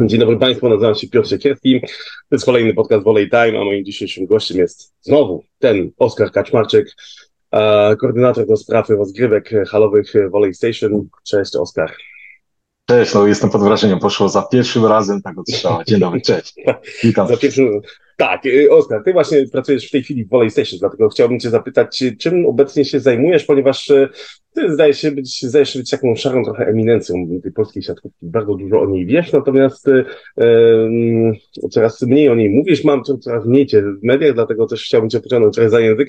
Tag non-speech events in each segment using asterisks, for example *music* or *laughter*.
Dzień dobry Państwu, nazywam się Piotr Siekierski. To jest kolejny podcast Volley Time, a moim dzisiejszym gościem jest znowu ten Oskar Kaczmarczyk, koordynator do spraw rozgrywek halowych Volley Station. Cześć Oskar. Cześć, no jestem pod wrażeniem, poszło za pierwszym razem tak odstrzała. Dzień dobry, cześć. *laughs* Witam. Za pierwszym, tak, y, Oskar, ty właśnie pracujesz w tej chwili w Volley Station, dlatego chciałbym cię zapytać, czym obecnie się zajmujesz, ponieważ y, ty zdajesz się być, zdajesz się być taką szarą trochę eminencją tej polskiej siatkówki. Bardzo dużo o niej wiesz, natomiast yy, coraz mniej o niej mówisz, mam coraz mniej cię w mediach, dlatego też chciałbym cię pociągnąć trochę za język.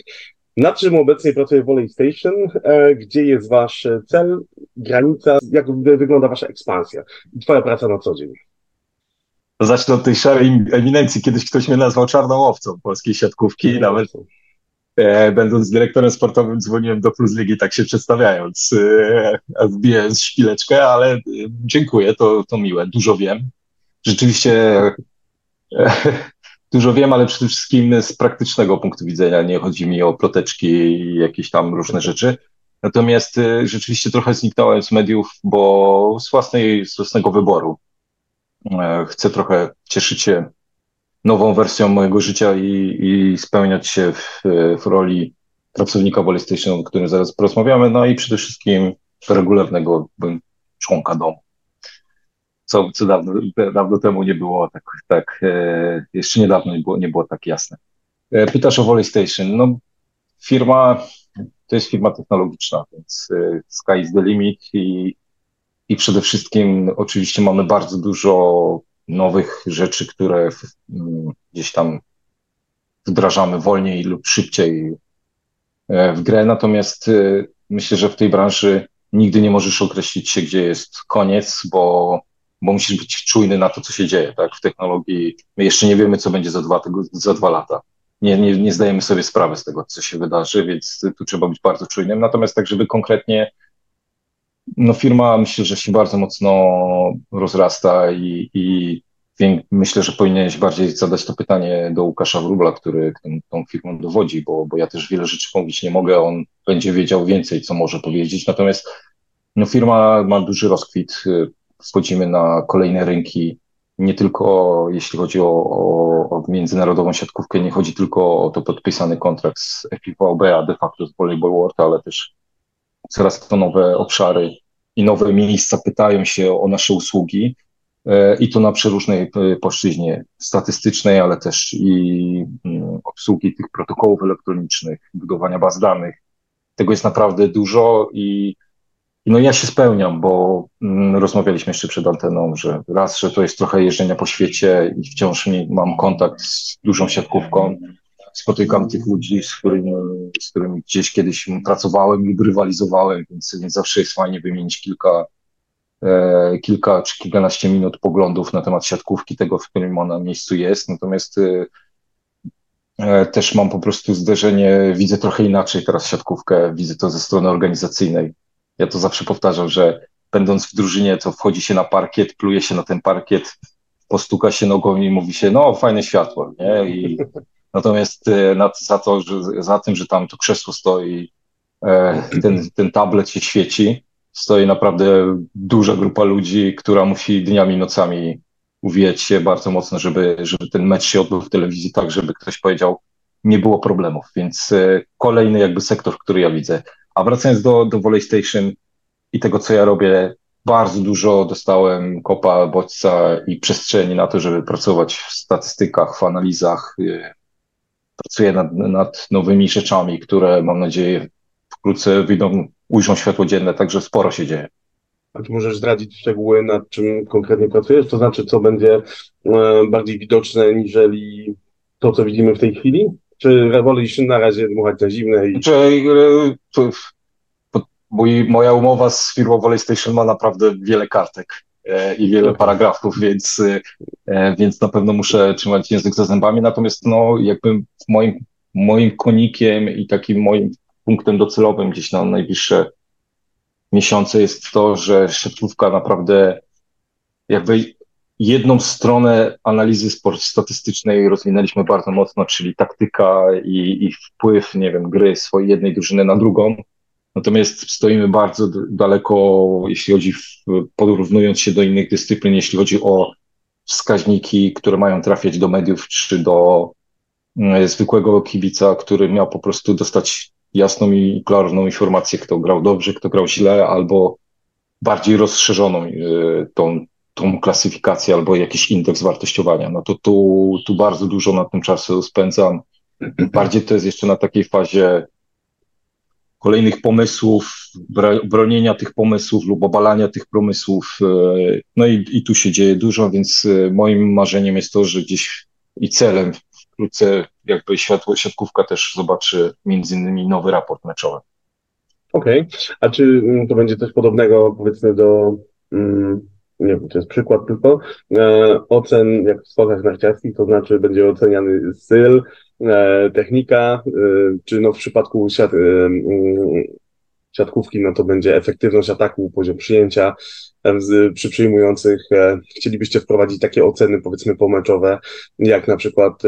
Na czym obecnie pracuje Volley Station? E, gdzie jest wasz cel, granica? Jak wygląda wasza ekspansja i twoja praca na co dzień? Zacznę od tej szarej eminencji. Kiedyś ktoś mnie nazwał czarną owcą polskiej siatkówki nawet e, będąc dyrektorem sportowym dzwoniłem do Plus Ligi tak się przedstawiając, e, wbijając szpileczkę, ale e, dziękuję, to, to miłe, dużo wiem. Rzeczywiście e, *laughs* dużo wiem, ale przede wszystkim z praktycznego punktu widzenia nie chodzi mi o ploteczki i jakieś tam różne rzeczy. Natomiast e, rzeczywiście trochę zniknąłem z mediów, bo z, własnej, z własnego wyboru chcę trochę cieszyć się nową wersją mojego życia i, i spełniać się w, w roli pracownika Polystation, o którym zaraz porozmawiamy, no i przede wszystkim regularnego członka domu. Co, co dawno, dawno temu nie było tak, tak e, jeszcze niedawno nie było, nie było tak jasne. E, pytasz o Volley Station. No, firma, to jest firma technologiczna, więc e, sky is the limit i i przede wszystkim oczywiście mamy bardzo dużo nowych rzeczy, które mm, gdzieś tam wdrażamy wolniej lub szybciej e, w grę. Natomiast e, myślę, że w tej branży nigdy nie możesz określić się, gdzie jest koniec, bo, bo musisz być czujny na to, co się dzieje. Tak? W technologii my jeszcze nie wiemy, co będzie za dwa, za dwa lata. Nie, nie, nie zdajemy sobie sprawy z tego, co się wydarzy, więc tu trzeba być bardzo czujnym. Natomiast tak, żeby konkretnie no firma myślę, że się bardzo mocno rozrasta i, i myślę, że powinieneś bardziej zadać to pytanie do Łukasza Wróbla, który tą, tą firmą dowodzi, bo, bo ja też wiele rzeczy mówić nie mogę, on będzie wiedział więcej, co może powiedzieć. Natomiast no, firma ma duży rozkwit, wchodzimy na kolejne rynki, nie tylko jeśli chodzi o, o, o międzynarodową siatkówkę, nie chodzi tylko o to podpisany kontrakt z FIVB, a de facto z Volleyball World, ale też coraz to nowe obszary i nowe miejsca pytają się o nasze usługi e, i to na przeróżnej e, płaszczyźnie statystycznej, ale też i mm, obsługi tych protokołów elektronicznych, budowania baz danych. Tego jest naprawdę dużo i no ja się spełniam, bo mm, rozmawialiśmy jeszcze przed anteną, że raz, że to jest trochę jeżdżenia po świecie i wciąż mam kontakt z dużą siatkówką, spotykam tych ludzi, z którymi, z którymi gdzieś kiedyś pracowałem lub rywalizowałem, więc, więc zawsze jest fajnie wymienić kilka, e, kilka czy kilkanaście minut poglądów na temat siatkówki, tego, w którym ona miejscu jest. Natomiast e, e, też mam po prostu zderzenie, widzę trochę inaczej teraz siatkówkę, widzę to ze strony organizacyjnej. Ja to zawsze powtarzam, że będąc w drużynie, to wchodzi się na parkiet, pluje się na ten parkiet, postuka się nogą i mówi się, no fajne światło, nie? I, Natomiast e, nad, za, to, że, za tym, że tam to krzesło stoi, e, ten, ten tablet się świeci, stoi naprawdę duża grupa ludzi, która musi dniami, nocami uwijać się bardzo mocno, żeby, żeby ten mecz się odbył w telewizji tak, żeby ktoś powiedział, nie było problemów. Więc e, kolejny jakby sektor, który ja widzę. A wracając do, do Volley Station i tego, co ja robię, bardzo dużo dostałem kopa, bodźca i przestrzeni na to, żeby pracować w statystykach, w analizach, pracuję nad, nad nowymi rzeczami, które mam nadzieję wkrótce wyjdą, ujrzą światło dzienne, także sporo się dzieje. A czy możesz zdradzić szczegóły, nad czym konkretnie pracujesz? To znaczy, co będzie e, bardziej widoczne niżeli to, co widzimy w tej chwili? Czy Revolution na razie dmuchać na zimne? I... Znaczy, e, mój, moja umowa z firmą Volley Station ma naprawdę wiele kartek. E, i wiele paragrafów, więc, e, więc na pewno muszę trzymać język za zębami. Natomiast no, jakby moim, moim konikiem i takim moim punktem docelowym gdzieś na najbliższe miesiące jest to, że siatkówka naprawdę jakby jedną stronę analizy sport statystycznej rozwinęliśmy bardzo mocno, czyli taktyka i, i wpływ, nie wiem, gry swojej jednej drużyny na drugą. Natomiast stoimy bardzo daleko, jeśli chodzi, porównując się do innych dyscyplin, jeśli chodzi o wskaźniki, które mają trafiać do mediów czy do mm, zwykłego kibica, który miał po prostu dostać jasną i klarowną informację, kto grał dobrze, kto grał źle, albo bardziej rozszerzoną y, tą, tą klasyfikację, albo jakiś indeks wartościowania. No to tu, tu bardzo dużo na tym czasu spędzam. Bardziej to jest jeszcze na takiej fazie kolejnych pomysłów, bronienia tych pomysłów lub obalania tych pomysłów. Y, no i, i tu się dzieje dużo, więc y, moim marzeniem jest to, że gdzieś i celem wkrótce jakby światło, siatkówka też zobaczy między innymi nowy raport meczowy. Okej, okay. a czy mm, to będzie coś podobnego powiedzmy do, mm, nie wiem, to jest przykład tylko, e, ocen jak w sportach narciarskich, to znaczy będzie oceniany styl, e, technika, e, czy no w przypadku siat, e, siatkówki, no to będzie efektywność ataku, poziom przyjęcia, e, przy przyjmujących e, chcielibyście wprowadzić takie oceny, powiedzmy, pomeczowe, jak na przykład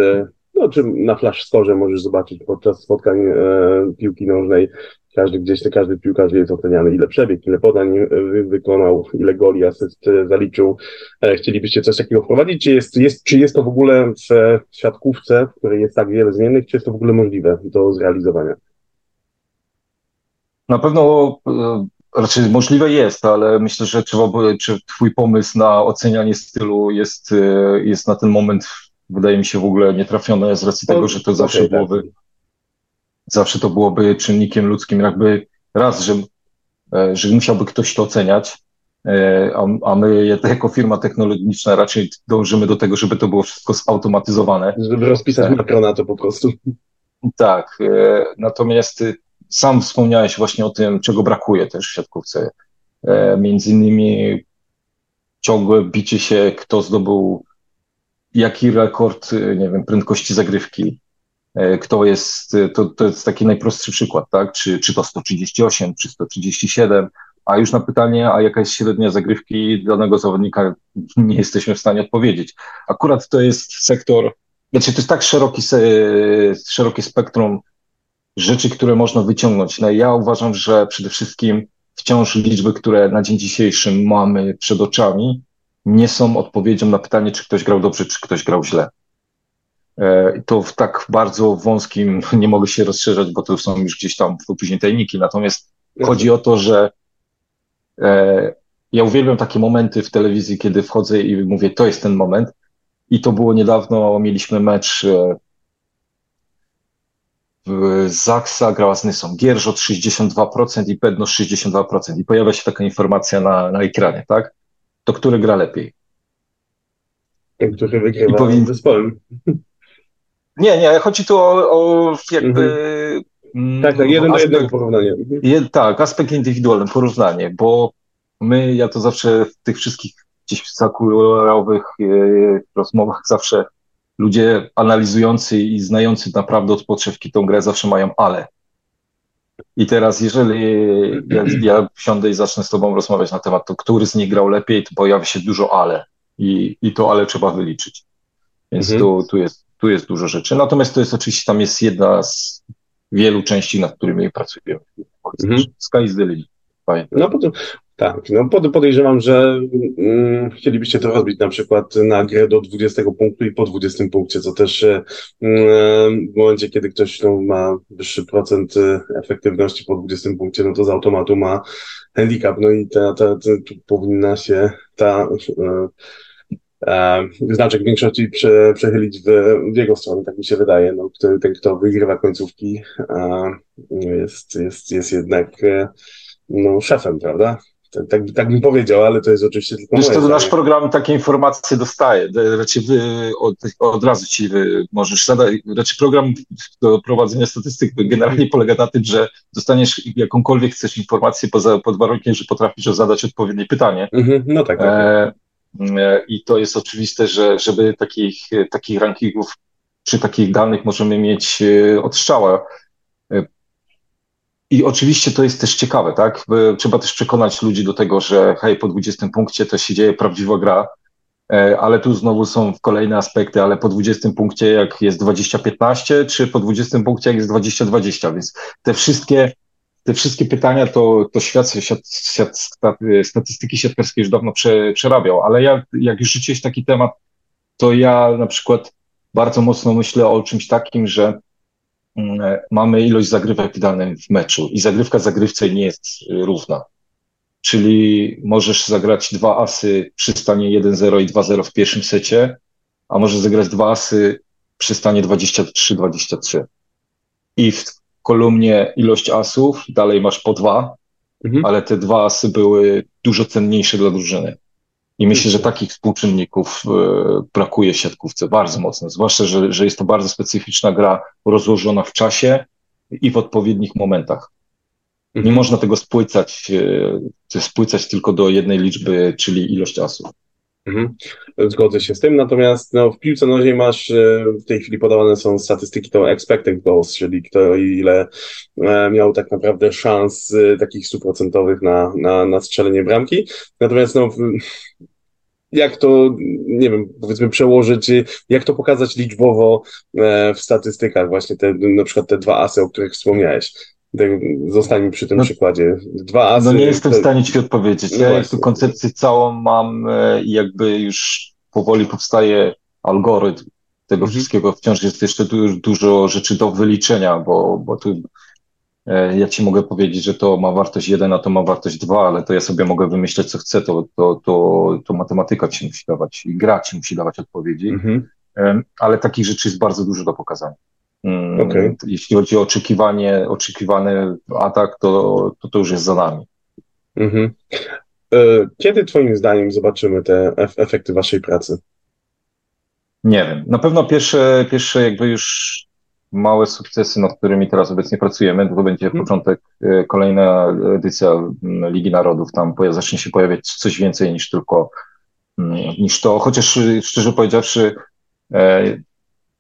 no, czy na flash score możesz zobaczyć podczas spotkań e, piłki nożnej. Każdy gdzieś, każdy piłkarz jest oceniany, ile przebieg, ile podań e, wykonał, ile goli, asyst e, zaliczył. E, chcielibyście coś takiego wprowadzić? Czy jest, jest, czy jest to w ogóle w siatkówce, w której jest tak wiele zmiennych, czy jest to w ogóle możliwe do zrealizowania? Na pewno raczej możliwe jest, ale myślę, że trzeba by, czy twój pomysł na ocenianie stylu jest, jest na ten moment wydaje mi się w ogóle nietrafione z racji tego, że to zawsze okay, byłoby, tak. Zawsze to byłoby czynnikiem ludzkim, jakby raz, że, e, że musiałby ktoś to oceniać, e, a, a my jako firma technologiczna raczej dążymy do tego, żeby to było wszystko zautomatyzowane. Żeby rozpisać makro na to po prostu. Tak, e, natomiast sam wspomniałeś właśnie o tym, czego brakuje też w siatkówce. Między innymi ciągłe bicie się, kto zdobył jaki rekord, nie wiem, prędkości zagrywki, kto jest, y, to, to jest taki najprostszy przykład, tak? Czy, czy to 138, czy 137, a już na pytanie, a jaka jest średnia zagrywki danego zawodnika, nie jesteśmy w stanie odpowiedzieć. Akurat to jest sektor, znaczy to jest tak szeroki, szerokie spektrum rzeczy, które można wyciągnąć. No ja uważam, że przede wszystkim wciąż liczby, które na dzień dzisiejszy mamy przed oczami, nie są odpowiedzią na pytanie, czy ktoś grał dobrze, czy ktoś grał źle. E, to w tak bardzo wąskim *laughs* nie mogę się rozszerzać, bo to są już gdzieś tam później tajniki. Natomiast chodzi o to, że e, ja uwielbiam takie momenty w telewizji, kiedy wchodzę i mówię, to jest ten moment. I to było niedawno, mieliśmy mecz e, Zaksa grała z Nysą. Gierżot 62% i Pedno 62%. I pojawia się taka informacja na, na ekranie, tak? to który gra lepiej? Ten, który wygrywa powin... zespołem. Nie, nie, chodzi tu o, o jakby... Mhm. Tak, tak, jeden aspekt, do jednego porównanie. Je, tak, aspekt indywidualny, porównanie, bo my, ja to zawsze w tych wszystkich gdzieś zakulowych e, rozmowach zawsze ludzie analizujący i znający naprawdę od podszewki tą grę zawsze mają ale. I teraz, jeżeli ja, ja wsiądę i zacznę z tobą rozmawiać na temat, to który z nich grał lepiej, to pojawi się dużo ale. I, i to ale trzeba wyliczyć. Więc mhm. tu, tu, jest, tu jest dużo rzeczy. Natomiast to jest oczywiście, tam jest jedna z wielu części, nad którymi pracujemy. Mhm. Sky is the limit. No, tak, no podejrzewam, że mm, chcielibyście to robić na przykład na grę do 20 punktu i po 20 punkcie, co też mm, w momencie, kiedy ktoś no, ma wyższy procent e, efektywności po 20 punkcie, no to z automatu ma handicap, no i ta, ta, ta tu powinna się ta e, e, znaczek większości prze, przechylić w, w, jego stronę, tak mi się wydaje. No, ten, ten kto wygrywa końcówki, jest, jest, jest jednak e, no, szefem, prawda? Tak, tak, tak bym powiedział, ale to jest oczywiście tylko Wiesz, to nasz program takie informacje dostaje. Raczej wy, od, od razu ci wy możesz zadać, raczej program do prowadzenia statystyk generalnie polega na tym, że dostaniesz jakąkolwiek chcesz informację poza, pod warunkiem, że potrafisz zadać odpowiednie pytanie. Mhm, no tak. tak. E, e, I to jest oczywiste, że żeby takich, takich rankingów przy takich danych możemy mieć e, od strzała. E, i oczywiście to jest też ciekawe, tak? Trzeba też przekonać ludzi do tego, że hej, po 20 punkcie to się dzieje prawdziwa gra, e, ale tu znowu są kolejne aspekty, ale po 20 punkcie jak jest 20-15, czy po 20 punkcie jak jest 20-20, więc te wszystkie, te wszystkie pytania to, to świat, świat, świat statystyki siatkarskie już dawno prze, przerabiał, ale jak, jak już rzuciłeś taki temat, to ja na przykład bardzo mocno myślę o czymś takim, że mm, mamy ilość zagrywek w danym meczu i zagrywka zagrywce nie jest równa. Czyli możesz zagrać dwa asy przy stanie 1-0 i 2-0 w pierwszym secie, a możesz zagrać dwa asy przy stanie 23-23. I w kolumnie ilość asów dalej masz po dwa, mhm. ale te dwa asy były dużo cenniejsze dla drużyny. I myślę, że takich współczynników e, brakuje w siatkówce bardzo mocno, zwłaszcza, że, że jest to bardzo specyficzna gra rozłożona w czasie i w odpowiednich momentach. Nie mhm. można tego spłycać, e, spłycać tylko do jednej liczby, czyli ilość asów. Mhm. Zgodzę się z tym, natomiast no, w piłce nożnej masz, e, w tej chwili podawane są statystyki to expected goals, czyli kto ile e, miał tak naprawdę szans e, takich stuprocentowych na, na, na strzelenie bramki. Natomiast no, jak to, nie wiem, powiedzmy przełożyć, jak to pokazać liczbowo w statystykach, właśnie te, na przykład te dwa asy, o których wspomniałeś. Zostańmy przy tym no, przykładzie. Dwa asy. No nie jestem w stanie Ci odpowiedzieć. No ja tu koncepcję całą mam e, i jakby już powoli powstaje algorytm tego mhm. wszystkiego. Wciąż jest jeszcze dużo, dużo rzeczy do wyliczenia, bo, bo tu e, ja Ci mogę powiedzieć, że to ma wartość 1, a to ma wartość 2, ale to ja sobie mogę wymyśleć, co chcę, to, to, to, to matematyka Ci musi dawać i gra Ci musi dawać odpowiedzi. Mhm. Ale takich rzeczy jest bardzo dużo do pokazania. Mm, okay. Jeśli chodzi o oczekiwanie, oczekiwany atak, to, to, to już jest za nami. Mhm. E, kiedy Twoim zdaniem zobaczymy te efekty Waszej pracy? Nie wiem. Na pewno pierwsze, pierwsze jakby już małe sukcesy, nad którymi teraz obecnie pracujemy, to będzie hmm. początek, e, kolejna edycja mm, Ligi Narodów, tam zacznie się pojawiać coś więcej niż tylko mm, niż to, chociaż szczerze powiedziawszy, e,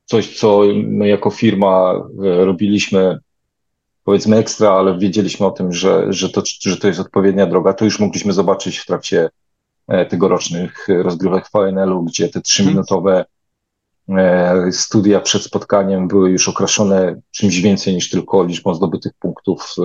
coś, co my jako firma e, robiliśmy, powiedzmy ekstra, ale wiedzieliśmy o tym, że, że, to, że to jest odpowiednia droga, to już mogliśmy zobaczyć w trakcie e, tegorocznych rozgrywek VNL-u, gdzie te trzyminutowe e, studia przed spotkaniem były już okraszone czymś więcej niż tylko liczbą zdobytych punktów.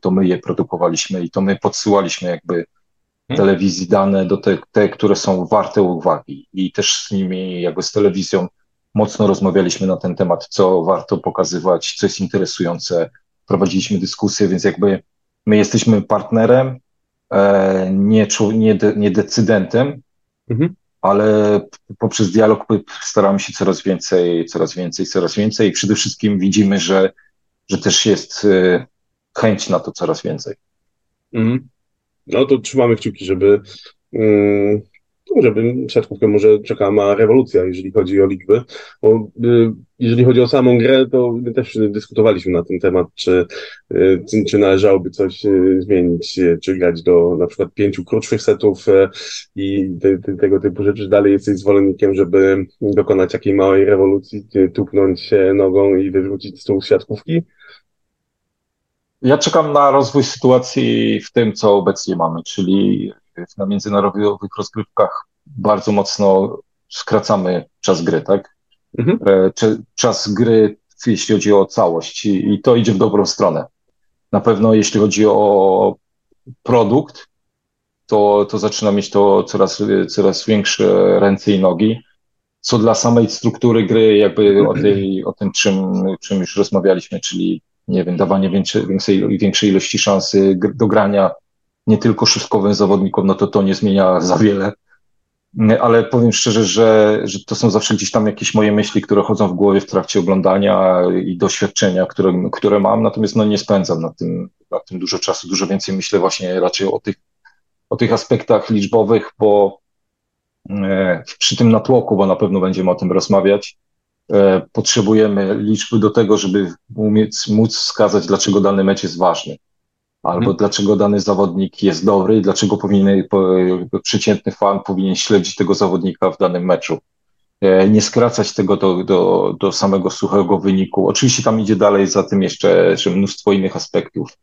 To my je produkowaliśmy i to my podsyłaliśmy jakby mhm. telewizji dane do te, te, które są warte uwagi i też z nimi, jakby z telewizją mocno rozmawialiśmy na ten temat, co warto pokazywać, co jest interesujące. Prowadziliśmy dyskusję, więc jakby my jesteśmy partnerem, e, nie, nie, nie decydentem, mhm. ale poprzez dialog staramy się coraz więcej, coraz więcej, coraz więcej i przede wszystkim widzimy, że, że też jest e, chęć na to coraz więcej. Mhm. No to trzymamy kciuki, żeby mm, żeby siatkówkę może czekała rewolucja, jeżeli chodzi o liczby. Bo, y, jeżeli chodzi o samą grę, to my też dyskutowaliśmy na ten temat, czy, y, czy należałoby coś y, zmienić, czy grać do na przykład pięciu krótszych setów i te, te, tego typu rzeczy. Dalej jesteś zwolennikiem, żeby dokonać takiej małej rewolucji, tupnąć się nogą i wywrócić stół siatkówki? Ja czekam na rozwój sytuacji w tym, co obecnie mamy, czyli na międzynarodowych rozgrywkach bardzo mocno skracamy czas gry, tak? Mhm. E, czas gry, jeśli chodzi o całość, i to idzie w dobrą stronę. Na pewno, jeśli chodzi o produkt, to, to zaczyna mieć to coraz, coraz większe ręce i nogi. Co dla samej struktury gry, jakby o, tej, o tym, czym, czym już rozmawialiśmy, czyli nie wiem, dawanie większej, większej, większej ilości szansy do grania, nie tylko szóstkowym zawodnikom, no to to nie zmienia za wiele. Ale powiem szczerze, że, że to są zawsze gdzieś tam jakieś moje myśli, które chodzą w głowie w trakcie oglądania i doświadczenia, które, które mam, natomiast no nie spędzam na tym, na tym dużo czasu. Dużo więcej myślę właśnie raczej o tych, o tych aspektach liczbowych, bo e, przy tym natłoku, bo na pewno będziemy o tym rozmawiać, e, potrzebujemy liczby do tego, żeby umieć, móc wskazać, dlaczego dany mecz jest ważny albo hmm. dlaczego dany zawodnik jest dobry i dlaczego powinien, przeciętny fan powinien śledzić tego zawodnika w danym meczu. E, nie skracać tego do, do, do samego suchego wyniku. Oczywiście tam idzie dalej za tym jeszcze, jeszcze mnóstwo innych aspektów,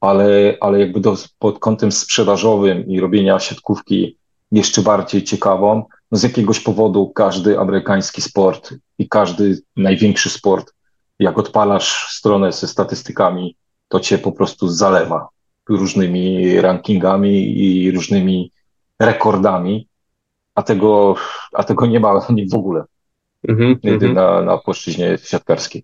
ale, ale jakby do, pod kątem sprzedażowym i robienia siatkówki jeszcze bardziej ciekawą, no z jakiegoś powodu każdy amerykański sport i każdy największy sport, jak odpalasz stronę ze statystykami, to cię po prostu zalewa różnymi rankingami i różnymi rekordami. a tego, a tego nie ma *laughs* w ogóle mm -hmm. na, na płaszczyźnie siatkarskiej.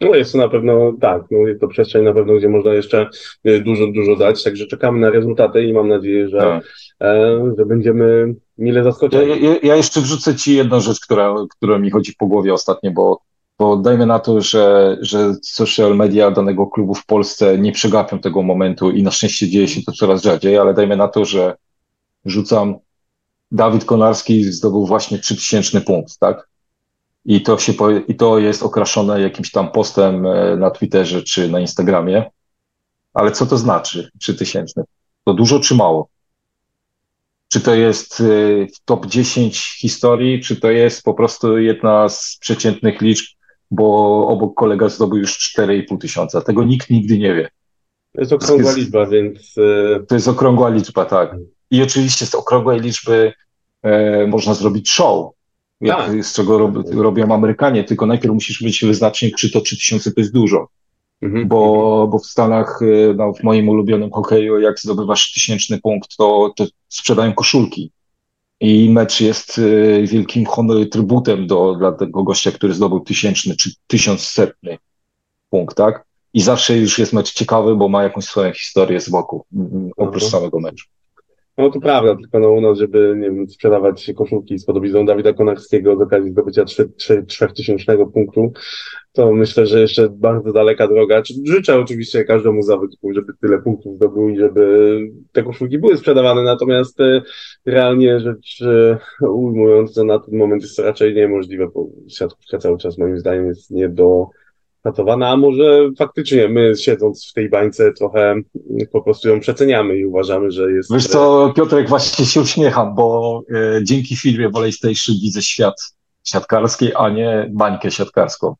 No jest to na pewno, tak, no jest to przestrzeń na pewno, gdzie można jeszcze e, dużo, dużo dać, także czekamy na rezultaty i mam nadzieję, że, tak. e, że będziemy mile zaskoczeni. Ja, ja, ja, jeszcze wrzucę Ci jedną rzecz, która, która mi chodzi po głowie ostatnio, bo, bo dajmy na to, że, że social media danego klubu w Polsce nie przegapią tego momentu i na szczęście dzieje się to coraz rzadziej, ale dajmy na to, że rzucam Dawid Konarski zdobył właśnie 3000 punkt, tak? i to, się, i to jest okraszone jakimś tam postem e, na Twitterze czy na Instagramie. Ale co to znaczy 3000? To dużo czy mało? Czy to jest e, top 10 historii, czy to jest po prostu jedna z przeciętnych liczb, bo obok kolega zdobył już 4,5 tysiąca. Tego nikt nigdy nie wie. To jest okrągła jest, liczba, więc. E, to jest okrągła liczba, tak. I oczywiście z okrągłej liczby e, można zrobić show jak, tak. z czego rob, robią Amerykanie, tylko najpierw musisz mieć wyznacznik, czy to 3000 to jest dużo. Mhm. Bo, bo w Stanach, y, no, w moim ulubionym hokeju, jak zdobywasz tysięczny punkt, to, to sprzedają koszulki. I mecz jest y, wielkim honor, trybutem do, dla tego gościa, który zdobył tysięczny czy tysiącsetny punkt, tak? I zawsze już jest mecz ciekawy, bo ma jakąś swoją historię z boku, oprócz mhm. samego meczu. No to prawda, tylko no u nas, żeby nie wiem, sprzedawać koszulki z podobizną Dawida Konarskiego z okazji zdobycia 3000 punktu, to myślę, że jeszcze bardzo daleka droga. Życzę oczywiście każdemu zawodniku, żeby tyle punktów zdobył i żeby te koszulki były sprzedawane, natomiast e, realnie rzecz e, ujmując, to na ten moment jest to raczej niemożliwe, bo siatkówka cały czas moim zdaniem jest nie do pracowana, a może faktycznie my siedząc w tej bańce trochę po prostu ją przeceniamy i uważamy, że jest... Wiesz co, Piotrek, właśnie się uśmiecham, bo e, dzięki filmie Station widzę świat siatkarski, a nie bańkę siatkarską,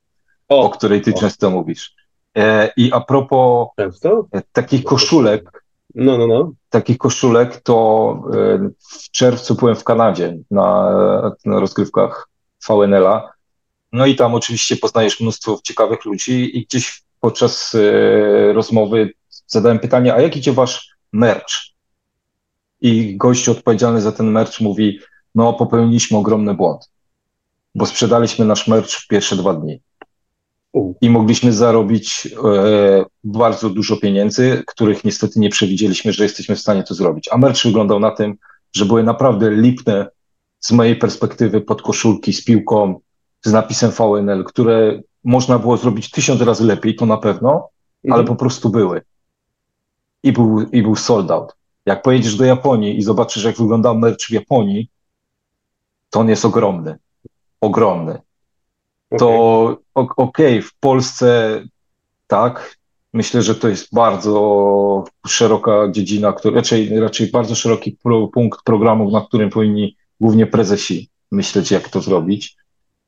o, o której ty o. często mówisz. E, I a propos często? E, takich koszulek, no, no, no. Takich koszulek to e, w czerwcu byłem w Kanadzie na, na rozgrywkach VNL-a no i tam oczywiście poznajesz mnóstwo ciekawych ludzi i gdzieś podczas e, rozmowy zadałem pytanie, a jak idzie wasz merch? I gościu odpowiedzialny za ten merch mówi, no popełniliśmy ogromny błąd, bo sprzedaliśmy nasz merch w pierwsze dwa dni. I mogliśmy zarobić e, bardzo dużo pieniędzy, których niestety nie przewidzieliśmy, że jesteśmy w stanie to zrobić. A merch wyglądał na tym, że były naprawdę lipne z mojej perspektywy podkoszulki z piłką, z napisem VNL, które można było zrobić tysiąc razy lepiej, to na pewno, mhm. ale po prostu były. I był, I był sold out. Jak pojedziesz do Japonii i zobaczysz, jak wygląda merch w Japonii, to on jest ogromny. Ogromny. To okej, okay, w Polsce tak, myślę, że to jest bardzo szeroka dziedzina, który, raczej, raczej bardzo szeroki pro, punkt programów, na którym powinni głównie prezesi myśleć, jak to zrobić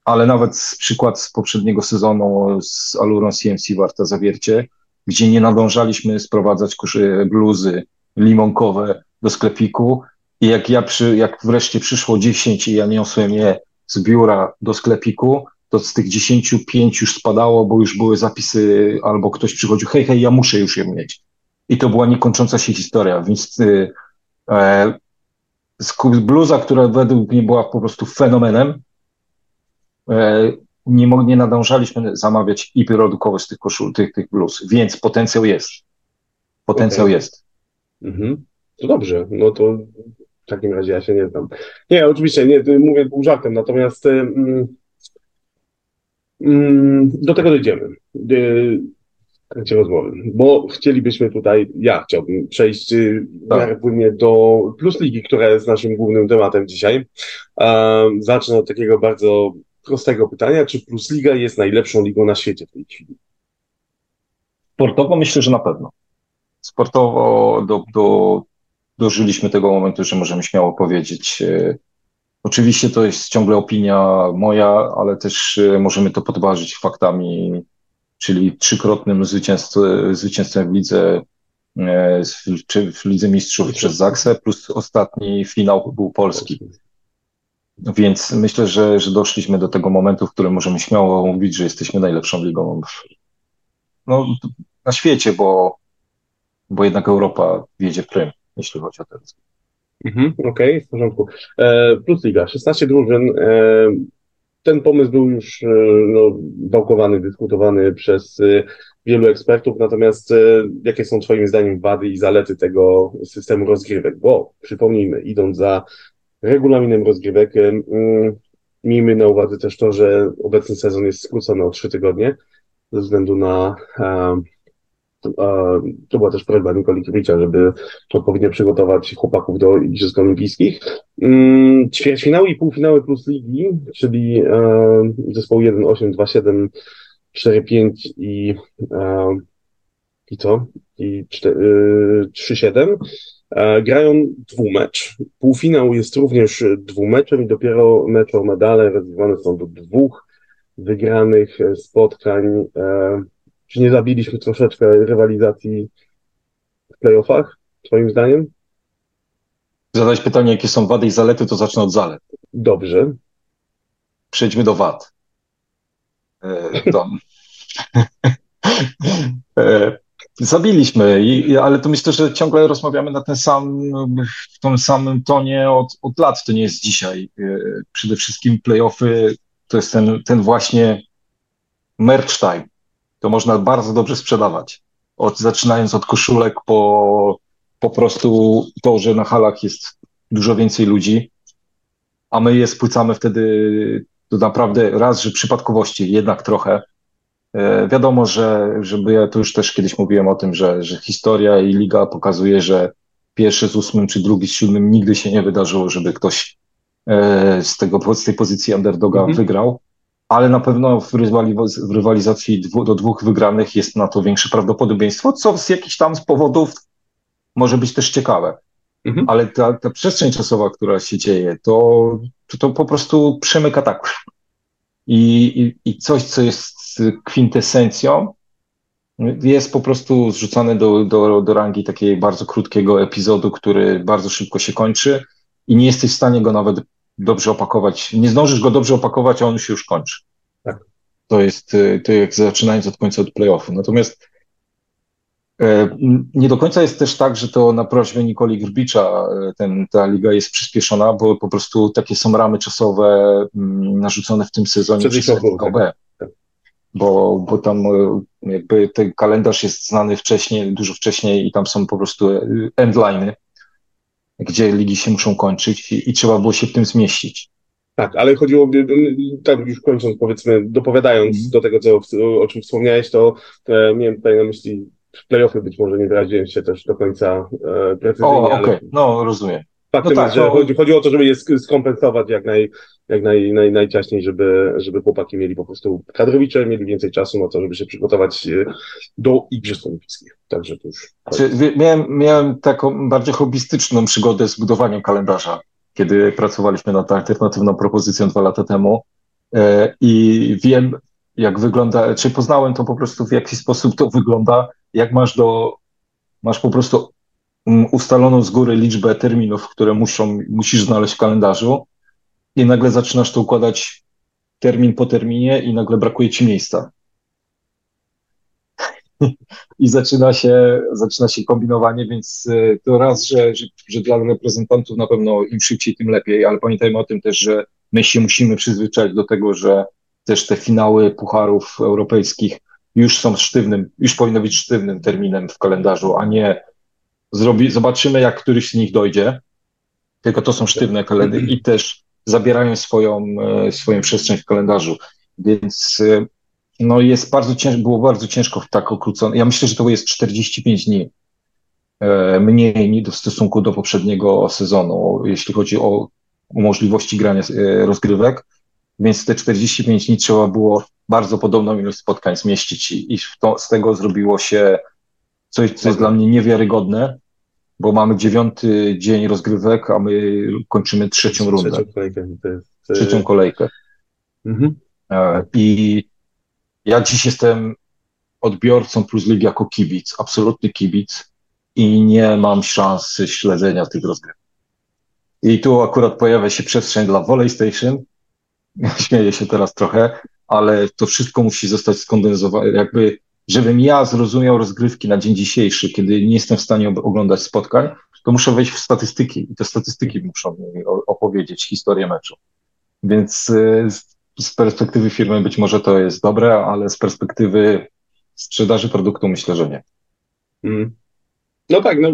ale nawet z przykład z poprzedniego sezonu z Alurą CMC Warta Zawiercie, gdzie nie nadążaliśmy sprowadzać bluzy limonkowe do sklepiku i jak ja przy, jak wreszcie przyszło 10 i ja niosłem je z biura do sklepiku, to z tych 10 5 już spadało, bo już były zapisy, albo ktoś przychodził, hej, hej, ja muszę już je mieć. I to była niekończąca się historia, więc y, e, bluza, która według mnie była po prostu fenomenem, nie, nie nadążaliśmy zamawiać i produkować tych koszul, tych, tych bluz, więc potencjał jest. Potencjał okay. jest. Mhm. To dobrze, no to w takim razie ja się nie znam. Nie, oczywiście, nie, mówię pół żartem, natomiast mm, mm, do tego dojdziemy. Y, trakcie rozmowy, bo chcielibyśmy tutaj, ja chciałbym przejść y, tak. płynnie do Plus Ligi, która jest naszym głównym tematem dzisiaj. Um, zacznę od takiego bardzo prostego pytania, czy Plus Liga jest najlepszą ligą na świecie w tej chwili? Sportowo myślę, że na pewno. Sportowo do, do, dożyliśmy tego momentu, że możemy śmiało powiedzieć. E, oczywiście to jest ciągle opinia moja, ale też e, możemy to podważyć faktami, czyli trzykrotnym zwycięstwem, zwycięstwem w lidze, e, czy w Lidze Mistrzów przez Zaksę, plus ostatni finał był polski. Więc myślę, że, że doszliśmy do tego momentu, w którym możemy śmiało mówić, że jesteśmy najlepszą ligą no, na świecie, bo, bo jednak Europa wiedzie prym, jeśli chodzi o ten Mhm, Okej, okay, w porządku. E, plus Liga, 16 drużyn. E, ten pomysł był już e, no, dyskutowany przez e, wielu ekspertów, natomiast e, jakie są Twoim zdaniem wady i zalety tego systemu rozgrywek? Bo przypomnijmy, idąc za regulaminem rozgrywek, miejmy na uwadze też to, że obecny sezon jest skrócony o trzy tygodnie ze względu na to była też prośba Nikoli Kiewicza, żeby odpowiednio przygotować chłopaków do Igrzysk Olimpijskich. Mm, ćwierćfinały i półfinały plus ligi, czyli zespoł 1, 8, 2, 7, 4, 5 i i co? I 3, 7 e, grają dwumecz. Półfinał jest również dwumeczem i dopiero mecz o medale rozgrywane są do dwóch wygranych spotkań czy nie zabiliśmy troszeczkę rywalizacji w playoffach, twoim zdaniem? Zadać pytanie, jakie są wady i zalety, to zacznę od zalet. Dobrze. Przejdźmy do wad. E, do... *laughs* e, zabiliśmy, i, ale to myślę, że ciągle rozmawiamy na ten sam, w tym samym tonie od, od lat. To nie jest dzisiaj. E, przede wszystkim playoffy to jest ten, ten właśnie merch time to można bardzo dobrze sprzedawać. Od, zaczynając od koszulek po po prostu to, że na halach jest dużo więcej ludzi, a my je spłycamy wtedy to naprawdę raz, że przypadkowości jednak trochę. E, wiadomo, że żeby ja to już też kiedyś mówiłem o tym, że, że historia i liga pokazuje, że pierwszy z ósmym czy drugi z siódmym nigdy się nie wydarzyło, żeby ktoś e, z, tego, z tej pozycji underdoga mhm. wygrał ale na pewno w, rywaliz w rywalizacji dwu, do dwóch wygranych jest na to większe prawdopodobieństwo, co z jakichś tam z powodów może być też ciekawe. Mhm. Ale ta, ta przestrzeń czasowa, która się dzieje, to, to, to po prostu przemyka tak. I, i, I coś, co jest kwintesencją, jest po prostu zrzucane do, do, do rangi takiej bardzo krótkiego epizodu, który bardzo szybko się kończy i nie jesteś w stanie go nawet dobrze opakować. Nie zdążysz go dobrze opakować, a on się już kończy. Tak. To jest to jak zaczynając od końca od playoffu. Natomiast e, nie do końca jest też tak, że to na prośbę Nikoli Grbicza e, ten, ta liga jest przyspieszona, bo po prostu takie są ramy czasowe mm, narzucone w tym sezonie przez B. Bo, bo tam e, jakby ten kalendarz jest znany wcześniej, dużo wcześniej i tam są po prostu endliny gdzie ligi się muszą kończyć i, i trzeba było się w tym zmieścić. Tak, ale chodziło, tak już kończąc, powiedzmy, dopowiadając mm. do tego, co, o czym wspomniałeś, to e, miałem tutaj na myśli playoffy, być może nie wyraziłem się też do końca e, precyzyjnie. O, okej, okay. no rozumiem. Faktem no tak, jest, że no... chodzi, chodzi o to, żeby je skompensować jak, naj, jak naj, naj, najciaśniej, żeby, żeby chłopaki mieli po prostu kadrowicze, mieli więcej czasu na to, żeby się przygotować e, do Igrzysk Olimpijskich. Także to już. Znaczy, miałem, miałem taką bardziej hobbystyczną przygodę z budowaniem kalendarza, kiedy pracowaliśmy nad alternatywną propozycją dwa lata temu. E, I wiem, jak wygląda, czy poznałem to po prostu, w jaki sposób to wygląda, jak masz do, masz po prostu Mm, ustaloną z góry liczbę terminów, które muszą, musisz znaleźć w kalendarzu i nagle zaczynasz to układać termin po terminie i nagle brakuje ci miejsca. *laughs* I zaczyna się, zaczyna się kombinowanie, więc e, to raz, że, że, że dla reprezentantów na pewno im szybciej, tym lepiej, ale pamiętajmy o tym też, że my się musimy przyzwyczaić do tego, że też te finały pucharów europejskich już są sztywnym, już powinno być sztywnym terminem w kalendarzu, a nie zrobi, zobaczymy, jak któryś z nich dojdzie. Tylko to są sztywne kalendy i też zabierają swoją, e, swoją przestrzeń w kalendarzu. Więc e, no jest bardzo ciężko, było bardzo ciężko w tak okrócone. Ja myślę, że to jest 45 dni e, mniej w stosunku do poprzedniego sezonu, jeśli chodzi o, o możliwości grania rozgrywek. Więc te 45 dni trzeba było bardzo podobną ilość spotkań zmieścić i, i to, z tego zrobiło się coś, co jest dla mnie niewiarygodne, bo mamy dziewiąty dzień rozgrywek, a my kończymy trzecią rundę. Trzecią kolejkę. Jest... Trzecią kolejkę. Mhm. E, I ja dziś jestem odbiorcą Plus Ligi jako kibic, absolutny kibic i nie mam szansy śledzenia tych rozgrywek. I tu akurat pojawia się przestrzeń dla Volley Station. *laughs* Śmieję się teraz trochę, ale to wszystko musi zostać skondensowane, jakby żebym ja zrozumiał rozgrywki na dzień dzisiejszy, kiedy nie jestem w stanie oglądać spotkań, to muszę wejść w statystyki i te statystyki muszą mi opowiedzieć historię meczu. Więc y, z perspektywy firmy być może to jest dobre, ale z perspektywy sprzedaży produktu myślę, że nie. Mm. No tak, no.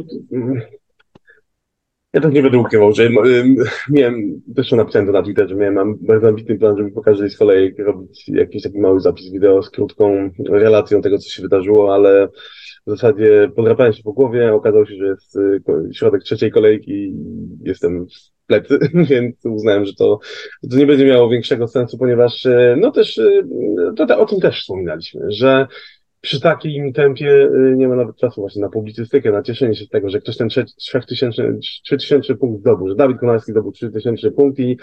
Ja też nie będę że miałem, też napisałem to na Twitterze, miałem mam bardzo ambitny plan, żeby po każdej z kolejek robić jakiś taki mały zapis wideo z krótką relacją tego, co się wydarzyło, ale w zasadzie podrapałem się po głowie, okazało się, że jest y, środek trzeciej kolejki i jestem w plecy, *laughs* więc uznałem, że to, to nie będzie miało większego sensu, ponieważ y, no też, y, to, o tym też wspominaliśmy, że przy takim tempie nie ma nawet czasu właśnie na publicystykę, na cieszenie się z tego, że ktoś ten 3000, 3000 punkt zdobył, że Dawid Konarski zdobył 3000 punkt i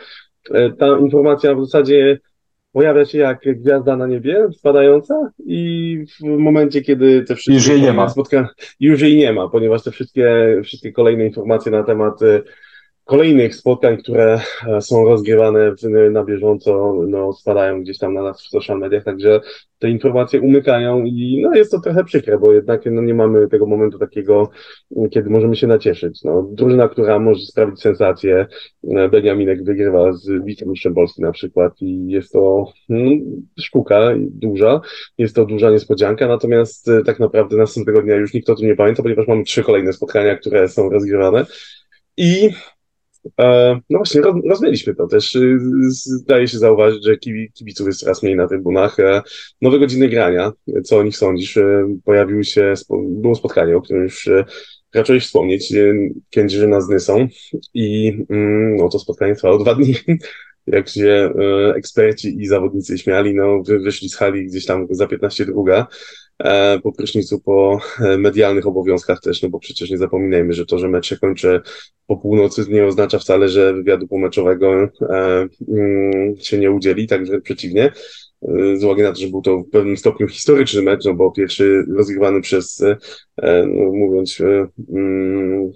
ta informacja w zasadzie pojawia się jak gwiazda na niebie spadająca i w momencie, kiedy te wszystkie już jej nie ma. spotkania, już jej nie ma, ponieważ te wszystkie, wszystkie kolejne informacje na temat y, kolejnych spotkań, które e, są rozgrywane na bieżąco, no, spadają gdzieś tam na nas w social mediach, także te informacje umykają i no, jest to trochę przykre, bo jednak no, nie mamy tego momentu takiego, kiedy możemy się nacieszyć. No, drużyna, która może sprawić sensację, e, Beniaminek wygrywa z wicemistrzem Polski na przykład i jest to no, duża, jest to duża niespodzianka, natomiast e, tak naprawdę następnego dnia już nikt o tym nie pamięta, ponieważ mamy trzy kolejne spotkania, które są rozgrywane. I no właśnie, roz, rozmawialiśmy to też. Y, zdaje się zauważyć, że kibiców jest coraz mniej na trybunach. E, nowe godziny grania, co o nich sądzisz? E, pojawiły się, było spotkanie, o którym już raczej wspomnieć, Kędzierzyna z Nysą i mm, no, to spotkanie trwało dwa dni. *laughs* Jak się eksperci i zawodnicy śmiali, no wyszli z hali gdzieś tam za 15 druga E, po prysznicu, po e, medialnych obowiązkach też, no bo przecież nie zapominajmy, że to, że mecz się kończy po północy nie oznacza wcale, że wywiadu pomeczowego e, mm, się nie udzieli, tak wręcz przeciwnie. Z uwagi na to, że był to w pewnym stopniu historyczny mecz, no bo pierwszy rozgrywany przez, no mówiąc, mm,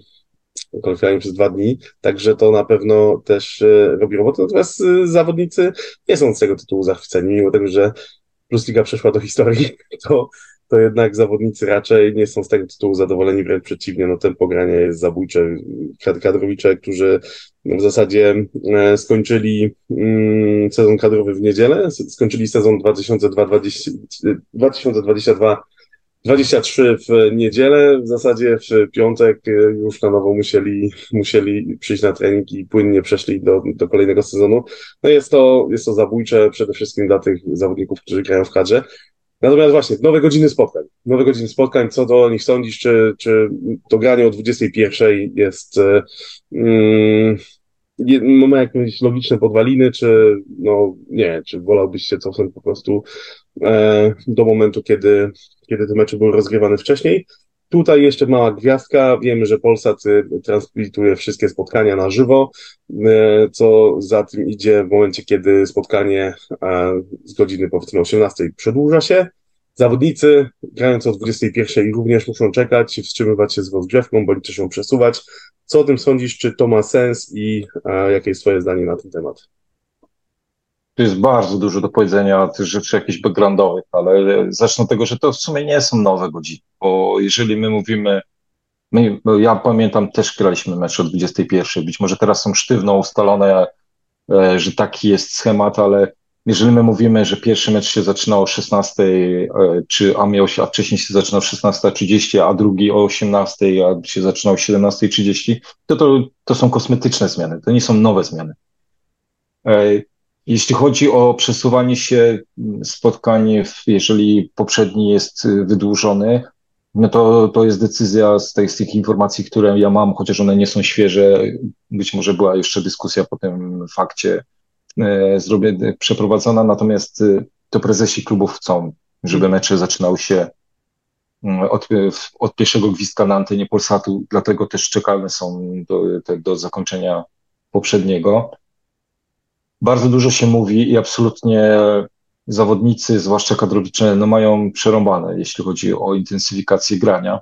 kolokwialnie przez dwa dni, także to na pewno też robi robotę. Natomiast zawodnicy nie są z tego tytułu zachwyceni, mimo tego, że Plus Liga przeszła do historii, *laughs* to to jednak zawodnicy raczej nie są z tego tytułu zadowoleni, wręcz przeciwnie, no tempo grania jest zabójcze. Kadrowicze, którzy w zasadzie e, skończyli mm, sezon kadrowy w niedzielę, skończyli sezon 2022 23 w niedzielę, w zasadzie w piątek e, już na nowo musieli, musieli przyjść na trening i płynnie przeszli do, do kolejnego sezonu. No jest to, jest to zabójcze przede wszystkim dla tych zawodników, którzy grają w kadrze. Natomiast właśnie, nowe godziny spotkań. Nowe godziny spotkań, co do nich sądzisz, czy, czy to granie o 21 jest, mm, ma jakieś logiczne podwaliny, czy no nie, czy wolałbyś się cofnąć po prostu e, do momentu, kiedy, kiedy te mecze były rozgrywane wcześniej. Tutaj jeszcze mała gwiazdka. Wiemy, że Polsat transmituje wszystkie spotkania na żywo, e, co za tym idzie w momencie, kiedy spotkanie z godziny powiedzmy 18 przedłuża się. Zawodnicy grając o 21 również muszą czekać, wstrzymywać się z rozgrzewką, bądź też ją przesuwać. Co o tym sądzisz? Czy to ma sens i jakie jest Twoje zdanie na ten temat? Tu jest bardzo dużo do powiedzenia tych rzeczy jakichś backgroundowych, ale zacznę od tego, że to w sumie nie są nowe godziny, bo jeżeli my mówimy, my, ja pamiętam, też graliśmy mecz o 21, być może teraz są sztywno ustalone, e, że taki jest schemat, ale jeżeli my mówimy, że pierwszy mecz się zaczynał o 16, e, czy a miał się, a wcześniej się zaczynał o 16.30, a drugi o 18, a się zaczynał o 17.30, to, to to są kosmetyczne zmiany, to nie są nowe zmiany. E, jeśli chodzi o przesuwanie się spotkań, jeżeli poprzedni jest wydłużony, no to, to jest decyzja z, tej, z tych informacji, które ja mam, chociaż one nie są świeże. Być może była jeszcze dyskusja po tym fakcie e, zrobię, przeprowadzona, natomiast e, to prezesi klubów chcą, żeby mecze zaczynały się mm, od, od pierwszego gwizdka na antenie Polsatu, dlatego też czekane są do, do zakończenia poprzedniego. Bardzo dużo się mówi i absolutnie zawodnicy, zwłaszcza kadrowicze, no mają przerąbane, jeśli chodzi o intensyfikację grania.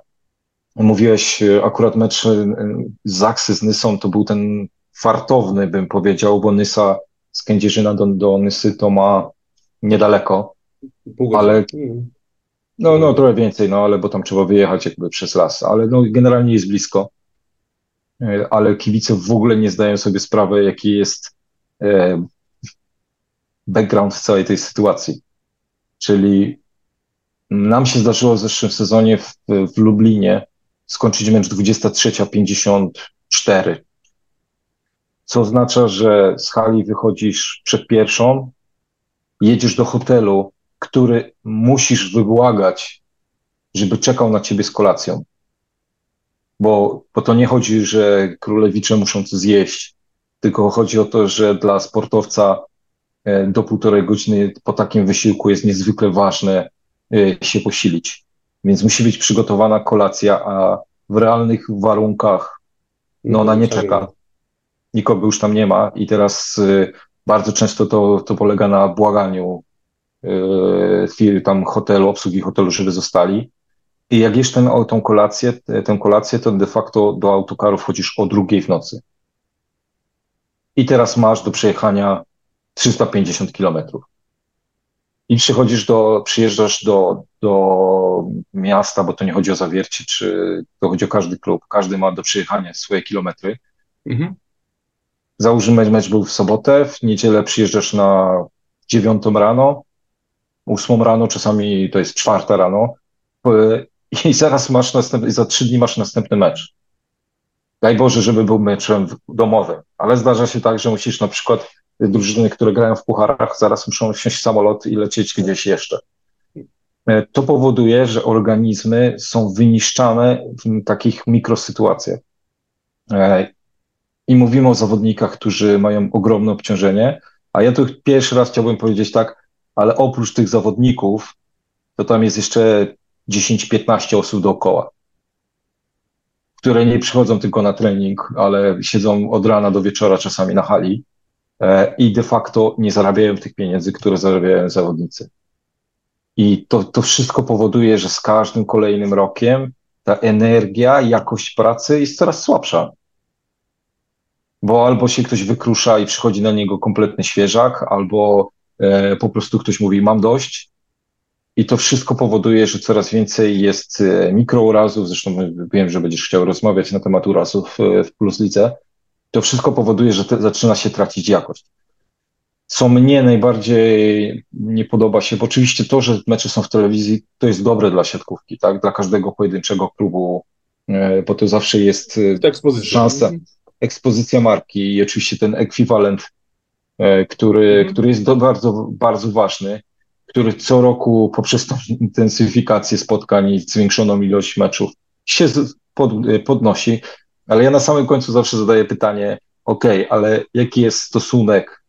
Mówiłeś akurat mecz y, Zaksy z Nysą, to był ten fartowny, bym powiedział, bo Nysa z Kędzierzyna do, do Nysy to ma niedaleko, ale no, no trochę więcej, no ale bo tam trzeba wyjechać jakby przez las, ale no generalnie jest blisko. e, ale kibice w ogóle nie zdają sobie sprawy, jaki jest e, background w całej tej sytuacji. Czyli nam się zdarzyło w zeszłym sezonie w, w Lublinie skończyć mecz 23.54, co oznacza, że z hali wychodzisz przed pierwszą, jedziesz do hotelu, który musisz wybłagać, żeby czekał na ciebie z kolacją. Bo, bo to nie chodzi, że królewicze muszą coś zjeść, tylko chodzi o to, że dla sportowca e, do półtorej godziny po takim wysiłku jest niezwykle ważne e, się posilić. Więc musi być przygotowana kolacja, a w realnych warunkach no ona nie czeka. Nikogo już tam nie ma i teraz e, bardzo często to, to polega na błaganiu tam hotelu, obsługi hotelu, żeby zostali. I jak jesz ten, tą kolację, tę kolację, to de facto do autokaru wchodzisz o drugiej w nocy. I teraz masz do przejechania 350 kilometrów. I przychodzisz do, przyjeżdżasz do, do miasta, bo to nie chodzi o zawiercie, czy to chodzi o każdy klub. Każdy ma do przejechania swoje kilometry. Mhm. Załóżmy, mecz był w sobotę, w niedzielę przyjeżdżasz na dziewiątą rano, ósmą rano, czasami to jest czwarta rano i zaraz masz następny, za trzy dni masz następny mecz. Daj Boże, żeby był meczem domowym, ale zdarza się tak, że musisz na przykład drużyny, które grają w pucharach, zaraz muszą wsiąść w samolot i lecieć gdzieś jeszcze. E, to powoduje, że organizmy są wyniszczane w takich mikrosytuacjach. E, I mówimy o zawodnikach, którzy mają ogromne obciążenie, a ja tu pierwszy raz chciałbym powiedzieć tak, ale oprócz tych zawodników, to tam jest jeszcze 10-15 osób dookoła, które nie przychodzą tylko na trening, ale siedzą od rana do wieczora czasami na hali e, i de facto nie zarabiają tych pieniędzy, które zarabiają zawodnicy. I to, to wszystko powoduje, że z każdym kolejnym rokiem ta energia, jakość pracy jest coraz słabsza. Bo albo się ktoś wykrusza i przychodzi na niego kompletny świeżak, albo e, po prostu ktoś mówi, mam dość, i to wszystko powoduje, że coraz więcej jest e, mikrourazów. Zresztą wiem, że będziesz chciał rozmawiać na temat urazów e, w Plus Lidze. To wszystko powoduje, że te, zaczyna się tracić jakość. Co mnie najbardziej nie podoba się, bo oczywiście to, że mecze są w telewizji, to jest dobre dla siatkówki, tak? Dla każdego pojedynczego klubu, e, bo to zawsze jest ekspozycja. szansa, ekspozycja marki i oczywiście ten ekwiwalent, który, mhm. który jest bardzo, bardzo ważny który co roku poprzez tą intensyfikację spotkań i zwiększoną ilość meczów się pod, podnosi. Ale ja na samym końcu zawsze zadaję pytanie, ok, ale jaki jest stosunek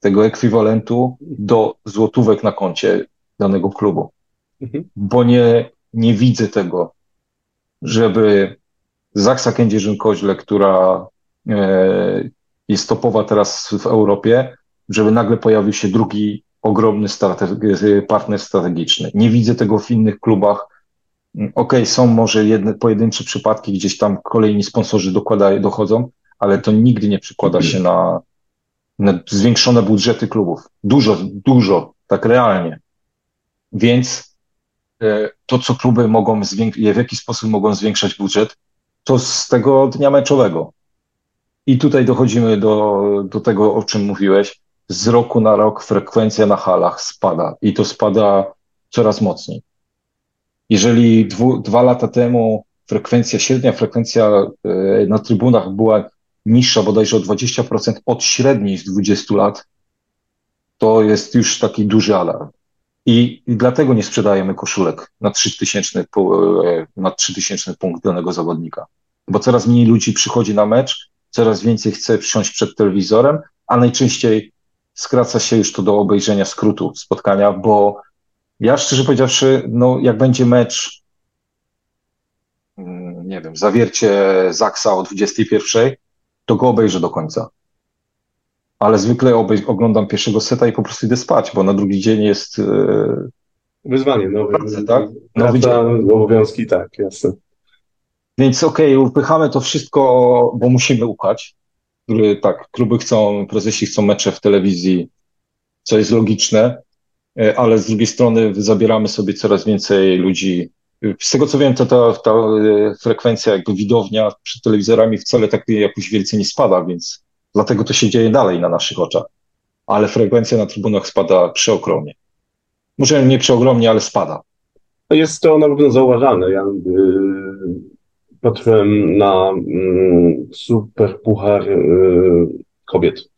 tego ekwiwalentu do złotówek na koncie danego klubu? Mhm. Bo nie, nie widzę tego, żeby Zaksa Kędzierzyn-Koźle, która e, jest topowa teraz w Europie, żeby nagle pojawił się drugi ogromny strategi partner strategiczny. Nie widzę tego w innych klubach. Okej, okay, są może jedne pojedyncze przypadki, gdzieś tam kolejni sponsorzy dokładają, dochodzą, ale to nigdy nie przekłada się na, na zwiększone budżety klubów. Dużo, dużo, tak realnie. Więc e, to, co kluby mogą, w jaki sposób mogą zwiększać budżet, to z tego dnia meczowego. I tutaj dochodzimy do, do tego, o czym mówiłeś z roku na rok frekwencja na halach spada i to spada coraz mocniej. Jeżeli dwu, dwa lata temu frekwencja, średnia frekwencja e, na trybunach była niższa bodajże o 20% od średniej z 20 lat, to jest już taki duży alarm. I, i dlatego nie sprzedajemy koszulek na 3000, e, na 3000 punkt danego zawodnika. Bo coraz mniej ludzi przychodzi na mecz, coraz więcej chce wsiąść przed telewizorem, a najczęściej skraca się już to do obejrzenia skrótu spotkania, bo ja szczerze powiedziawszy, no jak będzie mecz, mm, nie wiem, zawiercie Zaksa o 21, to go obejrzę do końca. Ale zwykle obej- oglądam pierwszego seta i po prostu idę spać, bo na drugi dzień jest. Yy... Wyzwanie, no. Pracy, tak? Nowy dzień. Obowiązki, tak, jasne. Więc okej, okay, upychamy to wszystko, bo musimy upchać tak, kluby chcą, prezesi chcą mecze w telewizji, co jest logiczne, e, ale z drugiej strony zabieramy sobie coraz więcej ludzi z tego co wiem, to ta, ta e, frekwencja, jakby widownia przed telewizorami wcale tak jakoś wielce nie spada, więc dlatego to się dzieje dalej na naszych oczach. Ale frekwencja na trybunach spada przeogromnie. Może nie przeogromnie, ale spada. Jest to na pewno zauważalne. Ja yy, patrzyłem na yy, super puchar yy, kobiet.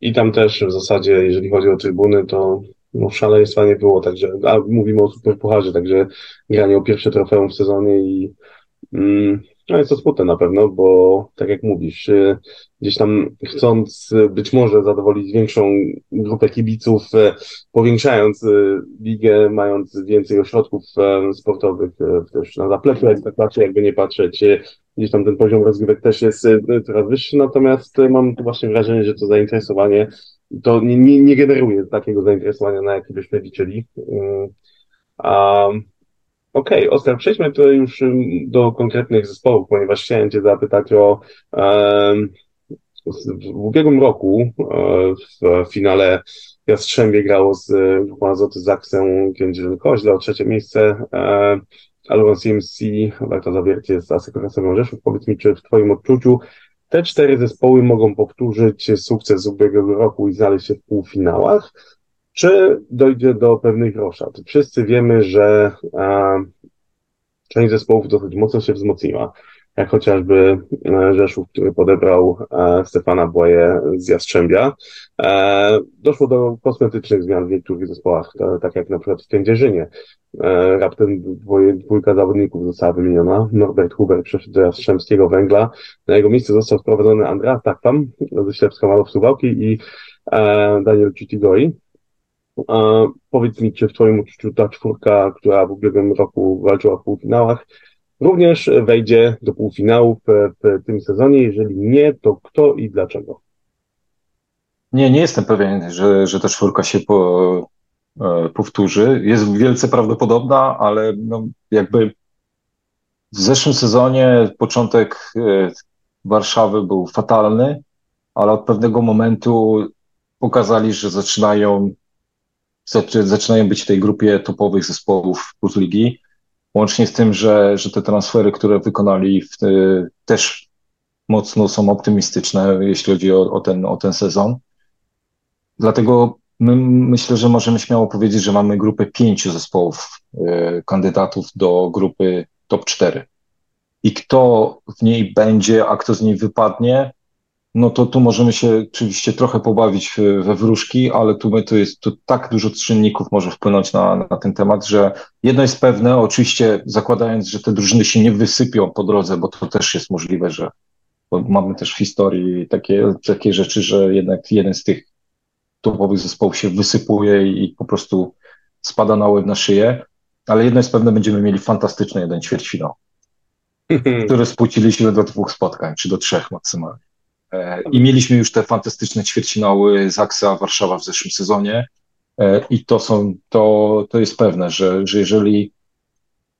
I tam też w zasadzie, jeżeli chodzi o trybuny, to no, szaleństwa nie było, także, a mówimy o super pucharze, także granie o pierwsze trofeum w sezonie i mm, no jest to smutne na pewno, bo tak jak mówisz, y, gdzieś tam chcąc być może zadowolić większą grupę kibiców, y, powiększając y, ligę, mając więcej ośrodków sportowych też na zapleczu ekstraklasy, jakby nie patrzeć, gdzieś tam ten poziom rozgrywek też jest coraz wyższy, natomiast mam tu właśnie wrażenie, że to zainteresowanie to nie, nie, nie generuje takiego zainteresowania, na jakie byśmy liczyli. Um, Okej, okay, Oskar, przejdźmy tutaj już do konkretnych zespołów, ponieważ chciałem Cię zapytać o um, w ubiegłym roku e, w finale Jastrzębie grało z grupą Azoty Zaksę Kędzierzyn-Koźle o trzecie miejsce. E, Aluron CMC, Warta Zawiercie z Asekuracją Rzeszów. Powiedz mi, czy w Twoim odczuciu te cztery zespoły mogą powtórzyć sukces z ubiegłego roku i znaleźć się w półfinałach, czy dojdzie do pewnych roszad? Wszyscy wiemy, że e, część zespołów dosyć mocno się wzmocniła, jak chociażby e, Rzeszów, który podebrał e, Stefana Błaje z Jastrzębia. E, doszło do kosmetycznych zmian w niektórych zespołach, tak jak na przykład w Kędzierzynie. E, raptem dwoje, dwójka zawodników została wymieniona. Norbert Huber przeszedł do Jastrzębskiego Węgla. Na jego miejsce został sprowadzony Andreas Taktam ze Ślepska Malów Suwałki i e, Daniel Citigoi. E, powiedz mi, czy w Twoim uczuciu ta czwórka, która w ubiegłym roku walczyła w półfinałach, również wejdzie do półfinałów w tym sezonie? Jeżeli nie, to kto i dlaczego? Nie, nie jestem pewien, że, że ta czwórka się po, E, powtórzy. Jest wielce prawdopodobna, ale no jakby w zeszłym sezonie początek e, Warszawy był fatalny, ale od pewnego momentu pokazali, że zaczynają, zaczynają być w tej grupie topowych zespołów Plus Ligi. Łącznie z tym, że, że te transfery, które wykonali, w, też mocno są optymistyczne, jeśli chodzi o, o, ten, o ten sezon. Dlatego My myślę, że możemy śmiało powiedzieć, że mamy grupę pięciu zespołów y, kandydatów do grupy top 4. I kto w niej będzie, a kto z niej wypadnie, no to tu możemy się oczywiście trochę pobawić we wróżki, ale tu, my, tu jest tu tak dużo czynników może wpłynąć na, na ten temat, że jedno jest pewne, oczywiście zakładając, że te drużyny się nie wysypią po drodze, bo to też jest możliwe, że mamy też w historii takie, takie rzeczy, że jednak jeden z tych topowych zespołów się wysypuje i po prostu spada na łeb na szyję. Ale jedno jest pewne, będziemy mieli fantastyczny jeden ćwierćfinał, *laughs* który spłuciliśmy do dwóch spotkań, czy do trzech maksymalnie. E, I mieliśmy już te fantastyczne ćwierćfinały Zaksa Warszawa w zeszłym sezonie. E, I to są, to, to jest pewne, że, że jeżeli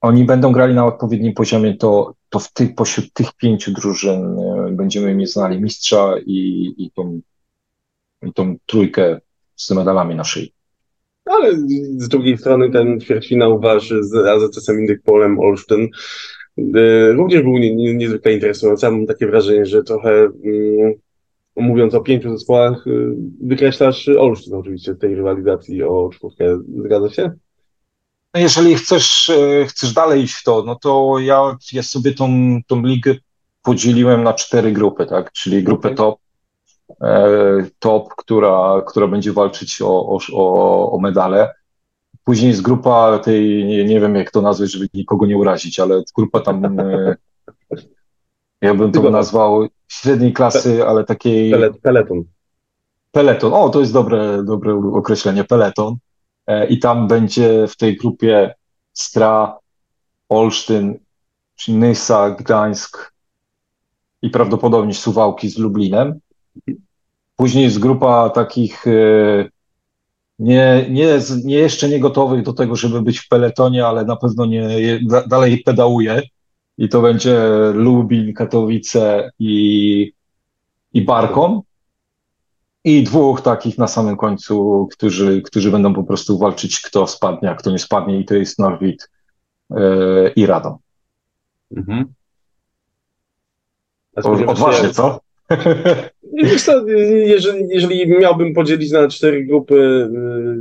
oni będą grali na odpowiednim poziomie, to, to w tych, pośród tych pięciu drużyn e, będziemy mieć znali mistrza i, i tą tą trójkę z medalami na szyi. Ale z drugiej strony ten ćwierćfinał wasz z AZS-em Indyk Polem Olsztyn również był niezwykle nie, interesujący. mam takie wrażenie, że trochę mm, mówiąc o pięciu zespołach, y, wykreślasz Olsztyn oczywiście z tej rywalizacji o czwórkę. Zgadza się? No jeżeli chcesz, y, chcesz dalej iść w to, no to ja, ja sobie tą, tą ligę podzieliłem na cztery grupy, tak? Czyli grupę okay. top, E, top, która, która będzie walczyć o, o, o medale. Później jest grupa tej, nie, nie wiem jak to nazwać, żeby nikogo nie urazić, ale grupa tam, e, ja bym to nazwał średniej klasy, ale takiej... Peleton. Peleton, o to jest dobre, dobre określenie, peleton. E, I tam będzie w tej grupie Stra, Olsztyn, Nysa, Gdańsk i prawdopodobnie Suwałki z Lublinem. Później jest grupa takich e, nie, nie, nie jeszcze nie gotowych do tego, żeby być w peletonie, ale na pewno nie, dalej pedałuje. I to będzie Lubin, Katowice i, i Barkon. I dwóch takich na samym końcu, którzy, którzy będą po prostu walczyć, kto spadnie, a kto nie spadnie. I to jest Norwid i Radom. Mhm. Odważnie, co, *laughs* jeżeli, jeżeli miałbym podzielić na cztery grupy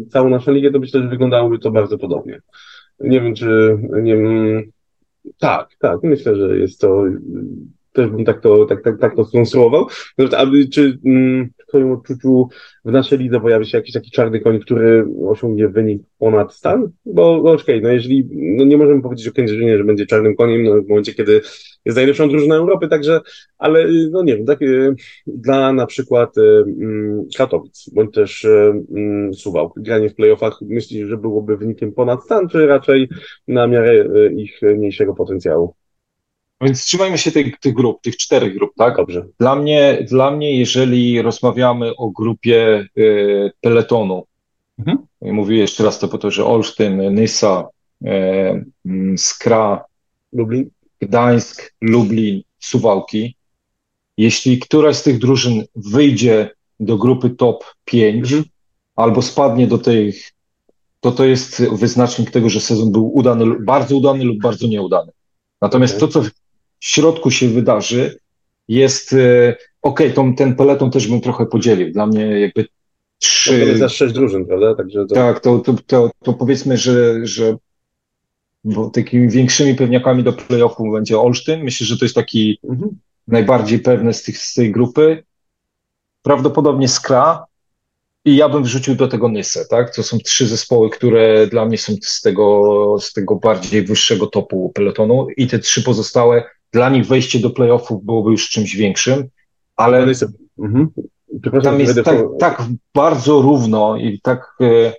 y, całą naszą ligę, to myślę, że wyglądałoby to bardzo podobnie. Nie wiem, czy nie wiem. Tak, tak, myślę, że jest to też bym tak to, tak, tak, tak to skonstruował. A czy mm, w Twoim odczuciu w naszej lidze pojawi się jakiś taki czarny koń, który osiągnie wynik ponad stan? Bo no, okej, okay, no jeżeli, no nie możemy powiedzieć o Kędzierzynie, że będzie czarnym koniem, no w momencie, kiedy jest najlepszą drużyną Europy, także, ale no nie wiem, tak, dla na przykład y, mm, Katowic, bądź też y, mm, Suwałk, granie w playoffach, myślisz, że byłoby wynikiem ponad stan, czy raczej na miarę ich mniejszego potencjału? Więc trzymajmy się tych, tych grup, tych czterech grup, tak? Dobrze. Dla mnie, dla mnie jeżeli rozmawiamy o grupie y, peletonu, mhm. mówię jeszcze raz to po to, że Olsztyn, Nysa, y, Skra, Lublin. Gdańsk, Lublin, Suwałki, jeśli któraś z tych drużyn wyjdzie do grupy top 5 mhm. albo spadnie do tych, to to jest wyznacznik tego, że sezon był udany, bardzo udany lub bardzo nieudany. Natomiast okay. to, co środku się wydarzy, jest e, okej, okay, ten peleton też bym trochę podzielił. Dla mnie jakby trzy... To jest sześć drużyn, prawda? Także to... Tak, to, to, to, to powiedzmy, że, że bo takimi większymi pewniakami do playoffu będzie Olsztyn. Myślę, że to jest taki mhm. najbardziej pewny z, tych, z tej grupy. Prawdopodobnie Skra, i ja bym wrzucił do tego Nysę, tak? To są trzy zespoły, które dla mnie są z tego, z tego bardziej wyższego topu pelotonu i te trzy pozostałe, dla nich wejście do playoffów byłoby już czymś większym, ale mhm. tam jest tak, tak, bardzo równo i tak, e,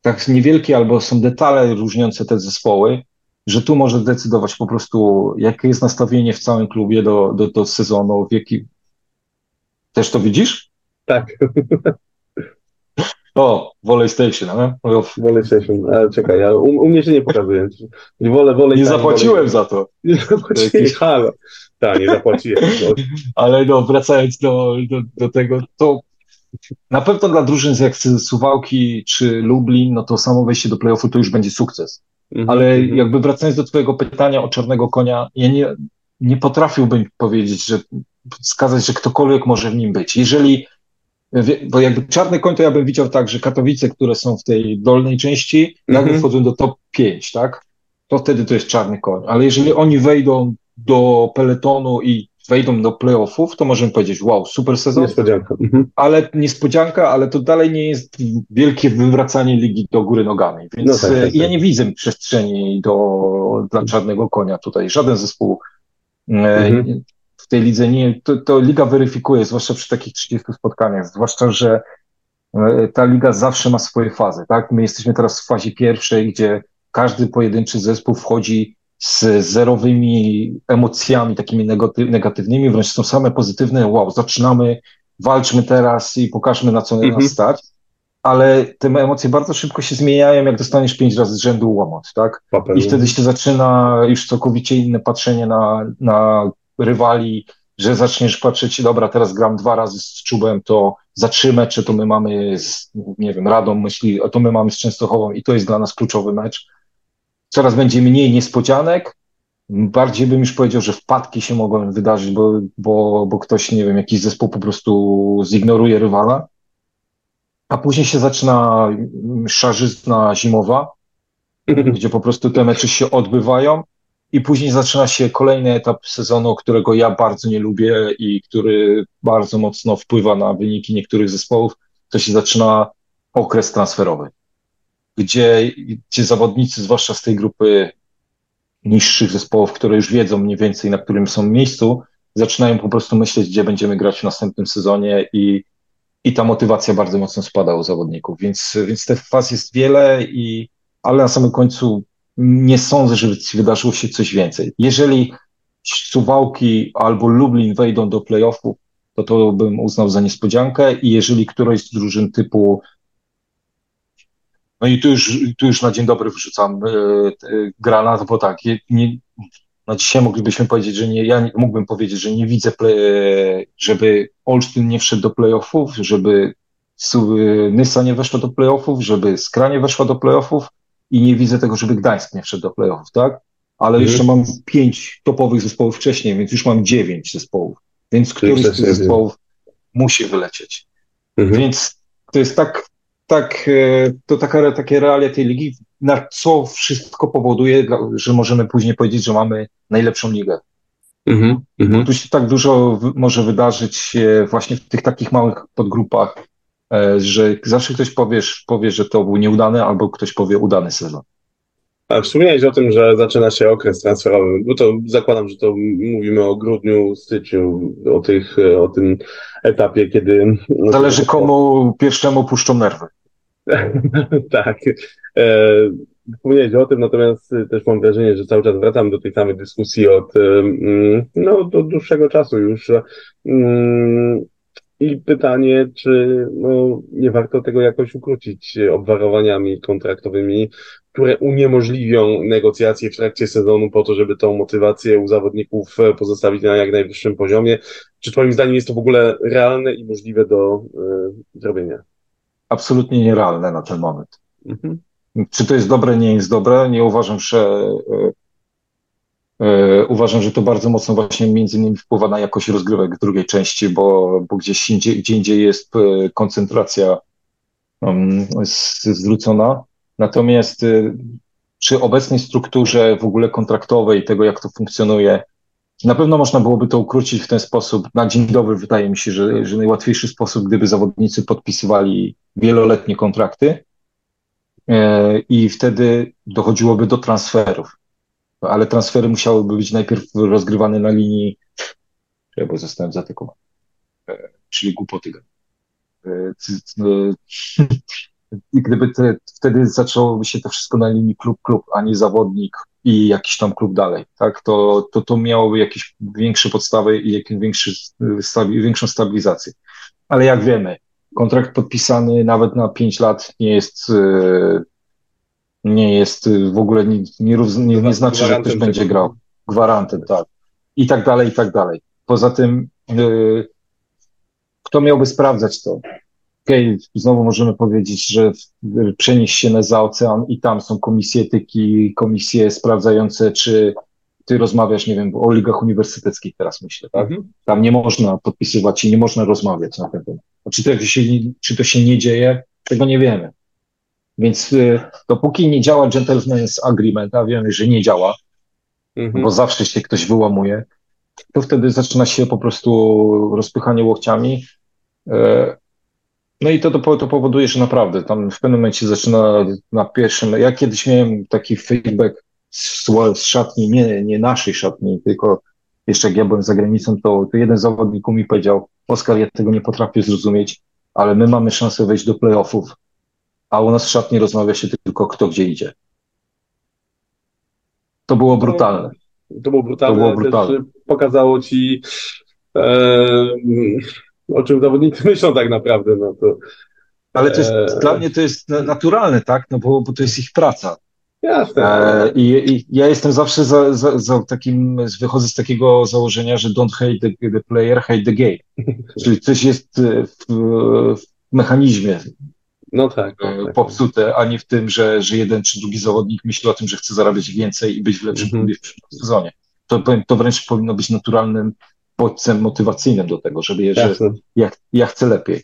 tak niewielkie albo są detale różniące te zespoły, że tu może decydować po prostu, jakie jest nastawienie w całym klubie do, do, do sezonu, w jaki... Też to widzisz? Tak. *laughs* O, Volley Station, ale? Volley Station, ale czekaj, ja, u, u mnie się nie pokazuje. Wolę, wolę nie zapłaciłem za to. *laughs* Nie zapłaciłem, halo. Tak, nie zapłaciłem. No. ale no, wracając do, do, do tego, to na pewno dla drużyn jak Suwałki czy Lublin, no to samo wejście do playoffu to już będzie sukces. -hmm. Ale mhm. jakby wracając do twojego pytania o czarnego konia, ja nie, nie potrafiłbym powiedzieć, że wskazać, że ktokolwiek może w nim być. Jeżeli bo jakby czarny koń to ja bym widział tak, że Katowice, które są w tej dolnej części, mm -hmm. wchodzą do top 5, tak? To wtedy to jest czarny koń. Ale jeżeli oni wejdą do peletonu i wejdą do playoffów, to możemy powiedzieć, wow, super sezon. Niespodzianka. Mhm. Ale niespodzianka, ale to dalej nie jest wielkie wywracanie ligi do góry nogami. Więc no tak, tak, tak. ja nie widzę przestrzeni do, dla czarnego konia tutaj. Żaden zespół e, mhm w tej lidze nie, to, to liga weryfikuje, zwłaszcza przy takich 30 spotkaniach, zwłaszcza, że e, ta liga zawsze ma swoje fazy, tak? My jesteśmy teraz w fazie pierwszej, gdzie każdy pojedynczy zespół wchodzi z zerowymi emocjami, takimi negatywnymi, wręcz są same pozytywne. Wow, zaczynamy, walczmy teraz i pokażmy, na co mhm. nas stać. Ale te emocje bardzo szybko się zmieniają, jak dostaniesz pięć razy z rzędu łomot, tak? I wtedy się zaczyna już całkowicie inne patrzenie na, na rywali, że zaczniesz patrzeć, dobra, teraz gram dwa razy z Czubem, to za trzy mecze to my mamy z, nie wiem, Radą myśli, to my mamy z Częstochową i to jest dla nas kluczowy mecz. Coraz będzie mniej niespodzianek, bardziej bym już powiedział, że wpadki się mogą wydarzyć, bo, bo, bo ktoś, nie wiem, jakiś zespół po prostu zignoruje rywala, a później się zaczyna szarzyzna zimowa, *laughs* gdzie po prostu te mecze się odbywają i później zaczyna się kolejny etap sezonu, którego ja bardzo nie lubię i który bardzo mocno wpływa na wyniki niektórych zespołów. To się zaczyna okres transferowy, gdzie, gdzie zawodnicy, zwłaszcza z tej grupy niższych zespołów, które już wiedzą mniej więcej, na którym są miejscu, zaczynają po prostu myśleć, gdzie będziemy grać w następnym sezonie i, i ta motywacja bardzo mocno spada u zawodników. Więc, więc tych faz jest wiele, i, ale na samym końcu nie sądzę, żeby wydarzyło się coś więcej. Jeżeli Suwałki albo Lublin wejdą do playoffów, to to bym uznał za niespodziankę i jeżeli któraś z drużyn typu no i tu już, tu już na dzień dobry wrzucam e, e, granat, bo tak, nie, na dzisiaj moglibyśmy powiedzieć, że nie, ja nie, mógłbym powiedzieć, że nie widzę, play, żeby Olsztyn nie wszedł do playoffów, żeby Nysa nie weszła do playoffów, żeby Skra nie weszła do playoffów, i nie widzę tego, żeby Gdańsk nie wszedł do playoffów, tak? Ale mhm. jeszcze mam pięć topowych zespołów wcześniej, więc już mam dziewięć zespołów. Więc któryś z tych zespołów musi wylecieć. Mhm. Więc to jest tak, tak e, to taka, takie realia tej ligi, na co wszystko powoduje, że możemy później powiedzieć, że mamy najlepszą ligę. Mhm, Bo tu się tak dużo może wydarzyć właśnie w tych takich małych podgrupach, e, że zawsze ktoś powiesz, powie, że to był nieudany, albo ktoś powie udany sezon. A wspomniałeś o tym, że zaczyna się okres transferowy, bo to zakładam, że to mówimy o grudniu, styczniu, o, tych, o tym etapie, kiedy... Zależy komu pierwszemu puszczą nerwy. *laughs* tak. E, wspomniałeś o tym, natomiast też mam wrażenie, że cały czas wracam do tej samej dyskusji od mm, no, do dłuższego czasu już. Mm, I pytanie, czy no, nie warto tego jakoś ukrócić obwarowaniami kontraktowymi, które uniemożliwią negocjacje w trakcie sezonu po to, żeby tą motywację u zawodników pozostawić na jak najwyższym poziomie. Czy Twoim zdaniem jest to w ogóle realne i możliwe do y, zrobienia? Absolutnie nierealne na ten moment. Mhm. Czy to jest dobre, nie jest dobre? Nie uważam, że e, e, uważam, że to bardzo mocno właśnie między innymi wpływa na jakość rozgrywek drugiej części, bo, bo gdzieś indziej, gdzie indziej jest e, koncentracja um, zwrócona. Natomiast przy obecnej strukturze w ogóle kontraktowej, tego jak to funkcjonuje, na pewno można byłoby to ukrócić w ten sposób. Na dzień dobry wydaje mi się, że, że najłatwiejszy sposób, gdyby zawodnicy podpisywali wieloletnie kontrakty, E, i wtedy dochodziłoby do transferów. Ale transfery musiałyby być najpierw rozgrywane na linii, bo zostałem zatykowany, e, czyli głupoty. E, I gdyby te, wtedy zaczęłoby się to wszystko na linii klub-klub, a nie zawodnik i jakiś tam klub dalej, tak, to, to, to miałoby jakieś większe podstawy i większy, stabi, większą stabilizację. Ale jak wiemy, kontrakt podpisany nawet na 5 lat nie jest, e, nie jest w ogóle, nie, nie, nie, nie znaczy, że ktoś będzie grał. Gwarantem, tak. I tak dalej, i tak dalej. Poza tym, e, kto miałby sprawdzać to? Okej, okay, znowu możemy powiedzieć, że przenieść się na za ocean i tam są komisje etyki, komisje sprawdzające, czy ty rozmawiasz, nie wiem, o ligach uniwersyteckich teraz myślę, tak? Mhm. Tam nie można podpisywać i nie można rozmawiać na ten temat. Czy to, się, czy to się nie dzieje, tego nie wiemy. Więc y, dopóki nie działa gentleman's agreement, a wiemy, że nie działa, mhm. bo zawsze się ktoś wyłamuje, to wtedy zaczyna się po prostu rozpychanie łokciami. E, no i to, to, to powoduje, że naprawdę tam w pewnym momencie zaczyna na pierwszym. Ja kiedyś miałem taki feedback z, z szatni, nie, nie naszej szatni, tylko jeszcze jak ja byłem za granicą, to, to jeden zawodnik mi powiedział, Oskar, ja tego nie potrafię zrozumieć, ale my mamy szansę wejść do playoffów, a u nas w szatni rozmawia się tylko kto gdzie idzie. To było brutalne. To było brutalne, to było brutalne. Też pokazało ci, e, o czym zawodnicy *laughs* myślą tak naprawdę. No to, ale to jest, e... dla mnie to jest naturalne, tak? No bo, bo to jest ich praca. Jasne. E, I, I, ja jestem zawsze za, za, za, takim, wychodzę z takiego założenia, że don't hate the, the player, hate the game. *laughs* Czyli coś jest w, w mechanizmie no tak, no tak. popsute, a nie w tym, że, że jeden czy drugi zawodnik myśli o tym, że chce zarabiać więcej i być w lepszym -hmm. w sezonie. To, to wręcz powinno być naturalnym bodźcem motywacyjnym do tego, żeby że ja, ja chcę lepiej.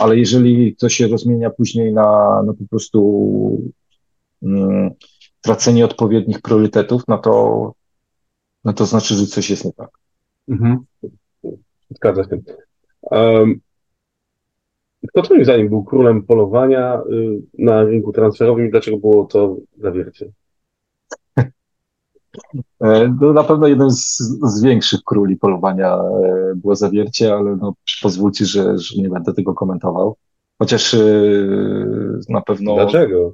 Ale jeżeli to się rozmienia później na, na po prostu mm, tracenie odpowiednich priorytetów, no to, no to znaczy, że coś jest nie tak. Mhm. Zgadza się. Um, kto twoim zdaniem był królem polowania y, na rynku transferowym i dlaczego było to zawiercie? E, no, na pewno jeden z, z, większych króli polowania e, było zawiercie, ale no, pozwólcie, że, że nie będę tego komentował. Chociaż e, na pewno. Dlaczego?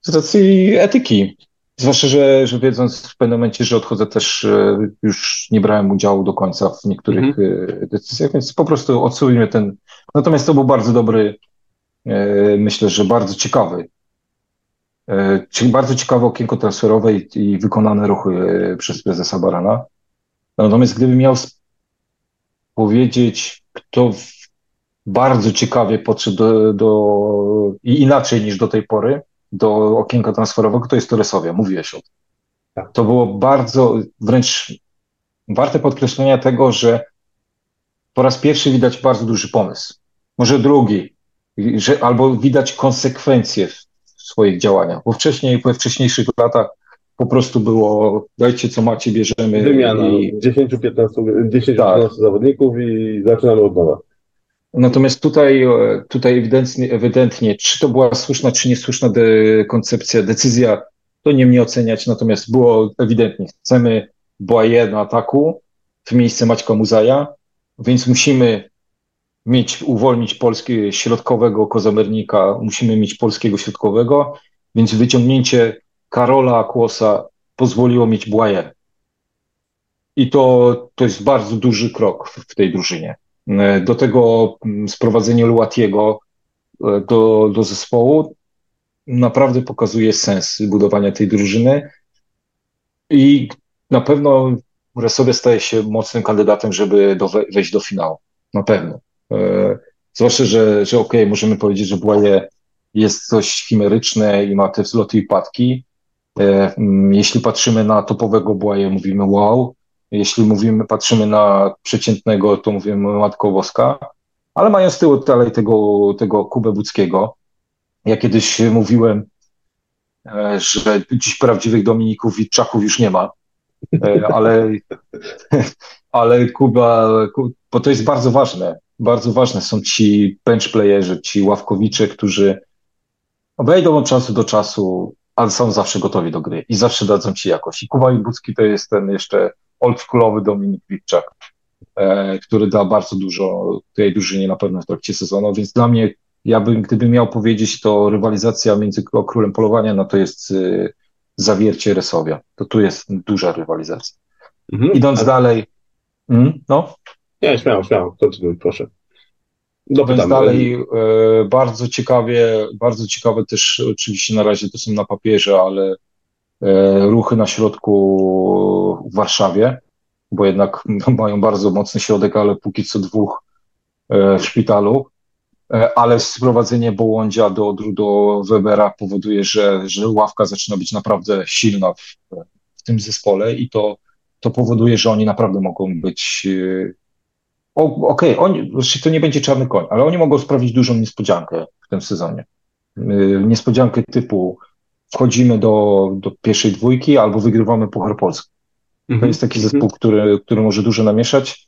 Z racji etyki. Zwłaszcza, że, że wiedząc w pewnym momencie, że odchodzę też, e, już nie brałem udziału do końca w niektórych mhm. decyzjach, więc po prostu odsunię ten. Natomiast to był bardzo dobry, e, myślę, że bardzo ciekawy, czyli bardzo ciekawe okienko transferowe i, i wykonane ruchy przez prezesa Barana. Natomiast gdybym miał powiedzieć, kto bardzo ciekawie podszedł do, do i inaczej niż do tej pory, do okienka transferowego, to jest to Resowia, mówiłeś o tym. Tak. To było bardzo, wręcz warte podkreślenia tego, że po raz pierwszy widać bardzo duży pomysł. Może drugi, że, albo widać konsekwencje w swoich działaniach, bo wcześniej, we wcześniejszych latach po prostu było dajcie co macie, bierzemy. Wymiana i... 10-15 10, tak. zawodników i zaczynamy od nowa. Natomiast tutaj, e, tutaj ewidentnie, ewidentnie, czy to była słuszna, czy niesłuszna de, koncepcja, decyzja, to nie mnie oceniać, natomiast było ewidentnie, chcemy Boye na ataku w miejsce Maćka Muzaja, więc musimy mieć, uwolnić polskiego środkowego kozamernika, musimy mieć polskiego środkowego, więc wyciągnięcie Karola Kłosa pozwoliło mieć Błaję. I to, to jest bardzo duży krok w, w tej drużynie. E, do tego mm, sprowadzenie Luatiego e, do, do zespołu naprawdę pokazuje sens budowania tej drużyny i na pewno Resowie staje się mocnym kandydatem, żeby do, wejść do finału. Na pewno. E, zwłaszcza, że, że okej, okay, możemy powiedzieć, że Błaje jest coś chimeryczne i ma te wzloty i padki. Mm, jeśli patrzymy na topowego Błaje, mówimy wow, jeśli mówimy, patrzymy na przeciętnego, to mówimy Matko Boska, ale mają z tyłu dalej tego, tego Kubę Budzkiego. Ja kiedyś mówiłem, e, że dziś prawdziwych Dominików Witczaków już nie ma, e, ale, *laughs* ale Kuba, bo to jest bardzo ważne, bardzo ważne są ci bench playerzy, ci ławkowicze, którzy wejdą od czasu do czasu, ale są zawsze gotowi do gry i zawsze dadzą ci jakość. I Kuba Budzki to jest ten jeszcze oldschoolowy Dominik Witczak, e, który da bardzo dużo tej drużynie na pewno w trakcie sezonu, więc dla mnie, ja bym, gdybym miał powiedzieć, to rywalizacja między królem polowania, no to jest y, zawiercie Resowia. To tu jest duża rywalizacja. Mhm, Idąc ale... dalej, mm, no. Nie, śmiało, śmiało, kontynuuj, proszę. Idąc dalej, e, bardzo ciekawie, bardzo ciekawe też, oczywiście na razie to są na papierze, ale ruchy na środku w Warszawie, bo jednak *laughs* mają bardzo mocny środek, ale póki co dwóch e, w szpitalu. E, ale sprowadzenie Bołądzia do, do Webera powoduje, że, że ławka zaczyna być naprawdę silna w, w tym zespole i to, to powoduje, że oni naprawdę mogą być. Okej, okay, znaczy to nie będzie czarny koń, ale oni mogą sprawić dużą niespodziankę w tym sezonie. Niespodziankę typu wchodzimy do, do pierwszej dwójki albo wygrywamy Puchar Polski. To mhm. jest taki zespół, mhm. który, który może dużo namieszać.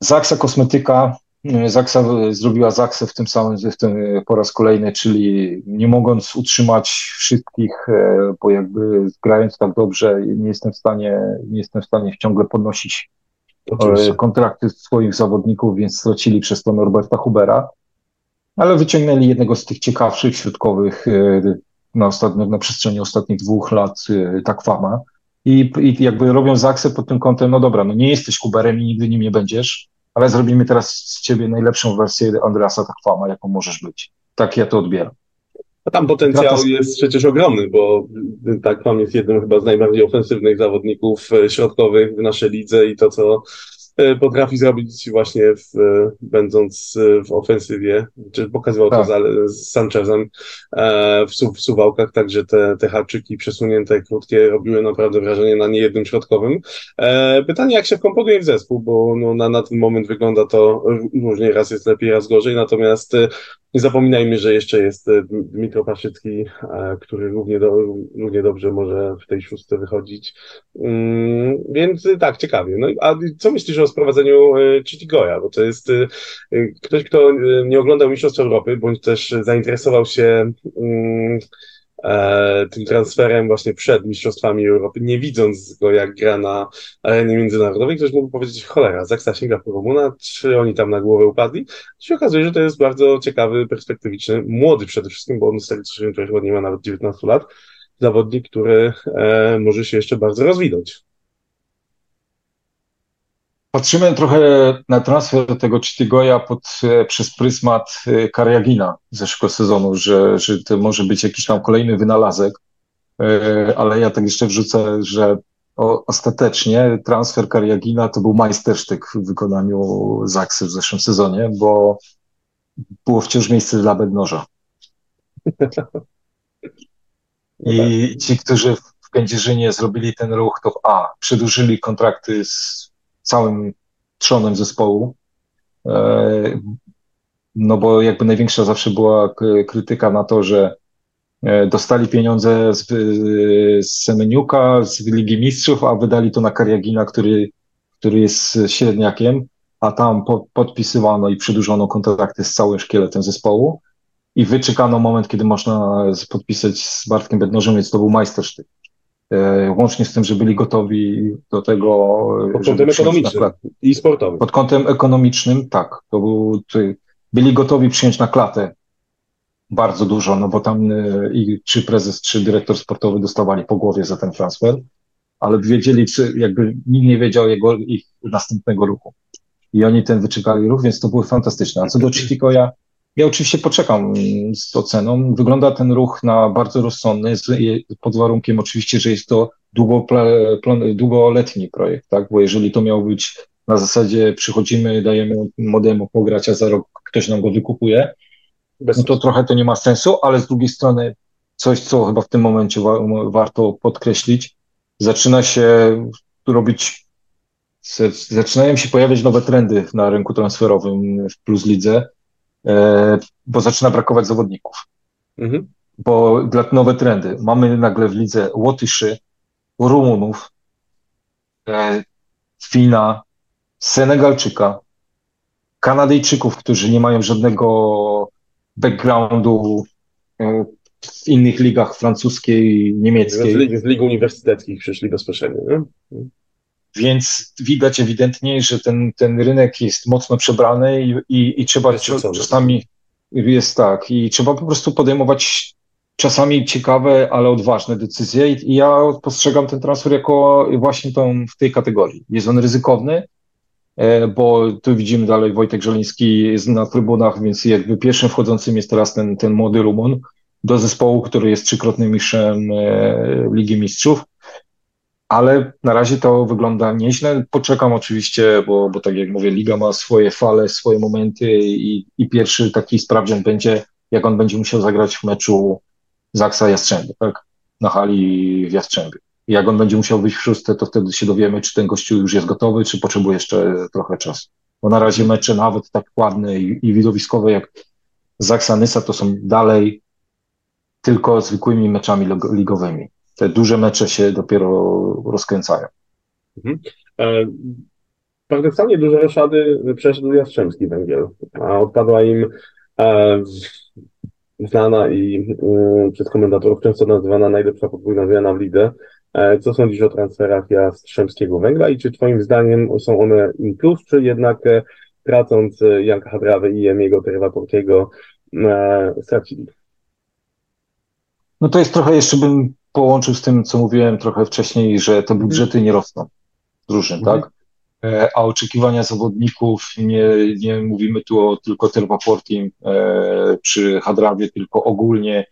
Zaksa Kosmetyka, e, Zaksa zrobiła Zaksę w tym samym, w tym po raz kolejny, czyli nie mogąc utrzymać wszystkich, e, bo jakby grając tak dobrze, nie jestem w stanie, nie jestem w stanie ciągle podnosić e, Oczywiście. kontrakty swoich zawodników, więc stracili przez to Norberta Hubera, ale wyciągnęli jednego z tych ciekawszych środkowych na, ostatnio, na przestrzeni ostatnich dwóch lat y, Takwama i, i jakby robią zaksę pod tym kątem, no dobra, no nie jesteś Kuberem i nigdy nim nie będziesz, ale zrobimy teraz z ciebie najlepszą wersję Andreasa Takwama, jaką możesz być. Tak ja to odbieram. A tam potencjał jest przecież ogromny, bo Takwam jest jednym chyba z najbardziej ofensywnych zawodników e, środkowych w naszej lidze i to, co potrafi zrobić właśnie w, e, będąc e, w ofensywie, czy pokazywał tak. to z, z Sanchezem w, w Suwałkach, także te, te haczyki przesunięte, krótkie robiły naprawdę wrażenie na niejednym środkowym. Pytanie, jak się wkomponuje w zespół, bo no, na, na ten moment wygląda to różnie, raz jest lepiej, raz gorzej, natomiast nie zapominajmy, że jeszcze jest Dmitro Paszycki, który równie, do, równie dobrze może w tej szóstce wychodzić. Mm, więc tak, ciekawie. No, a co myślisz o sprowadzeniu Chitigoya? Bo to jest ktoś, kto nie oglądał Mistrzostw Europy, bądź też zainteresował się mm, e, tym transferem właśnie przed Mistrzostwami Europy, nie widząc go jak gra na arenie międzynarodowej, ktoś mógł powiedzieć, cholera, Zaksa sięga po Romuna, czy oni tam na głowę upadli? To się okazuje, że to jest bardzo ciekawy, perspektywiczny, młody przede wszystkim, bo on z tego co się chyba nie ma nawet 19 lat, zawodnik, który e, może się jeszcze bardzo rozwinąć. Patrzymy trochę na transfer tego Chitygoya pod, e, przez pryzmat e, Kariagina zeszłego sezonu, że, że to może być jakiś tam kolejny wynalazek, e, ale ja tak jeszcze wrzucę, że ostatecznie transfer Kariagina to był majstersztyk w wykonaniu Zaksy w zeszłym sezonie, bo było wciąż miejsce dla Bednoża. I ci, którzy w Kędzierzynie zrobili ten ruch, to A, przedłużyli kontrakty z całym trzonem zespołu, e, no bo jakby największa zawsze była krytyka na to, że e, dostali pieniądze z, z Semeniuka, z Ligi Mistrzów, a wydali to na Kariagina, który, który jest średniakiem, a tam po, podpisywano i przedłużono kontrakty z całym szkieletem zespołu. I wyczekano moment, kiedy można podpisać z Bartkiem Bednożem, więc to był majstersztyk. E, łącznie z tym, że byli gotowi do tego. Pod kątem ekonomicznym i sportowym. Pod kątem ekonomicznym, tak. To był, byli gotowi przyjąć na klatę bardzo dużo, no bo tam e, i czy prezes, czy dyrektor sportowy dostawali po głowie za ten transfer, ale wiedzieli, czy jakby nikt nie wiedział jego ich następnego ruchu. I oni ten wyczekali ruch, więc to było fantastyczne. A co do Chitikoya, ja oczywiście poczekam z oceną. Wygląda ten ruch na bardzo rozsądny, pod warunkiem oczywiście, że jest to długo, długoletni projekt, tak? Bo jeżeli to miał być na zasadzie przychodzimy, dajemy modemu pograć, a za rok ktoś nam go wykupuje, no to trochę to nie ma sensu, ale z drugiej strony coś, co chyba w tym momencie wa warto podkreślić, zaczyna się robić, zaczynają się pojawiać nowe trendy na rynku transferowym w Plus Lidze, bo zaczyna brakować zawodników. Mhm. Bo dla nowe trendy. Mamy nagle w lidze Łotyszy, Rumunów, e, Fina, Senegalczyka, Kanadyjczyków, którzy nie mają żadnego backgroundu e, w innych ligach francuskiej, niemieckiej. Z, z lig uniwersyteckich przyszli bezpośrednio. Nie? Więc widać ewidentnie, że ten, ten rynek jest mocno przebrany i, i, i trzeba czasami jest tak, i trzeba po prostu podejmować czasami ciekawe, ale odważne decyzje. I ja postrzegam ten transfer jako właśnie tą w tej kategorii. Jest on ryzykowny, e, bo tu widzimy dalej Wojtek Żeliński jest na trybunach, więc jakby pierwszym wchodzącym jest teraz ten, ten młody Rumun do zespołu, który jest trzykrotnym mistrzem e, Ligi Mistrzów ale na razie to wygląda nieźle. Poczekam oczywiście, bo, bo tak jak mówię, liga ma swoje fale, swoje momenty i, i pierwszy taki sprawdzian będzie, jak on będzie musiał zagrać w meczu Zaksa Jastrzębie, tak? Na hali w Jastrzębiu. I jak on będzie musiał wyjść w szóste, to wtedy się dowiemy, czy ten gościu już jest gotowy, czy potrzebuje jeszcze trochę czasu. Bo na razie mecze nawet tak ładne i, i widowiskowe jak Zaksa Nysa to są dalej tylko zwykłymi meczami ligowymi te duże mecze się dopiero rozkręcają. Mhm. E, paradoksalnie duże roszady przeszedł Jastrzębski Węgiel, a odpadła im e, znana i e, przez komentatorów często nazywana najlepsza podwójna zmiana w lidze. E, co sądzisz o transferach Jastrzębskiego Węgla i czy twoim zdaniem są one in plus, czy jednak e, tracąc e, Janka Hadrawy i Jemiego Terewa Portiego stracili? No to jest trochę jeszcze bym połączył z tym, co mówiłem trochę wcześniej, że te budżety nie rosną drużyn, mhm. tak? E, a oczekiwania zawodników, nie, nie mówimy tu o tylko Tervaportim e, czy Hadrawie, tylko ogólnie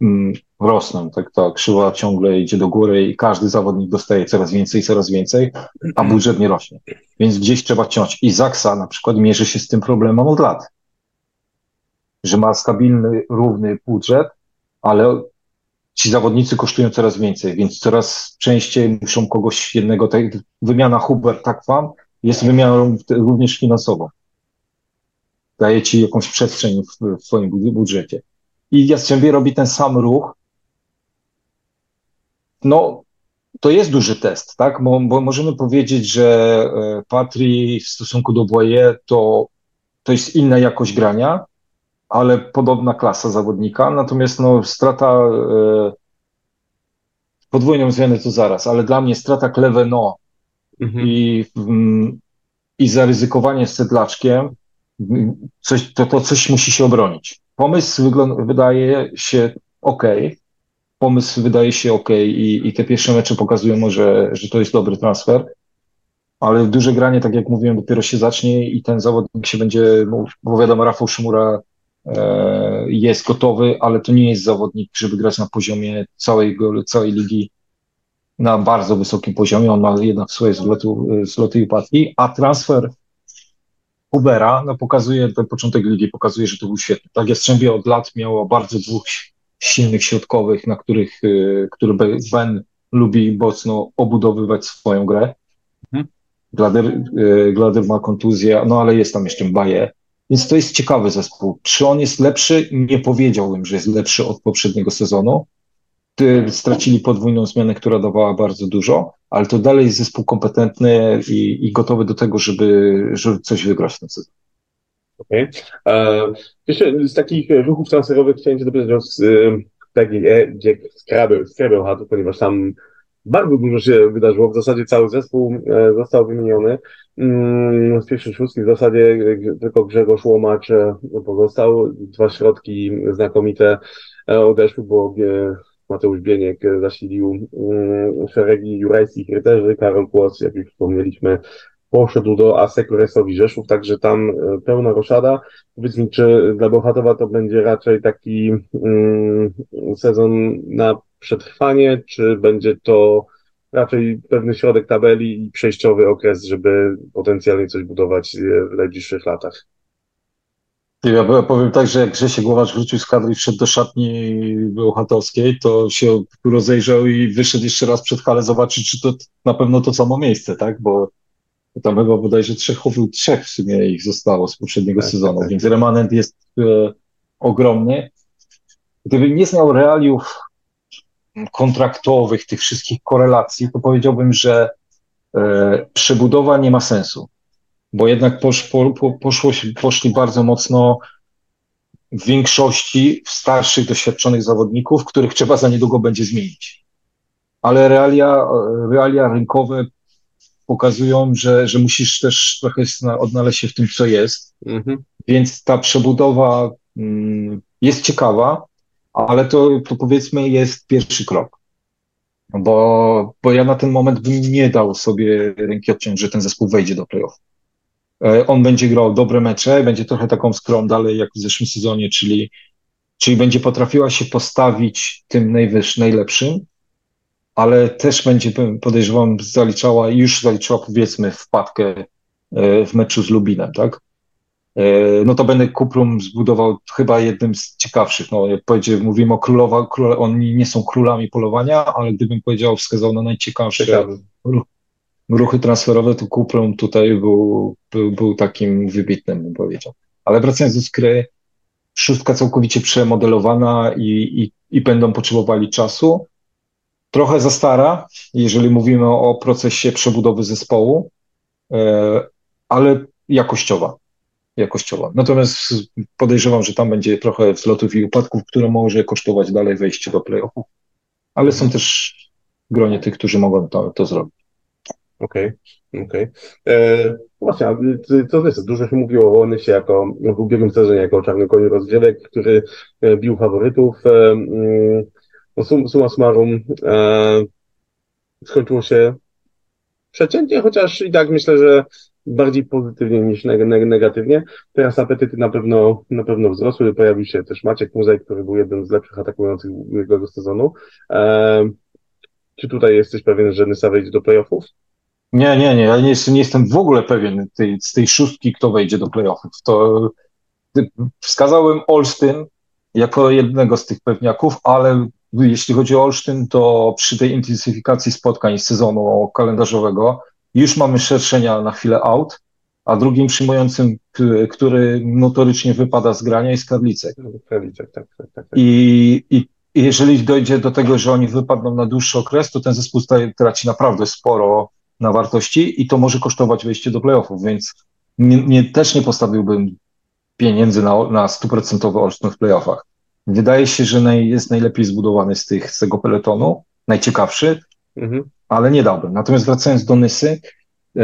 mm, rosną, tak, tak, krzywa ciągle idzie do góry i każdy zawodnik dostaje coraz więcej, coraz więcej, a budżet nie rośnie. Więc gdzieś trzeba ciąć. I Zaksa na przykład mierzy się z tym problemem od lat, że ma stabilny, równy budżet, ale ci zawodnicy kosztują coraz więcej, więc coraz częściej muszą kogoś jednego, tak, wymiana Hubert tak wam jest wymianą również finansową. Daje ci jakąś przestrzeń w, w swoim budżecie. I Jastrzębie robi ten sam ruch. No, to jest duży test, tak? Bo, bo możemy powiedzieć, że e, Patri w stosunku do Boye to, to jest inna jakość grania, ale podobna klasa zawodnika. Natomiast no, strata e, podwójną zmianę to zaraz, ale dla mnie strata Kleveno mhm. i, mm, i zaryzykowanie z sedlaczkiem, coś, to, to coś musi się obronić. Pomysł wydaje się ok. Pomysł wydaje się ok i, i te pierwsze mecze pokazują może, że to jest dobry transfer ale duże granie, tak jak mówiłem, dopiero się zacznie i ten zawodnik się będzie, bo wiadomo, Rafał Szymura jest gotowy, ale to nie jest zawodnik, żeby grać na poziomie całej, całej ligi na bardzo wysokim poziomie. On ma jednak swoje zloty, zloty i upadki, a transfer Ubera no pokazuje, ten początek ligi pokazuje, że to był świetny. Tak, Jastrzębie od lat miało bardzo dwóch silnych środkowych, na których, y, który Ben lubi mocno obudowywać swoją grę. Mhm. Glader, y, Glader ma kontuzję, no ale jest tam jeszcze Baje. Więc to jest ciekawy zespół. Czy on jest lepszy? Nie powiedziałbym, że jest lepszy od poprzedniego sezonu. Stracili podwójną zmianę, która dawała bardzo dużo, ale to dalej jest zespół kompetentny i, i gotowy do tego, żeby, żeby coś wygrać w tym sezonie. Okej. Okay. Jeszcze z takich ruchów transferowych chciałem Cię dopytać o e, Scrabble, Scrabble Hat, ponieważ tam bardzo dużo się wydarzyło. W zasadzie cały zespół e, został wymieniony. Mm, z pierwszej szóstki w zasadzie tylko Grzegorz Łomacz e, pozostał. Dwa środki znakomite odeszły, bo Mateusz Bieniek zasilił mm, szeregi jurajskich rycerzy. Karol Kłos, jak już wspomnieliśmy, poszedł do Asekuresowi Rzeszów, także tam e, pełna roszada. Powiedz mi, czy dla Bohatowa to będzie raczej taki mm, sezon na przetrwanie, czy będzie to raczej pewny środek tabeli i przejściowy okres, żeby potencjalnie coś budować e, w najbliższych latach? Ja powiem tak, że jak Grzesiek Głowacz wrócił z kadry i wszedł do szatni Bełchatowskiej, to się rozejrzał i wyszedł jeszcze raz przed halę zobaczyć, czy to na pewno to samo miejsce, tak? Bo tam chyba bodajże trzech, trzech w sumie ich zostało z poprzedniego tak, sezonu, tak, więc remanent jest e, ogromny. Gdybym nie znał realiów kontraktowych, tych wszystkich korelacji, to powiedziałbym, że e, przebudowa nie ma sensu, bo jednak posz, po, po, poszło, poszli bardzo mocno w większości w starszych, doświadczonych zawodników, których trzeba za niedługo będzie zmienić. Ale realia, realia rynkowe pokazują, że, że musisz też trochę odnaleźć się w tym, co jest. Mhm. Więc ta przebudowa mm, jest ciekawa, ale to, to powiedzmy jest pierwszy krok. Bo, bo ja na ten moment bym nie dał sobie ręki odciąć, że ten zespół wejdzie do playoff. E, on będzie grał dobre mecze, będzie trochę taką skrą dalej jak w zeszłym sezonie, czyli, czyli będzie potrafiła się postawić tym najwyższym, najlepszym, ale też będzie, podejrzewam, zaliczała, już zaliczyła powiedzmy wpadkę e, w meczu z Lubinem, tak? E, no to będę Kuprum zbudował chyba jednym z ciekawszych. No, jak powiedziałem, mówimy o królowa, króle, oni nie są królami polowania, ale gdybym powiedział, wskazał na najciekawsze ruchy transferowe, to Kuprum tutaj był, był, był takim wybitnym, bym powiedział. Ale wracając do skry, szóstka całkowicie przemodelowana i, i, i będą potrzebowali czasu trochę za stara, jeżeli mówimy o procesie przebudowy zespołu, e, ale jakościowa. Jakościowa. Natomiast podejrzewam, że tam będzie trochę wzlotów i upadków, które może kosztować dalej wejście do playoffów. Ale są też gronie tych, którzy mogą to, to zrobić. Okej, okay, okej. Okay. E, właśnie, to jest, dużo się mówiło o Onysie jako w ubiegłym sezonie jako czarny koniu rozgrywek, który e, bił faworytów. E, mm, no sum, summa summarum e, skończyło się przeciętnie, chociaż i tak myślę, że bardziej pozytywnie niż negatywnie. Teraz apetyty na pewno, na pewno wzrosły. Pojawił się też Maciek Muzej, który był jednym z lepszych atakujących ubiegłego sezonu. E, czy tutaj jesteś pewien, że Nysa wejdzie do playoffów? Nie, nie, nie. Ja nie jestem, nie jestem w ogóle pewien tej, z tej szóstki, kto wejdzie do playoffów. To wskazałem Olsztyn jako jednego z tych pewniaków, ale jeśli chodzi o Olsztyn, to przy tej intensyfikacji spotkań sezonu kalendarzowego już mamy szerszenia na chwilę out, a drugim przyjmującym, który notorycznie wypada z grania jest Karlicek. Karlicek, tak, tak, tak. tak. I, i jeżeli dojdzie do tego, że oni wypadną na dłuższy okres, to ten zespół staje, traci naprawdę sporo na wartości i to może kosztować wejście do playoffów, więc nie, nie, też nie postawiłbym pieniędzy na, na stuprocentowy Olsztyn w playoffach. Wydaje się, że naj, jest najlepiej zbudowany z, tych, z tego peletonu, najciekawszy, mhm. Ale nie dałbym. Natomiast wracając do Nysy, e,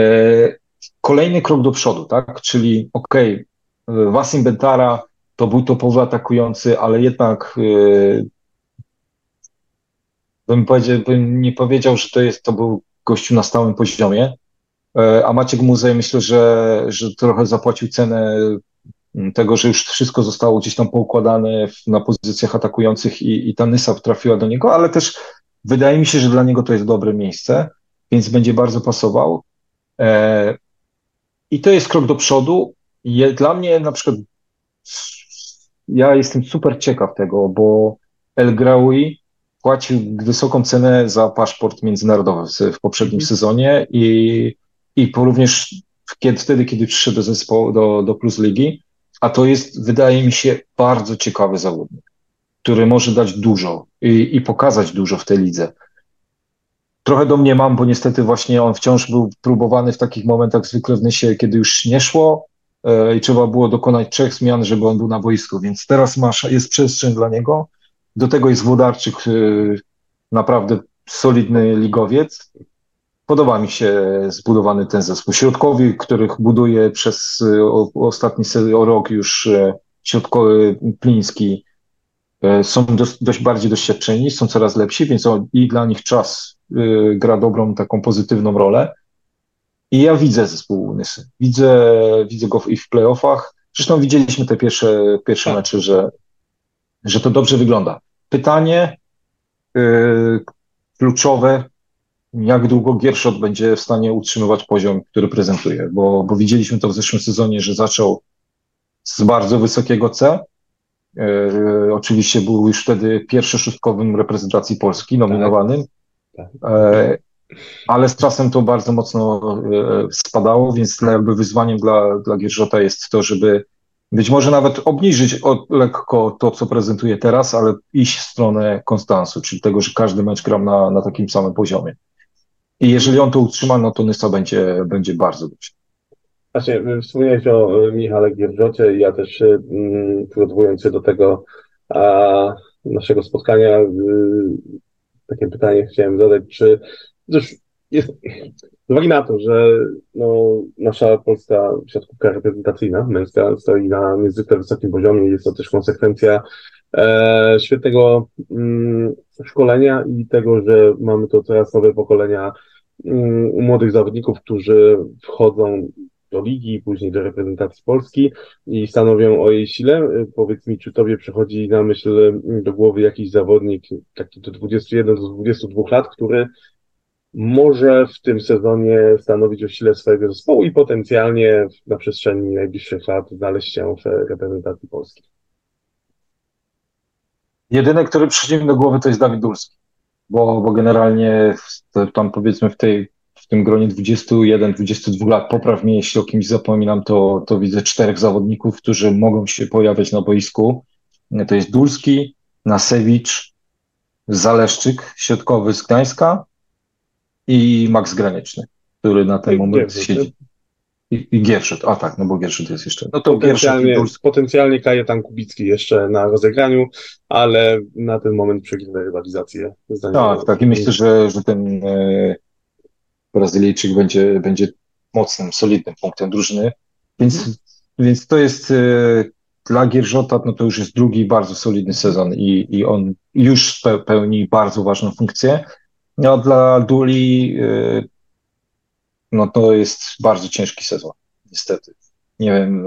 kolejny krok do przodu, tak? Czyli okej, okay, Was Bentara to był topowy atakujący, ale jednak e, bym, powiedział, bym nie powiedział, że to jest, to był gościu na stałym poziomie. E, a Maciek Muzej myślę, że, że trochę zapłacił cenę tego, że już wszystko zostało gdzieś tam poukładane na pozycjach atakujących i, i ta Nysa trafiła do niego, ale też wydaje mi się, że dla niego to jest dobre miejsce, więc będzie bardzo pasował. E, I to jest krok do przodu. Je, dla mnie na przykład ja jestem super ciekaw tego, bo El Graoui płacił wysoką cenę za paszport międzynarodowy w, w poprzednim mm. sezonie i, i również kiedy, wtedy, kiedy przyszedł do zespołu, do, do Plus Ligi, a to jest, wydaje mi się, bardzo ciekawy zawodnik, który może dać dużo i, i pokazać dużo w tej lidze. Trochę do mnie mam, bo niestety właśnie on wciąż był próbowany w takich momentach zwykle w Nysie, kiedy już nie szło e, i trzeba było dokonać trzech zmian, żeby on był na boisku, więc teraz masz, jest przestrzeń dla niego. Do tego jest Włodarczyk, e, naprawdę solidny ligowiec. Podoba mi się zbudowany ten zespół. Środkowi, których buduje przez e, ostatni rok już środkowy Pliński, są dość bardziej doświadczeni, są coraz lepsi, więc i dla nich czas Y, gra dobrą, taką pozytywną rolę. I ja widzę zespół Nysy. Widzę, widzę go i w playoffach. Zresztą widzieliśmy te pierwsze, pierwsze tak. mecze, że, że to dobrze wygląda. Pytanie yy, kluczowe, jak długo Gierszot będzie w stanie utrzymywać poziom, który prezentuje, bo, bo widzieliśmy to w zeszłym sezonie, że zaczął z bardzo wysokiego C. Yy, oczywiście był już wtedy pierwszoszustkowym reprezentacji Polski nominowanym. Tak. Tak. E, ale z czasem to bardzo mocno e, spadało, więc jakby wyzwaniem dla, dla Gierżota jest to, żeby być może nawet obniżyć lekko to, co prezentuje teraz, ale iść w stronę konstansu, czyli tego, że każdy mecz gram na, na takim samym poziomie. I jeżeli on to utrzyma, no to Nysa będzie, będzie bardzo dobrze. Właśnie, wspomniałeś o Michale Gierżocie ja też mm, przygotowując się do tego a, naszego spotkania, y, takie pytanie chciałem zadać, czy też jest, z uwagi na to, że no, nasza polska siatkówka reprezentacyjna, męska, stoi na niezwykle wysokim poziomie, jest to też konsekwencja e, świetnego mm, szkolenia i tego, że mamy to coraz nowe pokolenia mm, młodych zawodników, którzy wchodzą do ligi, później do reprezentacji Polski i stanowią o jej sile. Powiedz mi, czy tobie przychodzi na myśl do głowy jakiś zawodnik taki do 21 do 22 lat, który może w tym sezonie stanowić o sile swojego zespołu i potencjalnie na przestrzeni najbliższych lat znaleźć się w reprezentacji Polski. Jedyny, który przychodzi mi do głowy, to jest Dawid Dulski, bo, bo generalnie tam powiedzmy w tej w tym gronie 21-22 lat, popraw mnie, jeśli o kimś zapominam, to, to widzę czterech zawodników, którzy mogą się pojawiać na boisku. To jest Dulski, Nasewicz, Zaleszczyk, środkowy z Gdańska i Max Graniczny, który na ten I moment siedzi. I, I Gierszut, a tak, no bo Gierszut jest jeszcze. No to potencjalnie, Dulski. potencjalnie Kajetan Kubicki jeszcze na rozegraniu, ale na ten moment przegrywa rywalizację. Tak, tak i myślę, że, że ten e, Brazylijczyk będzie, będzie mocnym, solidnym punktem drużyny. Więc, więc to jest e, dla Gierżota, no to już jest drugi bardzo solidny sezon i, i on już pełni bardzo ważną funkcję. No, a dla Duli e, no to jest bardzo ciężki sezon, niestety. Nie wiem,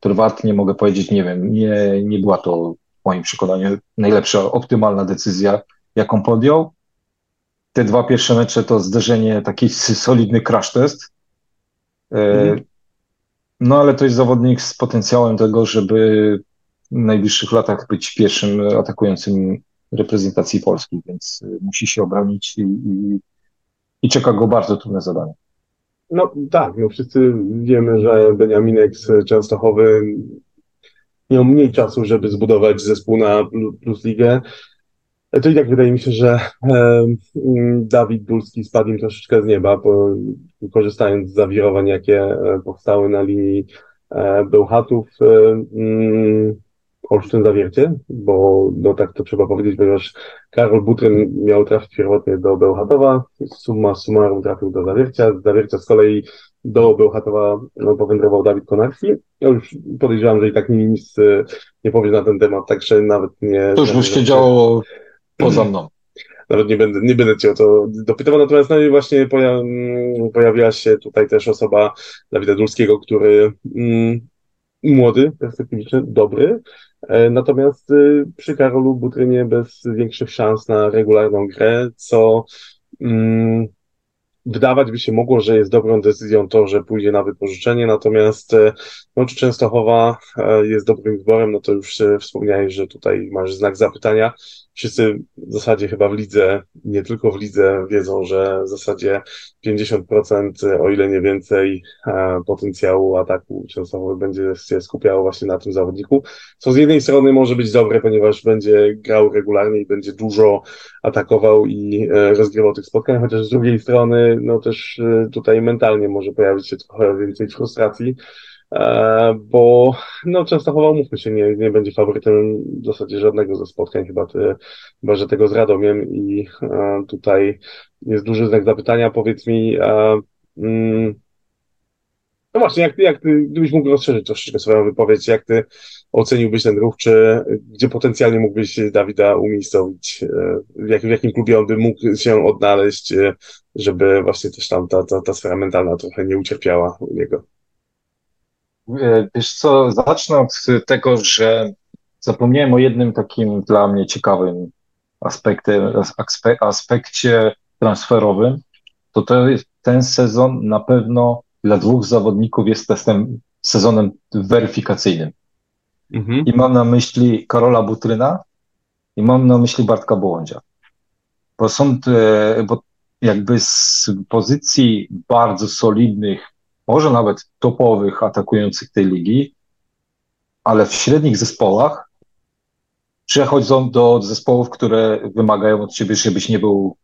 prywatnie mogę powiedzieć, nie wiem, nie, nie była to w moim przekonaniu najlepsza, optymalna decyzja, jaką podjął te dwa pierwsze mecze to zderzenie, taki solidny crash test. E, mhm. No ale to jest zawodnik z potencjałem tego, żeby w najbliższych latach być pierwszym atakującym reprezentacji Polski, więc e, musi się obronić i, i, i czeka go bardzo trudne zadanie. No tak, no wszyscy wiemy, że Beniaminek z Częstochowy miał mniej czasu, żeby zbudować zespół na Plus Ligę. To i tak wydaje mi się, że mm, Dawid Dulski spadł im troszeczkę z nieba, bo, korzystając z zawirowań, jakie e, powstały na linii e, Bełchatów, e, mm, Olsztyn Zawiercie, bo no tak to trzeba powiedzieć, ponieważ Karol Butryn miał trafić pierwotnie do Bełchatowa, summa summarum trafił do Zawiercia, z Zawiercia z kolei do Bełchatowa no, powędrował Dawid Konarski. Ja już podejrzewam, że i tak nic nie powie na ten temat, także nawet nie... To już by się działo poza mną. Nawet nie będę, nie będę cię o to dopytywał, natomiast no właśnie poja pojawiła się tutaj też osoba Dawida Dulskiego, który mm, młody, perspektywiczny, dobry, e, natomiast y, przy Karolu Butrynie bez większych szans na regularną grę, co mm, wydawać by się mogło, że jest dobrą decyzją to, że pójdzie na wypożyczenie, natomiast e, no, czy Częstochowa e, jest dobrym wyborem, no to już wspomniałeś, że tutaj masz znak zapytania. Wszyscy w zasadzie chyba w lidze, nie tylko w lidze, wiedzą, że w zasadzie 50%, o ile nie więcej, e, potencjału ataku Częstochowy będzie się skupiało właśnie na tym zawodniku, co z jednej strony może być dobre, ponieważ będzie grał regularnie i będzie dużo atakował i e, rozgrywał tych spotkań, chociaż z drugiej strony, no też e, tutaj mentalnie może pojawić się trochę więcej frustracji, bo no Częstochowa, mówmy się, nie, nie będzie faworytem w zasadzie żadnego ze spotkań, chyba, ty, chyba że tego z Radomiem i e, tutaj jest duży znak zapytania. Powiedz mi, e, mm, no właśnie, jak, jak ty, gdybyś mógł rozszerzyć troszeczkę swoją wypowiedź, jak ty oceniłbyś ten ruch, czy gdzie potencjalnie mógłbyś Dawida umiejscowić, w, jak, w jakim klubie on by mógł się odnaleźć, żeby właśnie też tam ta, ta, ta sfera mentalna trochę nie ucierpiała u niego? E, wiesz co, zacznę od tego, że zapomniałem o jednym takim dla mnie ciekawym aspekcie, aspekcie transferowym. To, to jest, ten sezon na pewno dla dwóch zawodników jest testem, sezonem weryfikacyjnym. Mhm. I mam na myśli Karola Butryna i mam na myśli Bartka Bołądzia. Bo są, te, bo jakby z pozycji bardzo solidnych może nawet topowych atakujących tej ligi, ale w średnich zespołach przechodzą do zespołów, które wymagają od ciebie, żebyś nie był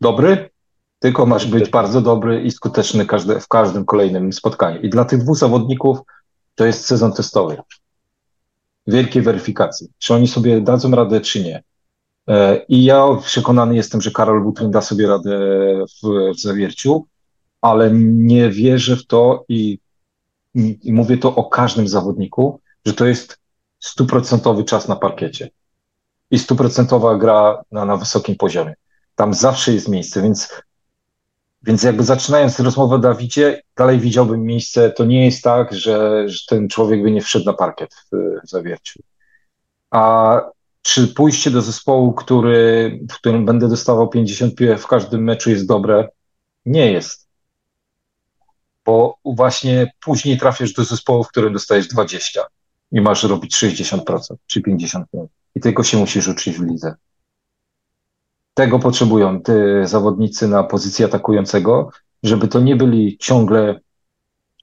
dobry, tylko masz być bardzo dobry i skuteczny każde, w każdym kolejnym spotkaniu. I dla tych dwóch zawodników to jest sezon testowy. Wielkiej weryfikacji. Czy oni sobie dadzą radę, czy nie. E, I ja przekonany jestem, że Karol Butryn da sobie radę w, w zawierciu ale nie wierzę w to i, i mówię to o każdym zawodniku, że to jest stuprocentowy czas na parkiecie i stuprocentowa gra na, na wysokim poziomie. Tam zawsze jest miejsce, więc, więc jakby zaczynając rozmowę o Dawidzie, dalej widziałbym miejsce. To nie jest tak, że, że ten człowiek by nie wszedł na parkiet w, w zawierciu. A czy pójście do zespołu, który, w którym będę dostawał 50 piłek w każdym meczu jest dobre? Nie jest bo właśnie później trafisz do zespołu, w którym dostajesz 20 i masz robić 60% czy 55%. I tego się musisz uczyć w lidze. Tego potrzebują te zawodnicy na pozycji atakującego, żeby to nie byli ciągle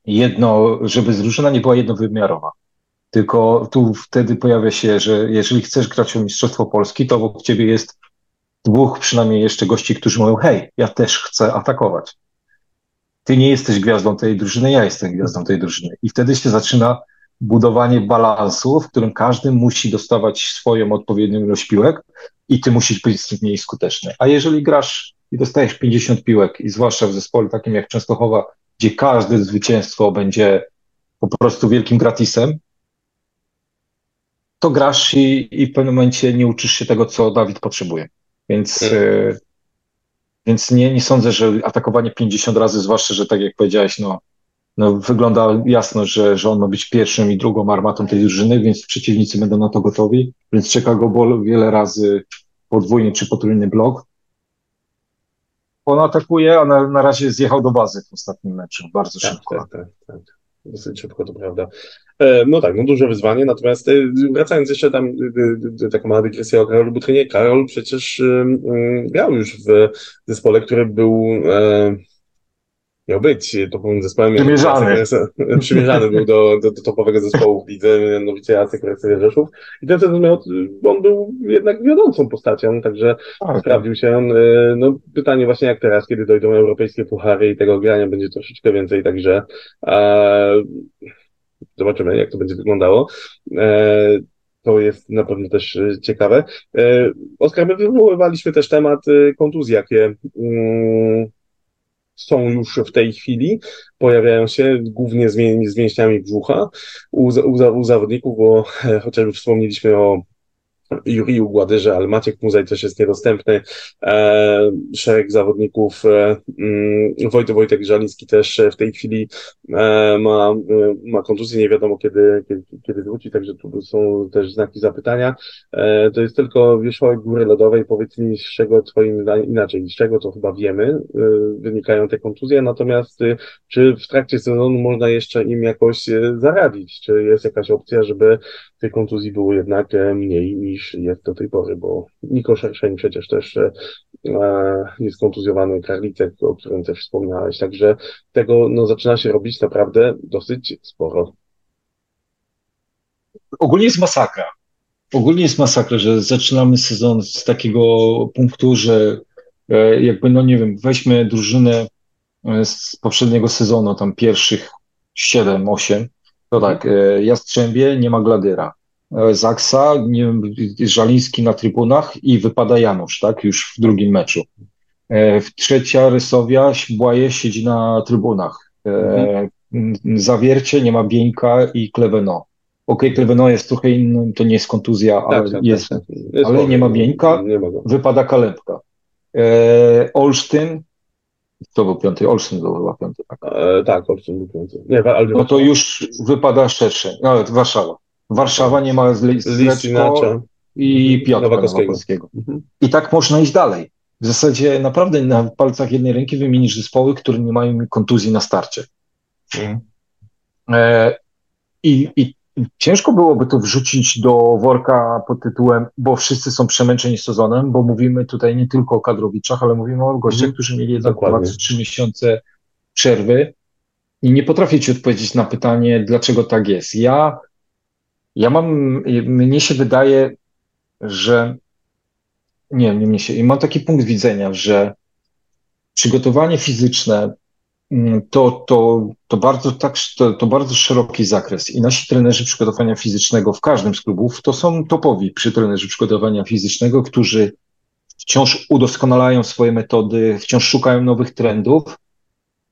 jedno, żeby drużyna nie była jednowymiarowa. Tylko tu wtedy pojawia się, że jeżeli chcesz grać o Mistrzostwo Polski, to wokół ciebie jest dwóch przynajmniej jeszcze gości, którzy mówią, hej, ja też chcę atakować ty nie jesteś gwiazdą tej drużyny, ja jestem gwiazdą tej drużyny. I wtedy się zaczyna budowanie balansu, w którym każdy musi dostawać swoją odpowiednią ilość piłek i ty musisz być mniej skuteczny. A jeżeli grasz i dostajesz 50 piłek, i zwłaszcza w zespole takim jak Częstochowa, gdzie każde zwycięstwo będzie po prostu wielkim gratisem, to grasz i, i w pewnym momencie nie uczysz się tego, co Dawid potrzebuje. Więc hmm. Więc nie, nie sądzę, że atakowanie 50 razy, zwłaszcza, że tak jak powiedziałeś, no, no wygląda jasno, że, że on ma być pierwszym i drugą armatą tej drużyny, więc przeciwnicy będą na to gotowi, więc czeka go wiele razy podwójny czy potrójny blok. On atakuje, a na, na razie zjechał do bazy w ostatnim meczu bardzo tak, szybko. Tak, tak, tak dosyć szybko, to prawda. E, no tak, no duże wyzwanie, natomiast e, wracając jeszcze tam, e, taka mała dygresja o Karolu Butrynie, Karol przecież grał już w zespole, który był miał być topowym zespołem. Przymierzany. *laughs* Przymierzany był do, do, do topowego zespołu w lidze, mianowicie AC Krecyja Rzeszów. I ten miał, on był jednak wiodącą postacią, także sprawdził się on. No, pytanie właśnie jak teraz, kiedy dojdą europejskie puchary i tego grania będzie troszeczkę więcej, także e, zobaczymy, jak to będzie wyglądało. E, to jest na pewno też ciekawe. E, Oskar, my wywoływaliśmy też temat kontuzji, jakie mm, są już w tej chwili, pojawiają się głównie z, z mięśniami brzucha. U, u, u zawodników, bo *laughs* chociażby wspomnieliśmy o Juriju Gładyrze, ale Maciek Muzaj też jest niedostępny. E, szereg zawodników, e, mm, Wojtek, Wojtek Żaliński też w tej chwili e, ma, e, ma kontuzję, nie wiadomo kiedy, kiedy, kiedy wróci, także tu są też znaki zapytania. E, to jest tylko wierzchołek góry lodowej, powiedz mi z czego twoim inaczej, z czego to chyba wiemy, e, wynikają te kontuzje, natomiast czy w trakcie sezonu można jeszcze im jakoś zaradzić? Czy jest jakaś opcja, żeby tej kontuzji było jednak mniej niż niż jest do tej pory, bo Niko Szerszeń przecież też e, jest kontuzjowany, Karlicek, o którym też wspomniałeś, także tego no, zaczyna się robić naprawdę dosyć sporo. Ogólnie jest masakra. Ogólnie jest masakra, że zaczynamy sezon z takiego punktu, że e, jakby, no nie wiem, weźmy drużynę e, z poprzedniego sezonu, tam pierwszych 7, 8, to tak, Jastrzębie nie ma Gladyra, Zaksa, nie wiem, Żaliński na trybunach i wypada Janusz, tak, już w drugim meczu. Trzecia Rysowia, Błaje siedzi na trybunach. Mhm. Zawiercie, nie ma Bieńka i Kleweno. Okej, okay, Kleveno jest trochę inny, to nie jest kontuzja, tak, ale, tak, jest, tak, tak. jest, ale nie ma Bieńka, nie wypada Kalepka. E, Olsztyn, to był piąty, Olsztyn był chyba piąty, tak? E, tak, Olsztyn był piąty. Nie, ale no to już wypada szerszy, no, Warszawa. Warszawa nie ma Zlecko i Piotra Nowakowskiego. Mhm. I tak można iść dalej. W zasadzie naprawdę na palcach jednej ręki wymienisz zespoły, które nie mają kontuzji na starcie. Mhm. E, i, I Ciężko byłoby to wrzucić do worka pod tytułem, bo wszyscy są przemęczeni sezonem, bo mówimy tutaj nie tylko o kadrowiczach, ale mówimy o gościach, mm, którzy mieli jednak dwa czy trzy miesiące przerwy i nie potrafię ci odpowiedzieć na pytanie, dlaczego tak jest. Ja, ja mam, mnie się wydaje, że nie, nie mnie się, mam taki punkt widzenia, że przygotowanie fizyczne Mm, to, to, to, bardzo, tak, to, to bardzo szeroki zakres i nasi trenerzy przygotowania fizycznego w każdym z klubów to są topowi przy trenerzy przygotowania fizycznego, którzy wciąż udoskonalają swoje metody, wciąż szukają nowych trendów.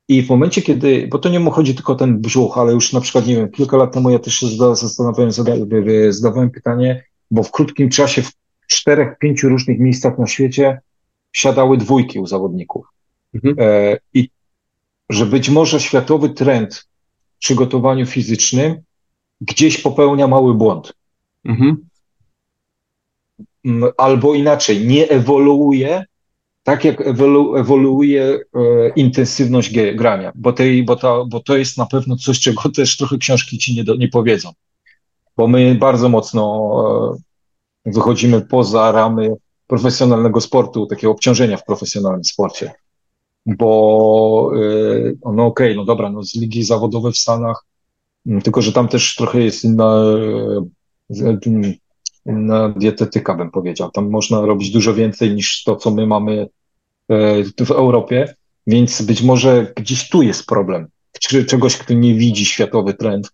I w momencie, kiedy, bo to nie chodzi tylko o ten brzuch, ale już na przykład, nie wiem, kilka lat temu ja też się zastanawiałem, zadawałem pytanie, bo w krótkim czasie w czterech, pięciu różnych miejscach na świecie siadały dwójki u zawodników. Mhm. E, I że być może światowy trend w przygotowaniu fizycznym gdzieś popełnia mały błąd. Mhm. Albo inaczej, nie ewoluuje tak, jak ewolu, ewoluuje e, intensywność grania, bo, tej, bo, to, bo to jest na pewno coś, czego też trochę książki ci nie, do, nie powiedzą. Bo my bardzo mocno e, wychodzimy poza ramy profesjonalnego sportu, takiego obciążenia w profesjonalnym sporcie bo y, no okej, okay, no dobra, no z ligi zawodowej w Stanach, tylko że tam też trochę jest inna, y, inna dietetyka, bym powiedział. Tam można robić dużo więcej niż to, co my mamy w Europie, więc być może gdzieś tu jest problem. Czegoś, kto nie widzi światowy trend,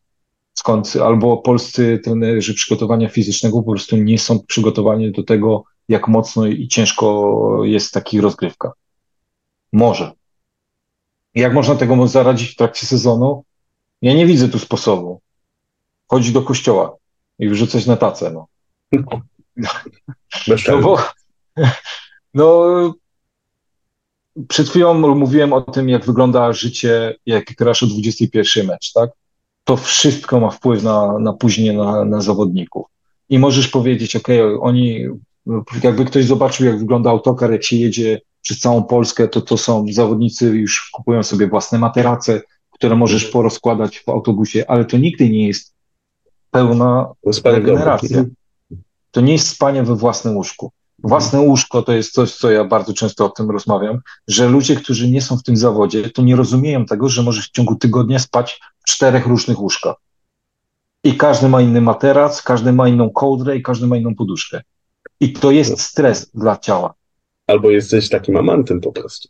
skąd albo polscy trenerzy przygotowania fizycznego po prostu nie są przygotowani do tego, jak mocno i ciężko jest w takich rozgrywkach. Może. Jak można tego zaradzić w trakcie sezonu? Ja nie widzę tu sposobu. Chodzić do kościoła i wrzucać na tacę, no. No bo, *laughs* no, przed chwilą mówiłem o tym, jak wygląda życie, jak grasz o 21 mecz, tak? To wszystko ma wpływ na, na później na, na zawodników. I możesz powiedzieć, ok, oni, jakby ktoś zobaczył, jak wygląda autokar, jak się jedzie przez całą Polskę, to to są zawodnicy już kupują sobie własne materace, które możesz porozkładać w autobusie, ale to nigdy nie jest pełna regeneracja. To nie jest spanie we własnym łóżku. Własne łóżko to jest coś, co ja bardzo często o tym rozmawiam, że ludzie, którzy nie są w tym zawodzie, to nie rozumieją tego, że możesz w ciągu tygodnia spać w czterech różnych łóżkach. I każdy ma inny materac, każdy ma inną kołdrę i każdy ma inną poduszkę. I to jest stres dla ciała. Albo jesteś takim amantem po prostu.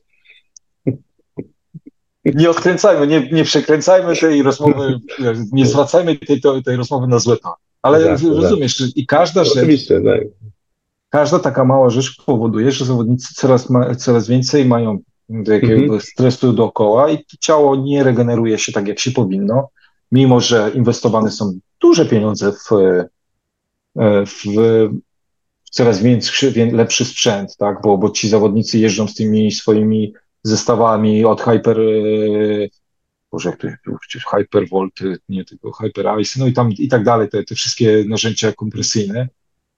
Nie odkręcajmy, nie, nie przekręcajmy tej rozmowy, nie zwracajmy tej, tej rozmowy na złe Ale tak, rozumiesz, tak. i każda rzecz, tak. Każda taka mała rzecz powoduje, że zawodnicy coraz, ma, coraz więcej mają jakiegoś mhm. stresu dookoła i ciało nie regeneruje się tak, jak się powinno, mimo że inwestowane są duże pieniądze w, w coraz większy, lepszy sprzęt, tak? Bo, bo ci zawodnicy jeżdżą z tymi swoimi zestawami od Hyper, e, Boże, jak to Hypervolt, nie tylko Hyper Ice, no i tam i tak dalej, te, te wszystkie narzędzia kompresyjne.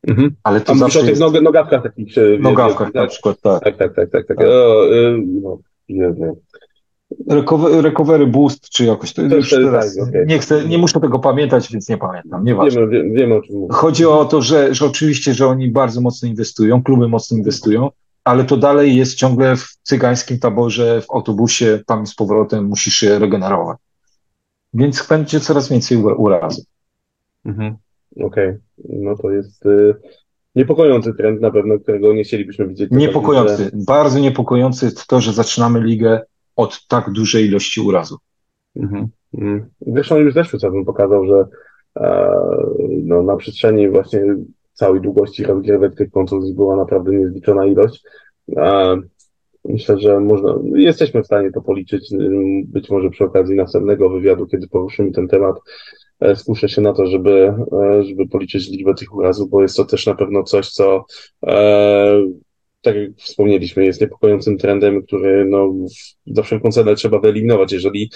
Mhm. Ale to zawsze o tych jest... nogawkach takich. Nogawkach na przykład, tak. Tak, tak, tak, tak. tak. tak. O, y, no, nie wiem. Recovery Boost, czy jakoś to, to już teraz, tak, okay. nie, chcę, nie muszę tego pamiętać, więc nie pamiętam, nieważne. Wiemy, wiemy o czym mówię. Chodzi o to, że, że oczywiście, że oni bardzo mocno inwestują, kluby mocno inwestują, ale to dalej jest ciągle w cygańskim taborze, w autobusie, tam z powrotem musisz się regenerować. Więc będzie coraz więcej urazów. Mhm. Okej, okay. no to jest y, niepokojący trend na pewno, którego nie chcielibyśmy widzieć. Niepokojący, że... bardzo niepokojący to, że zaczynamy ligę od tak dużej ilości urazów. Mhm. Mhm. Zresztą już zeszły sezon pokazał, że e, no, na przestrzeni właśnie całej długości rozgrywek tych kontuzji była naprawdę niezliczona ilość. E, myślę, że można, jesteśmy w stanie to policzyć, być może przy okazji następnego wywiadu, kiedy poruszymy ten temat, skuszę się na to, żeby, e, żeby policzyć liczbę tych urazów, bo jest to też na pewno coś, co e, tak jak wspomnieliśmy, jest niepokojącym trendem, który no, za wszelką cenę trzeba wyeliminować, jeżeli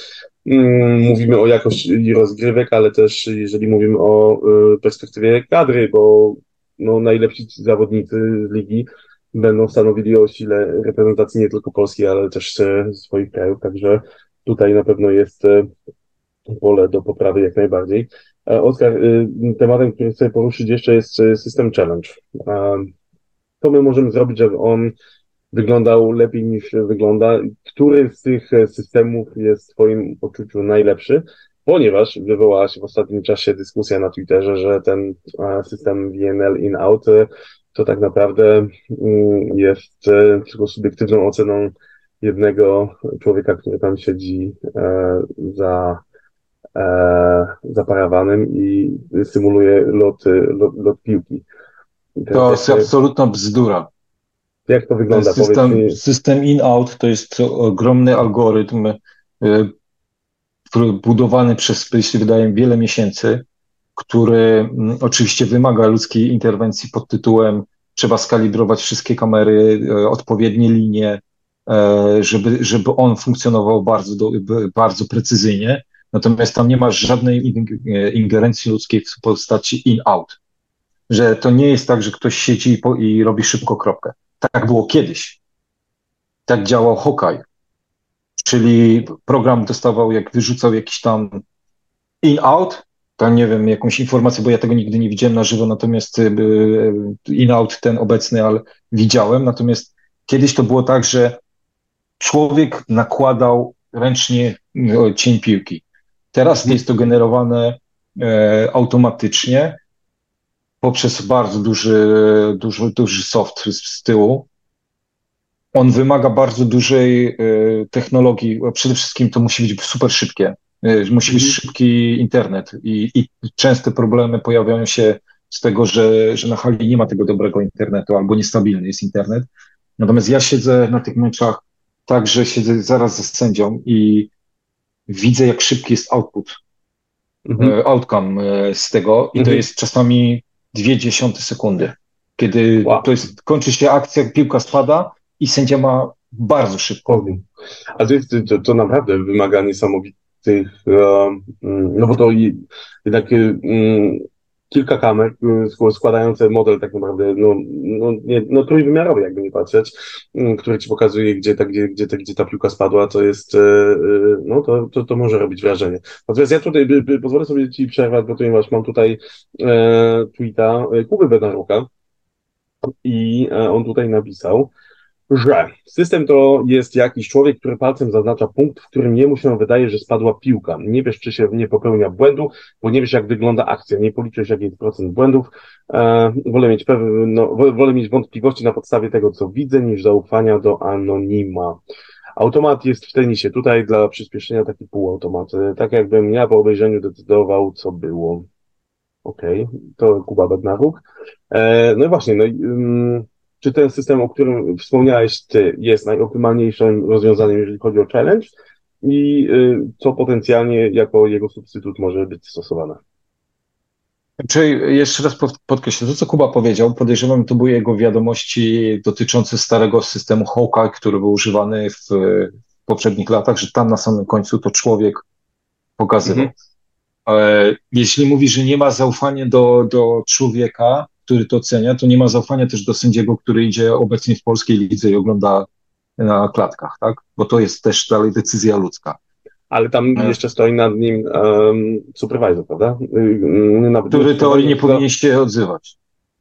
mm, mówimy o jakości rozgrywek, ale też jeżeli mówimy o y, perspektywie kadry, bo no, najlepsi zawodnicy z ligi będą stanowili o sile reprezentacji nie tylko Polski, ale też e, swoich krajów, także tutaj na pewno jest e, pole do poprawy jak najbardziej. E, Oskar, tematem, który chcę poruszyć jeszcze jest system challenge. Co my możemy zrobić, żeby on wyglądał lepiej niż wygląda? Który z tych systemów jest w Twoim odczuciu najlepszy? Ponieważ wywołała się w ostatnim czasie dyskusja na Twitterze, że ten system VNL in-out to tak naprawdę mm, jest e, tylko subiektywną oceną jednego człowieka, który tam siedzi e, za, e, za parawanem i symuluje lot, lot, lot piłki. To jest absolutna bzdura. Jak to wygląda? System, system in-out to jest ogromny algorytm, który budowany przez, jeśli wydaje wiele miesięcy, który mm, oczywiście wymaga ludzkiej interwencji pod tytułem trzeba skalibrować wszystkie kamery, e, odpowiednie linie, e, żeby, żeby on funkcjonował bardzo, do, bardzo precyzyjnie. Natomiast tam nie ma żadnej e, ingerencji ludzkiej w postaci in-out. Że to nie jest tak, że ktoś siedzi i, robi szybko kropkę. Tak było kiedyś. Tak działał Hawkeye. Czyli program dostawał, jak wyrzucał jakiś tam in-out, tam nie wiem, jakąś informację, bo ja tego nigdy nie widziałem na żywo, natomiast y, y, in-out ten obecny, ale widziałem. Natomiast kiedyś to było tak, że człowiek nakładał ręcznie cień piłki. Teraz jest to generowane e, automatycznie poprzez bardzo duży, duży, duży soft z tyłu. On wymaga bardzo dużej e, technologii. Przede wszystkim to musi być super szybkie. Musi być mhm. szybki internet i, i częste problemy pojawiają się z tego, że, że na hali nie ma tego dobrego internetu albo niestabilny jest internet. Natomiast ja siedzę na tych meczach tak, że siedzę zaraz ze sędzią i widzę, jak szybki jest output, mhm. E, outcome e, z tego i mhm. to jest czasami dwie dziesiąte sekundy, kiedy wow. to jest, kończy się akcja, piłka spada i sędzia ma bardzo szybko. A to, jest, to, to naprawdę wymaga niesamowitego tych, mm, no bo to jednak mm, kilka kamer y, składające model tak naprawdę, no, no, nie, no trójwymiarowy jakby nie patrzeć, mm, który ci pokazuje, gdzie ta, gdzie, gdzie, ta, gdzie ta piłka spadła, to jest, y, no to, to, to może robić wrażenie. Natomiast ja tutaj pozwolę sobie ci przerwać, bo ponieważ mam tutaj e, tweeta Kuby Benaruka i e, on tutaj napisał, że system to jest jakiś człowiek, który palcem zaznacza punkt, w którym jemu się wydaje, że spadła piłka. Nie wiesz, czy się nie popełnia błędu, bo nie wiesz, jak wygląda akcja, nie policzysz, jaki jest procent błędów. E, wolę, mieć pewne, no, wolę mieć wątpliwości na podstawie tego, co widzę, niż zaufania do anonima. Automat jest w tenisie. Tutaj dla przyspieszenia taki półautomat. Tak jakbym ja po obejrzeniu decydował, co było. Okej, okay. to Kuba Bednaruk. E, no i właśnie, no i, um, czy ten system, o którym wspomniałeś ty, jest najoptymalniejszym rozwiązaniem, jeżeli chodzi o challenge i y, co potencjalnie jako jego substytut może być stosowane. Czyli jeszcze raz podkreślę, to co Kuba powiedział, podejrzewam, to były jego wiadomości dotyczące starego systemu Hawkeye, który był używany w, poprzednich latach, że tam na samym końcu to człowiek pokazywał. Mhm. Jeśli mówi, że nie ma zaufania do, do człowieka, który to ocenia, to nie ma zaufania też do sędziego, który idzie obecnie w polskiej lidze i ogląda na klatkach, tak? Bo to jest też dalej decyzja ludzka. Ale tam E. jeszcze stoi nad nim um, supervisor, prawda? Y, y, Nawet Który teorii nie powinien się odzywać.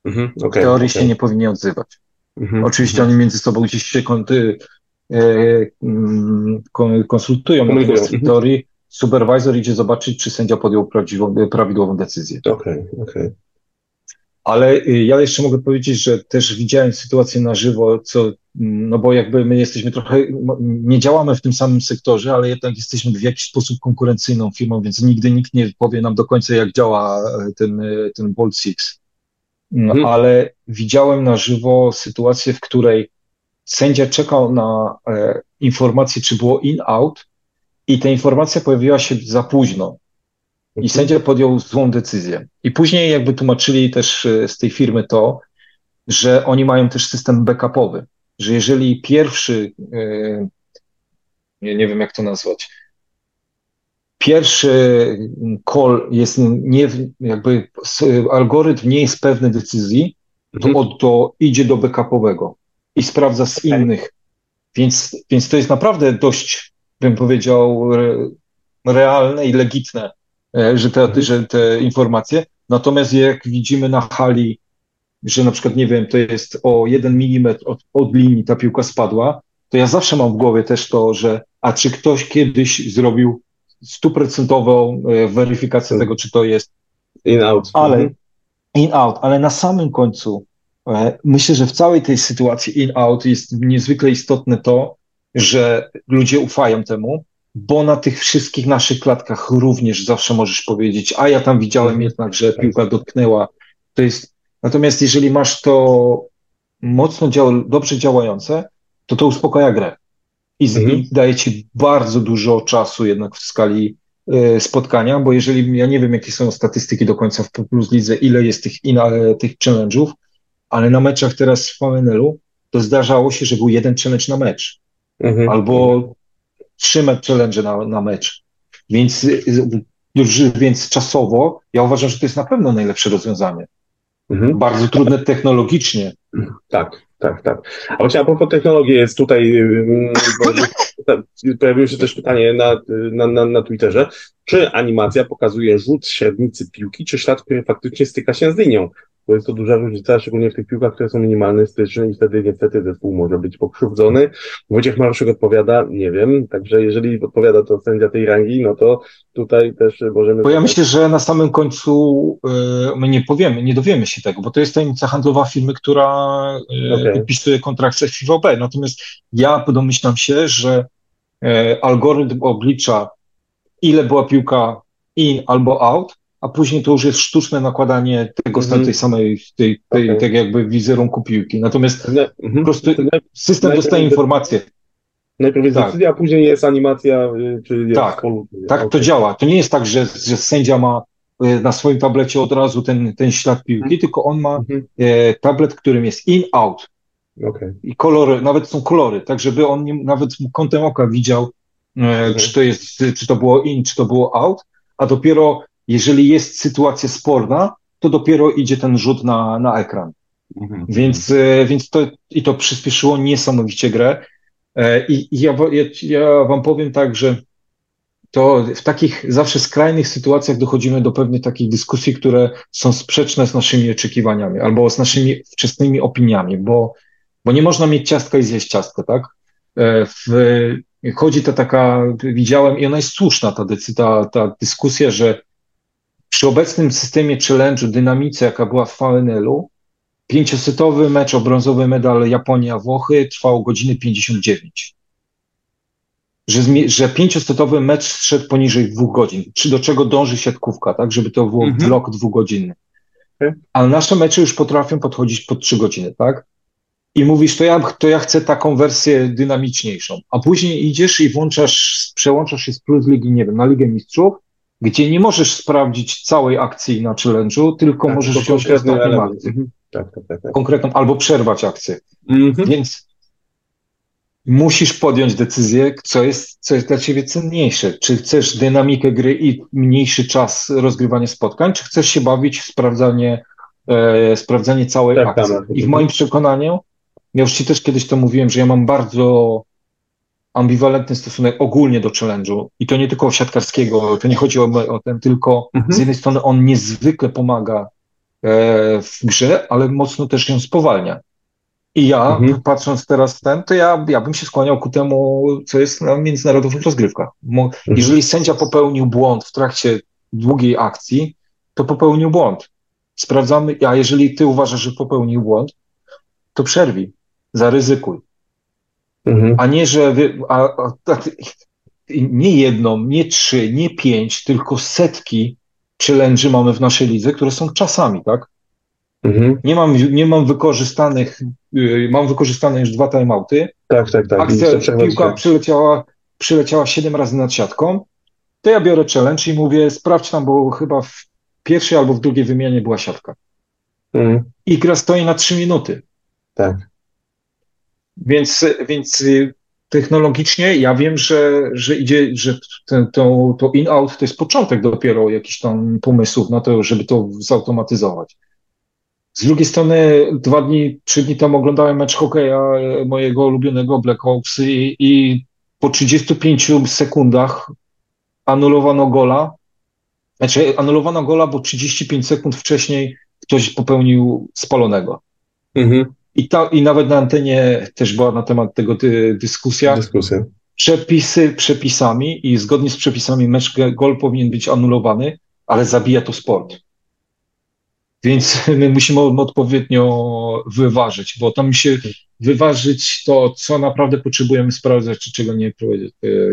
Mhm, okej, teorii okej. się nie powinien odzywać. Mhm, Oczywiście oni między sobą gdzieś się konty, e, kon- konsultują, natomiast w mhm. teorii supervisor idzie zobaczyć, czy sędzia podjął prawidłową decyzję. Okej, okej. Ale y, ja jeszcze mogę powiedzieć, że też widziałem sytuację na żywo, co, mm, no bo jakby my jesteśmy trochę, nie działamy w tym samym sektorze, ale jednak jesteśmy w jakiś sposób konkurencyjną firmą, więc nigdy nikt nie powie nam do końca, jak działa e, ten, e, ten Bolt Six. Mm, Mhm. Ale widziałem na żywo sytuację, w której sędzia czekał na e, informację, czy było in-out i ta informacja pojawiła się za późno. I sędzia podjął złą decyzję. I później jakby tłumaczyli też e, z tej firmy to, że oni mają też system backupowy, że jeżeli pierwszy, e, nie, nie wiem jak to nazwać, pierwszy call jest nie, jakby algorytm nie jest pewny decyzji, to, Mhm. to idzie do backupowego i sprawdza z innych. Więc, więc to jest naprawdę dość, bym powiedział, re, realne i legitne, że te, Mhm. że te informacje. Natomiast jak widzimy na hali, że na przykład, nie wiem, to jest o jeden milimetr od, od linii ta piłka spadła, to ja zawsze mam w głowie też to, że a czy ktoś kiedyś zrobił stuprocentową e, weryfikację Tak. tego, czy to jest In, out. ale Mhm. in-out, ale na samym końcu e, myślę, że w całej tej sytuacji in-out jest niezwykle istotne to, że ludzie ufają temu, bo na tych wszystkich naszych klatkach również zawsze możesz powiedzieć, a ja tam widziałem Mhm. jednak, że piłka dotknęła. To jest, natomiast jeżeli masz to mocno dział, dobrze działające, to to uspokaja grę i, Mhm. daje ci bardzo dużo czasu jednak w skali e, spotkania, bo jeżeli, ja nie wiem, jakie są statystyki do końca w Plus Lidze, ile jest tych, in, e, tych challenge'ów, ale na meczach teraz w VNL-u to zdarzało się, że był jeden challenge na mecz, Mhm. albo trzy me- challenge na, na mecz. Więc, y, już, więc czasowo ja uważam, że to jest na pewno najlepsze rozwiązanie. Mhm. Bardzo trudne technologicznie. Tak, tak, tak. A właśnie a propos technologii jest tutaj, *laughs* ta- pojawiło się też pytanie na, na, na, na Twitterze, czy animacja pokazuje rzut średnicy piłki, czy ślad, który faktycznie styka się z linią? Bo jest to duża różnica, szczególnie w tych piłkach, które są minimalne styczne i wtedy niestety zespół może być pokrzywdzony. Wojciech Marszuk odpowiada, nie wiem, także jeżeli odpowiada to sędzia tej rangi, no to tutaj też możemy... Bo ja myślę, że na samym końcu y, my nie powiemy, nie dowiemy się tego, bo to jest tajemnica handlowa firmy, która y, Okej. podpisuje kontrakt z FIVB. Natomiast ja domyślam się, że y, algorytm oblicza, ile była piłka in albo out, a później to już jest sztuczne nakładanie tego Mhm. tej samej, tej, tej, Okej. tak jakby wizerunku piłki. Natomiast po mhm. prostu To naj- system dostaje informację. Najpierw jest Tak. decyzja, a później jest animacja, y, czy jest Tak, polu. Tak to Okej. działa. To nie jest tak, że, że sędzia ma y, na swoim tablecie od razu ten, ten ślad piłki, tylko on ma e, tablet, którym jest in, out Okej. i kolory, nawet są kolory, tak żeby on nie, nawet kątem oka widział, e, czy to jest, czy to było in, czy to było out, a dopiero jeżeli jest sytuacja sporna, to dopiero idzie ten rzut na, na ekran. Mhm. Więc, e, więc to, i to przyspieszyło niesamowicie grę. E, I, i ja, ja, ja wam powiem tak, że to w takich zawsze skrajnych sytuacjach dochodzimy do pewnych takich dyskusji, które są sprzeczne z naszymi oczekiwaniami albo z naszymi wczesnymi opiniami, bo, bo nie można mieć ciastka i zjeść ciastka, tak? E, W, chodzi to taka, widziałem i ona jest słuszna, ta, ta, ta dyskusja, że przy obecnym systemie challenge'u, dynamice, jaka była w VNL-u, pięciosetowy mecz o brązowy medal Japonia-Włochy trwał godziny 59 że, że pięciosetowy mecz szedł poniżej dwóch godzin, czy do czego dąży siatkówka, tak, żeby to był Mhm. blok dwugodzinny. Ale nasze mecze już potrafią podchodzić pod trzy godziny, tak? I mówisz, to ja, to ja chcę taką wersję dynamiczniejszą. A później idziesz i włączasz, przełączasz się z Plus Ligi, nie wiem, na Ligę Mistrzów, gdzie nie możesz sprawdzić całej akcji na challenge'u, tylko Tak, możesz wziąć ostatnią akcję, Mhm. Tak, tak, tak. tak. konkretną, albo przerwać akcję. Mhm. Więc musisz podjąć decyzję, co jest, co jest dla ciebie cenniejsze. Czy chcesz dynamikę gry i mniejszy czas rozgrywania spotkań, czy chcesz się bawić w sprawdzanie, e, sprawdzanie całej Tak, akcji. tak. I w moim przekonaniu, ja już ci też kiedyś to mówiłem, że ja mam bardzo ambiwalentny stosunek ogólnie do challenge'u i to nie tylko siatkarskiego, to nie chodzi o, o ten, tylko mhm. z jednej strony on niezwykle pomaga e, w grze, ale mocno też ją spowalnia. I ja, mhm. patrząc teraz w ten, to ja, ja bym się skłaniał ku temu, co jest na międzynarodowych rozgrywkach. mhm. Jeżeli sędzia popełnił błąd w trakcie długiej akcji, to popełnił błąd. Sprawdzamy, a jeżeli ty uważasz, że popełnił błąd, to przerwij, zaryzykuj. Mhm. A nie, że wy, a, a, a, nie jedną, nie trzy, nie pięć, tylko setki challenge mamy w naszej lidze, które są czasami, tak? Mhm. Nie, mam, nie mam wykorzystanych, yy, mam wykorzystane już dwa timeouty. Tak, tak, tak. Akcja, piłka przyleciała, przyleciała siedem razy nad siatką. To ja biorę challenge i mówię, sprawdź tam, bo chyba w pierwszej albo w drugiej wymianie była siatka. Mhm. I gra stoi na trzy minuty. Tak. Więc, więc y, technologicznie ja wiem, że, że idzie, że ten, to, to in-out to jest początek dopiero jakichś tam pomysłów na to, żeby to zautomatyzować. Z drugiej strony dwa dni, trzy dni temu oglądałem mecz hokeja e, mojego ulubionego Black Hawks i, i po 35 sekundach anulowano gola. Znaczy anulowano gola, bo 35 sekund wcześniej ktoś popełnił spalonego. Mhm. I, ta, I nawet na antenie też była na temat tego dy, dyskusja. Dyskusja. Przepisy przepisami i zgodnie z przepisami mecz gol powinien być anulowany, ale zabija to sport. Więc *laughs* my musimy odpowiednio wyważyć, bo tam się wyważyć to, co naprawdę potrzebujemy sprawdzać, czy czego nie, e,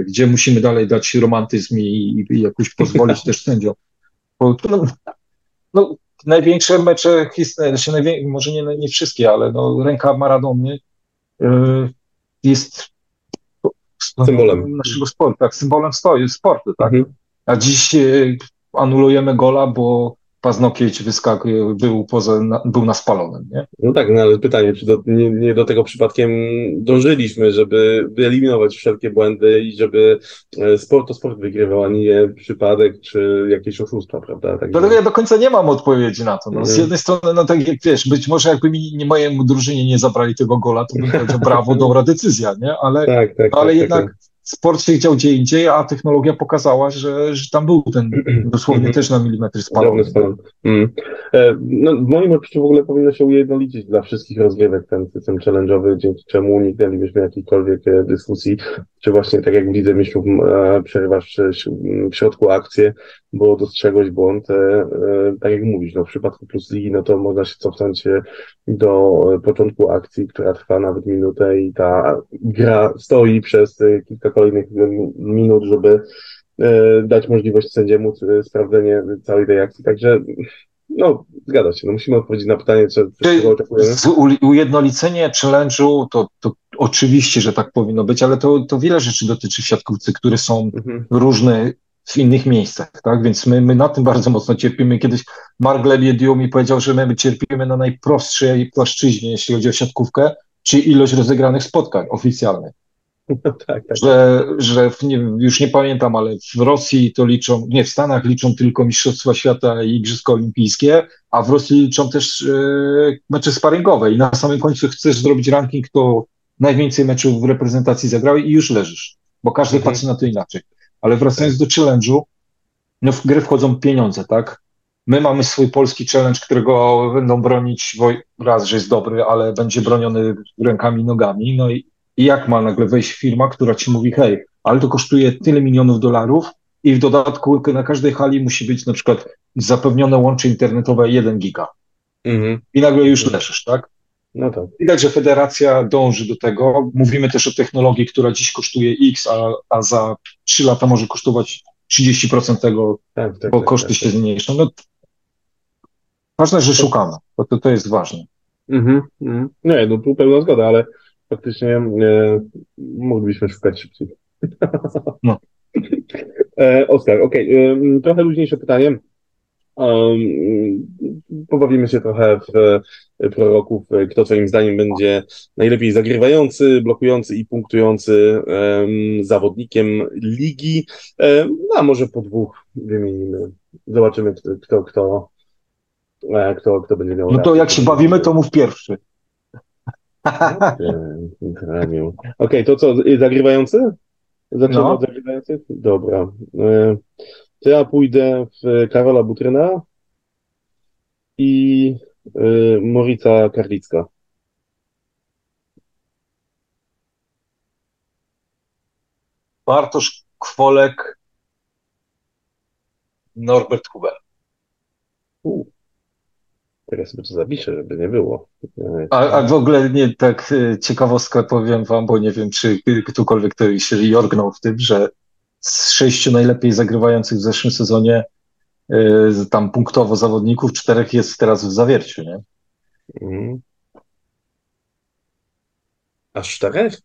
gdzie musimy dalej dać romantyzm i, i jakoś pozwolić *laughs* też sędziom. Bo, no, no, największe mecze historii, znaczy najwię... może nie, nie wszystkie, ale no, ręka Maradony y, jest symbolem naszego sportu, tak, symbolem stoi, sportu, tak. Mhm. A dziś y, anulujemy gola, bo paznokieć wyskak był, poza, był na spalonym, nie? No tak, no ale pytanie, czy do, nie, nie, do tego przypadkiem dążyliśmy, żeby wyeliminować wszelkie błędy i żeby e, sport to sport wygrywał, a nie przypadek czy jakieś oszustwa, prawda? Tak Dlatego ja do końca nie mam odpowiedzi na to. No, z jednej strony, no tak jak wiesz, być może jakby mi nie mojemu drużynie nie zabrali tego gola, to bym powiedział brawo, *laughs* dobra decyzja, nie? Ale, tak, tak, ale tak, jednak tak, tak sport się chciał gdzie indziej, a technologia pokazała, że, że tam był ten *clears throat* dosłownie też na milimetr spalony. Mm. E, no, w moim odczuciu w ogóle powinno się ujednolicić dla wszystkich rozgrywek ten system challenge'owy, dzięki czemu uniknęlibyśmy jakiejkolwiek e, dyskusji, czy właśnie tak jak widzę mistrzów e, przerywasz w środku akcję, bo dostrzegłeś błąd, tak jak mówisz, no w przypadku Plus Ligi, no to można się cofnąć do początku akcji, która trwa nawet minutę i ta gra stoi przez kilka kolejnych minut, żeby e, dać możliwość sędziemu e, sprawdzenie całej tej akcji. Także no, zgadza się. No, musimy odpowiedzieć na pytanie, co, czego oczekujemy. Ujednolicenie challenge'u to, to oczywiście, że tak powinno być, ale to, to wiele rzeczy dotyczy siatkówcy, które są mhm. różne w innych miejscach, tak? Więc my, my na tym bardzo mocno cierpimy. Kiedyś Mark Lebiediu mi powiedział, że my cierpimy na najprostszej płaszczyźnie, jeśli chodzi o siatkówkę, czyli ilość rozegranych spotkań oficjalnych. *laughs* No tak, tak. Że, że w, nie, już nie pamiętam, ale w Rosji to liczą, nie, w Stanach liczą tylko Mistrzostwa Świata i Igrzyska Olimpijskie, a w Rosji liczą też e, mecze sparingowe i na samym końcu chcesz zrobić ranking, to najwięcej meczów w reprezentacji zagrały i już leżysz, bo każdy mhm. patrzy na to inaczej. Ale wracając do challenge'u, no w grę wchodzą pieniądze, tak? My mamy swój polski challenge, którego będą bronić, bo raz, że jest dobry, ale będzie broniony rękami i nogami, no i i jak ma nagle wejść firma, która ci mówi, hej, ale to kosztuje tyle milionów dolarów i w dodatku na każdej hali musi być na przykład zapewnione łącze internetowe 1 giga. Mhm. I nagle już leżysz, tak? No tak. Widać, że federacja dąży do tego. Mówimy też o technologii, która dziś kosztuje X, a, a za 3 lata może kosztować 30% tego, tak, tak, bo tak, koszty tak, się tak. zmniejszą. No, ważne, że szukamy, bo to, to jest ważne. Mhm, mhm. Nie, no tu pełna zgoda, ale faktycznie e, moglibyśmy szukać szybciej. No. *laughs* e, Oskar, okej, okay. trochę luźniejsze pytanie. Um, pobawimy się trochę w proroków, kto twoim zdaniem będzie najlepiej zagrywający, blokujący i punktujący um, zawodnikiem ligi. Um, a może po dwóch wymienimy. Zobaczymy, kto, kto, kto, kto będzie miał. No to jak się bawimy, to mów pierwszy. Okej, okay, to co, zagrywający? Zaczynamy no. od zagrywających? Dobra. E, to ja pójdę w Karola Butryna i y, Morica Karlicka. Bartosz Kwolek, Norbert Huber. U. Teraz sobie to zapiszę, żeby nie było. A, a w ogóle nie tak y, ciekawostkę powiem wam, bo nie wiem, czy ktokolwiek to się jorgnął w tym, że z sześciu najlepiej zagrywających w zeszłym sezonie Y, tam punktowo zawodników, czterech jest teraz w zawierciu, nie? Mhm. Aż czterech?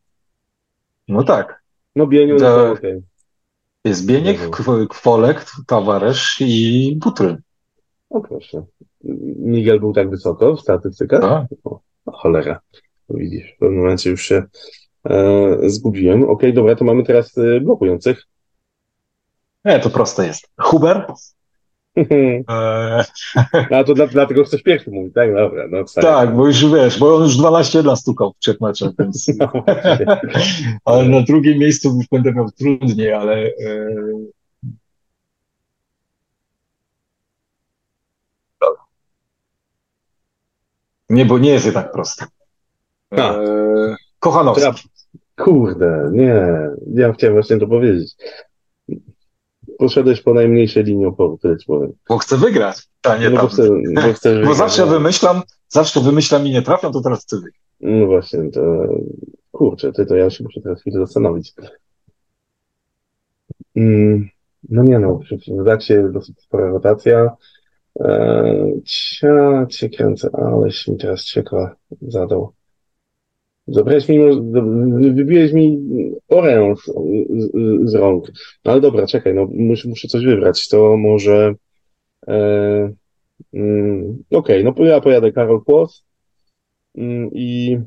No tak. No Bieniu, no to okay. Jest Bieniek, Kwolek, Tawaresz i Butryn. O proszę. Miguel był tak wysoko w statystykach? Tak. O, cholera. Widzisz, w pewnym momencie już się e, zgubiłem. Okej, okay, dobra, to mamy teraz e, blokujących. Nie, to proste jest. Huber, Eee. *laughs* *laughs* A to dla, dlatego chcesz pierwszy mówić, tak? Dobra, no Tak, bo już wiesz, bo on już 12 lat stukał w trzech meczach, więc... *laughs* No, ale na drugim miejscu już będę miał trudniej, ale... E... Nie, bo nie jest jednak proste. Eee, Kochanowski. Kurde, nie, ja chciałem właśnie to powiedzieć poszedłeś po najmniejszej linii oporu, tyle ci powiem. Bo chcę wygrać, a nie no bo, chcę, bo, chcesz *laughs* bo zawsze no. wymyślam, zawsze wymyślam i nie trafiam, to teraz chcę wygrać. No właśnie, to kurczę, ty to ja się muszę teraz chwilę zastanowić. Mm, no nie no, w Zaksie dosyć spora rotacja. Eee, cia, cię kręcę, aleś mi teraz ciekła zadał. Zabrałeś mi, wybiłeś mi orę z, rąk. No ale dobra, czekaj, no muszę, coś wybrać. To może. E, Okej, no ja pojadę Karol Kłos mm, i.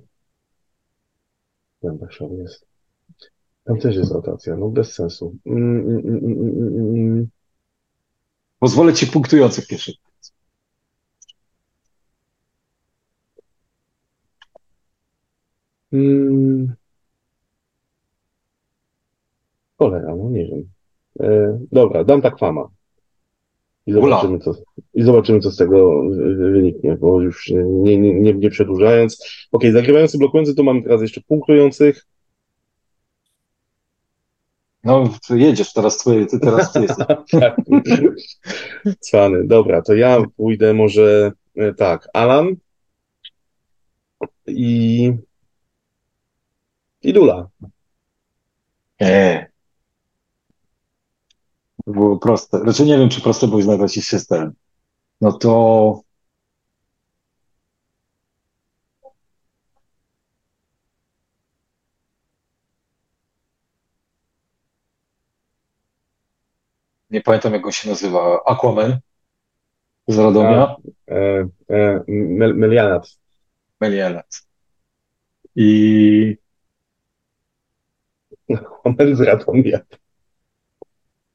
Tam Warszawa jest. Tam też jest rotacja, no bez sensu. Mm, mm, mm Pozwolę ci punktujących pierwszy. Hmm. Cholera, no nie wiem. E, dobra, dam tak fama. I zobaczymy, co, I zobaczymy, co z tego wyniknie, bo już nie, nie, nie, nie przedłużając. Ok, zagrywający, blokujący, to mamy teraz jeszcze punktujących. No, jedziesz, teraz twoje, ty teraz ty jesteś. tak. Cwany. Dobra, to ja pójdę może e, tak, Alan i i Dula. Eee. Było proste. Znaczy nie wiem, czy proste było znaleźć się z. No to nie pamiętam jak on się nazywa, Aquaman z Radomia. e, e, Melianat. Melianat. I Homer z Radomia.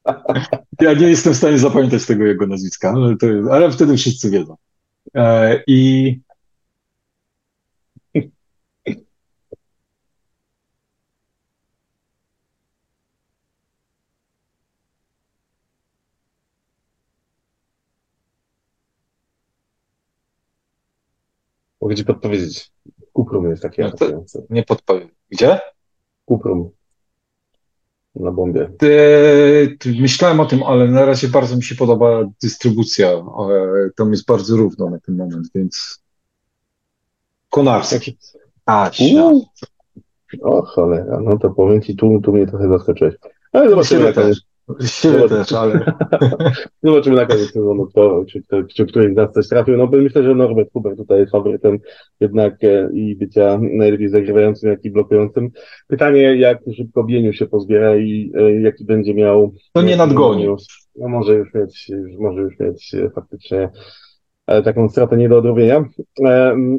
*laughs* Ja nie jestem w stanie zapamiętać tego jego nazwiska, ale, to, ale wtedy wszyscy wiedzą. E, I Mogę ci podpowiedzieć. Kuprum jest takie no Nie podpowiem. Gdzie? Kuprum na bombie. Myślałem o tym, ale na razie bardzo mi się podoba dystrybucja. Tam jest bardzo równo na ten moment, więc Konarski. A, O cholera, no to powiem ci, tu, tu mnie trochę zaskoczyłeś. Ale zobaczymy koniec. Siebie też, ale... *laughs* Zobaczymy na koniec sezonu, kto, czy, kto, czy któryś z nas coś trafił. No myślę, że Norbert Huber tutaj jest faworytem jednak e, i bycia najlepiej zagrywającym, jak i blokującym. Pytanie, jak szybko Bieniu się pozbiera i e, jaki będzie miał... To nie nadgonił. No może już mieć, już, może już mieć e, faktycznie taką stratę nie do odrobienia.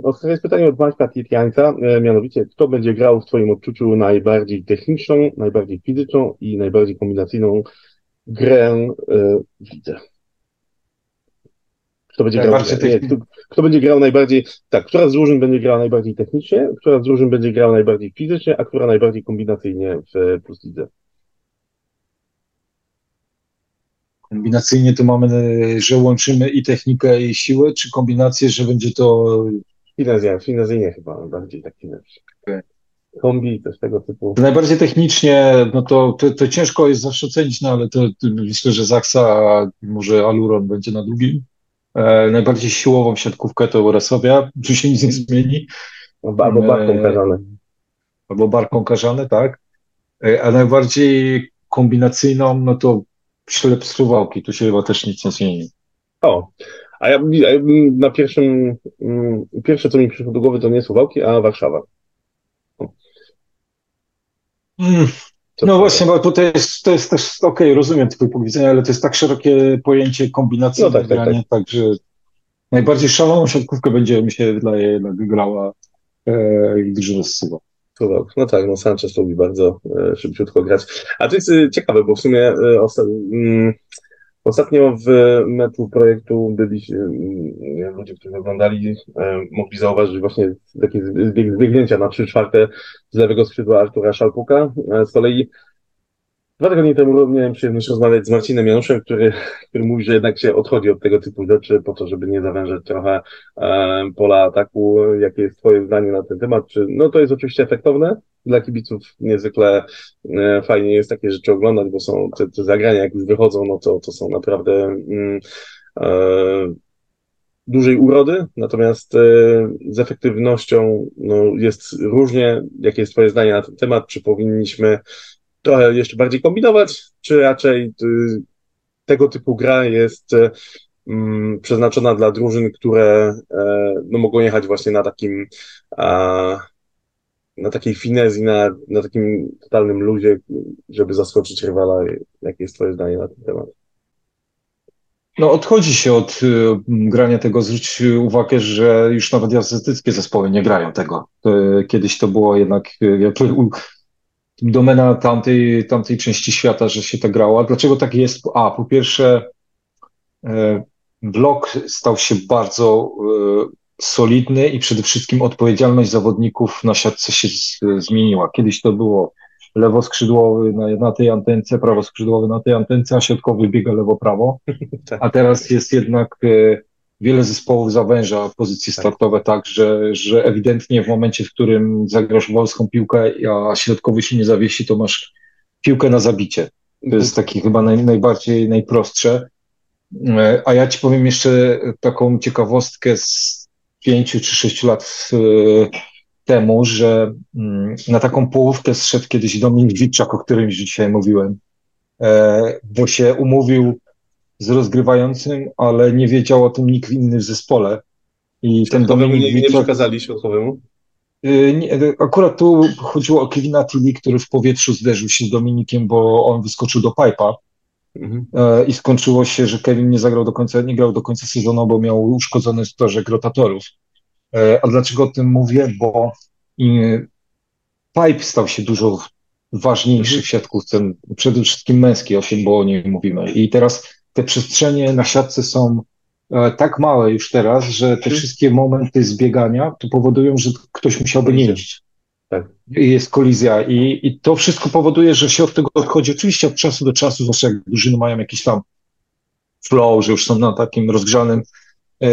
Ostatnie jest pytanie od Maćka Tietjańca, mianowicie kto będzie grał w Twoim odczuciu najbardziej techniczną, najbardziej fizyczną i najbardziej kombinacyjną grę w lidze? Kto będzie, grał, nie, kto, kto, będzie grał najbardziej, tak, która z drużyn będzie grała najbardziej technicznie, która z drużyn będzie grała najbardziej fizycznie, a która najbardziej kombinacyjnie w Plus Lidze. Kombinacyjnie to mamy, że łączymy i technikę, i siłę, czy kombinację, że będzie to... Finezja, finezyjnie chyba bardziej taki lepszy. Okay. Kombi, też tego typu. Najbardziej technicznie, no to, to, to, ciężko jest zawsze ocenić, no ale to, to myślę, że Zaksa, a może Aluron będzie na drugim. E, najbardziej siłową siatkówkę to Resowia, czy się nic nie zmieni. Albo barką e, karzane. Albo barką karzane, tak. E, a najbardziej kombinacyjną, no to ślep Suwałki, tu się chyba też nic nie zmieni. O, a ja, ja na pierwszym, mm, pierwsze co mi przyszło do głowy to nie Suwałki, a Warszawa. Mm. No właśnie, bo tutaj jest, to jest też, okej, okay, rozumiem twój punkt widzenia, ale to jest tak szerokie pojęcie kombinacji no tak, tak, tak. także najbardziej szaloną siatkówkę będzie mi się wydaje grała e, drużyna z Suwałk. No tak, no Sanchez lubi bardzo e, szybciutko grać. A to jest e, ciekawe, bo w sumie e, osta mm, ostatnio w meczu projektu byli mm, ludzie, którzy oglądali, e, mogli zauważyć właśnie takie zbiegnięcia na trzy czwarte z lewego skrzydła Artura Szalpuka. E, z kolei Dwa tygodnie temu miałem przyjemność rozmawiać z Marcinem Januszem, który, który mówi, że jednak się odchodzi od tego typu rzeczy po to, żeby nie zawężać trochę e, pola ataku. Jakie jest Twoje zdanie na ten temat? Czy, no to jest oczywiście efektowne. Dla kibiców niezwykle e, fajnie jest takie rzeczy oglądać, bo są te, te zagrania, jak już wychodzą, no to, to są naprawdę mm, e, dużej urody, natomiast e, z efektywnością no, jest różnie. Jakie jest Twoje zdanie na ten temat? Czy powinniśmy trochę jeszcze bardziej kombinować, czy raczej y, tego typu gra jest y, mm, przeznaczona dla drużyn, które e, no, mogą jechać właśnie na takim na takiej finezji, na, na takim totalnym luzie, żeby zaskoczyć rywala. Jakie jest twoje zdanie na ten temat? No, odchodzi się od y, grania tego. Zwróć uwagę, że już nawet azjatyckie zespoły nie grają tego. Kiedyś to było jednak, jak domena tamtej, tamtej części świata, że się tak grało. A dlaczego tak jest? A, po pierwsze, e, blok stał się bardzo e, solidny i przede wszystkim odpowiedzialność zawodników na siatce się zmieniła. Kiedyś to było lewoskrzydłowy na, na tej antence, prawoskrzydłowy na tej antence, a środkowy biega lewo-prawo. *laughs* Tak. A teraz jest jednak e, wiele zespołów zawęża pozycje tak. startowe tak, że, że ewidentnie w momencie, w którym zagrasz wolską piłkę, a środkowy się nie zawiesi, to masz piłkę na zabicie. To jest taki chyba naj, najbardziej, najprostsze. E, a ja ci powiem jeszcze taką ciekawostkę z pięciu czy sześciu lat e, temu, że mm, na taką połówkę zszedł kiedyś Dominik Witczak, o którym już dzisiaj mówiłem, e, bo się umówił z rozgrywającym, ale nie wiedział o tym nikt inny w zespole. I ten Dominik nie, nie przekazali środkowemu? Y, nie, akurat tu chodziło o Kevina Tilly, który w powietrzu zderzył się z Dominikiem, bo on wyskoczył do pipa. Mhm. E, I skończyło się, że Kevin nie zagrał do końca, nie grał do końca sezonu, bo miał uszkodzony stożek rotatorów. E, a dlaczego o tym mówię? Bo pipe stał się dużo ważniejszy mhm. w siatkówce, przede wszystkim męskiej, o czym bo o nim mówimy. I teraz te przestrzenie na siatce są e, tak małe już teraz, że te mhm. wszystkie momenty zbiegania to powodują, że ktoś musiałby nie jeździć. Tak. I jest kolizja i, i to wszystko powoduje, że się od tego odchodzi. Oczywiście od czasu do czasu, zwłaszcza jak drużyny mają jakiś tam flow, że już są na takim rozgrzanym, e,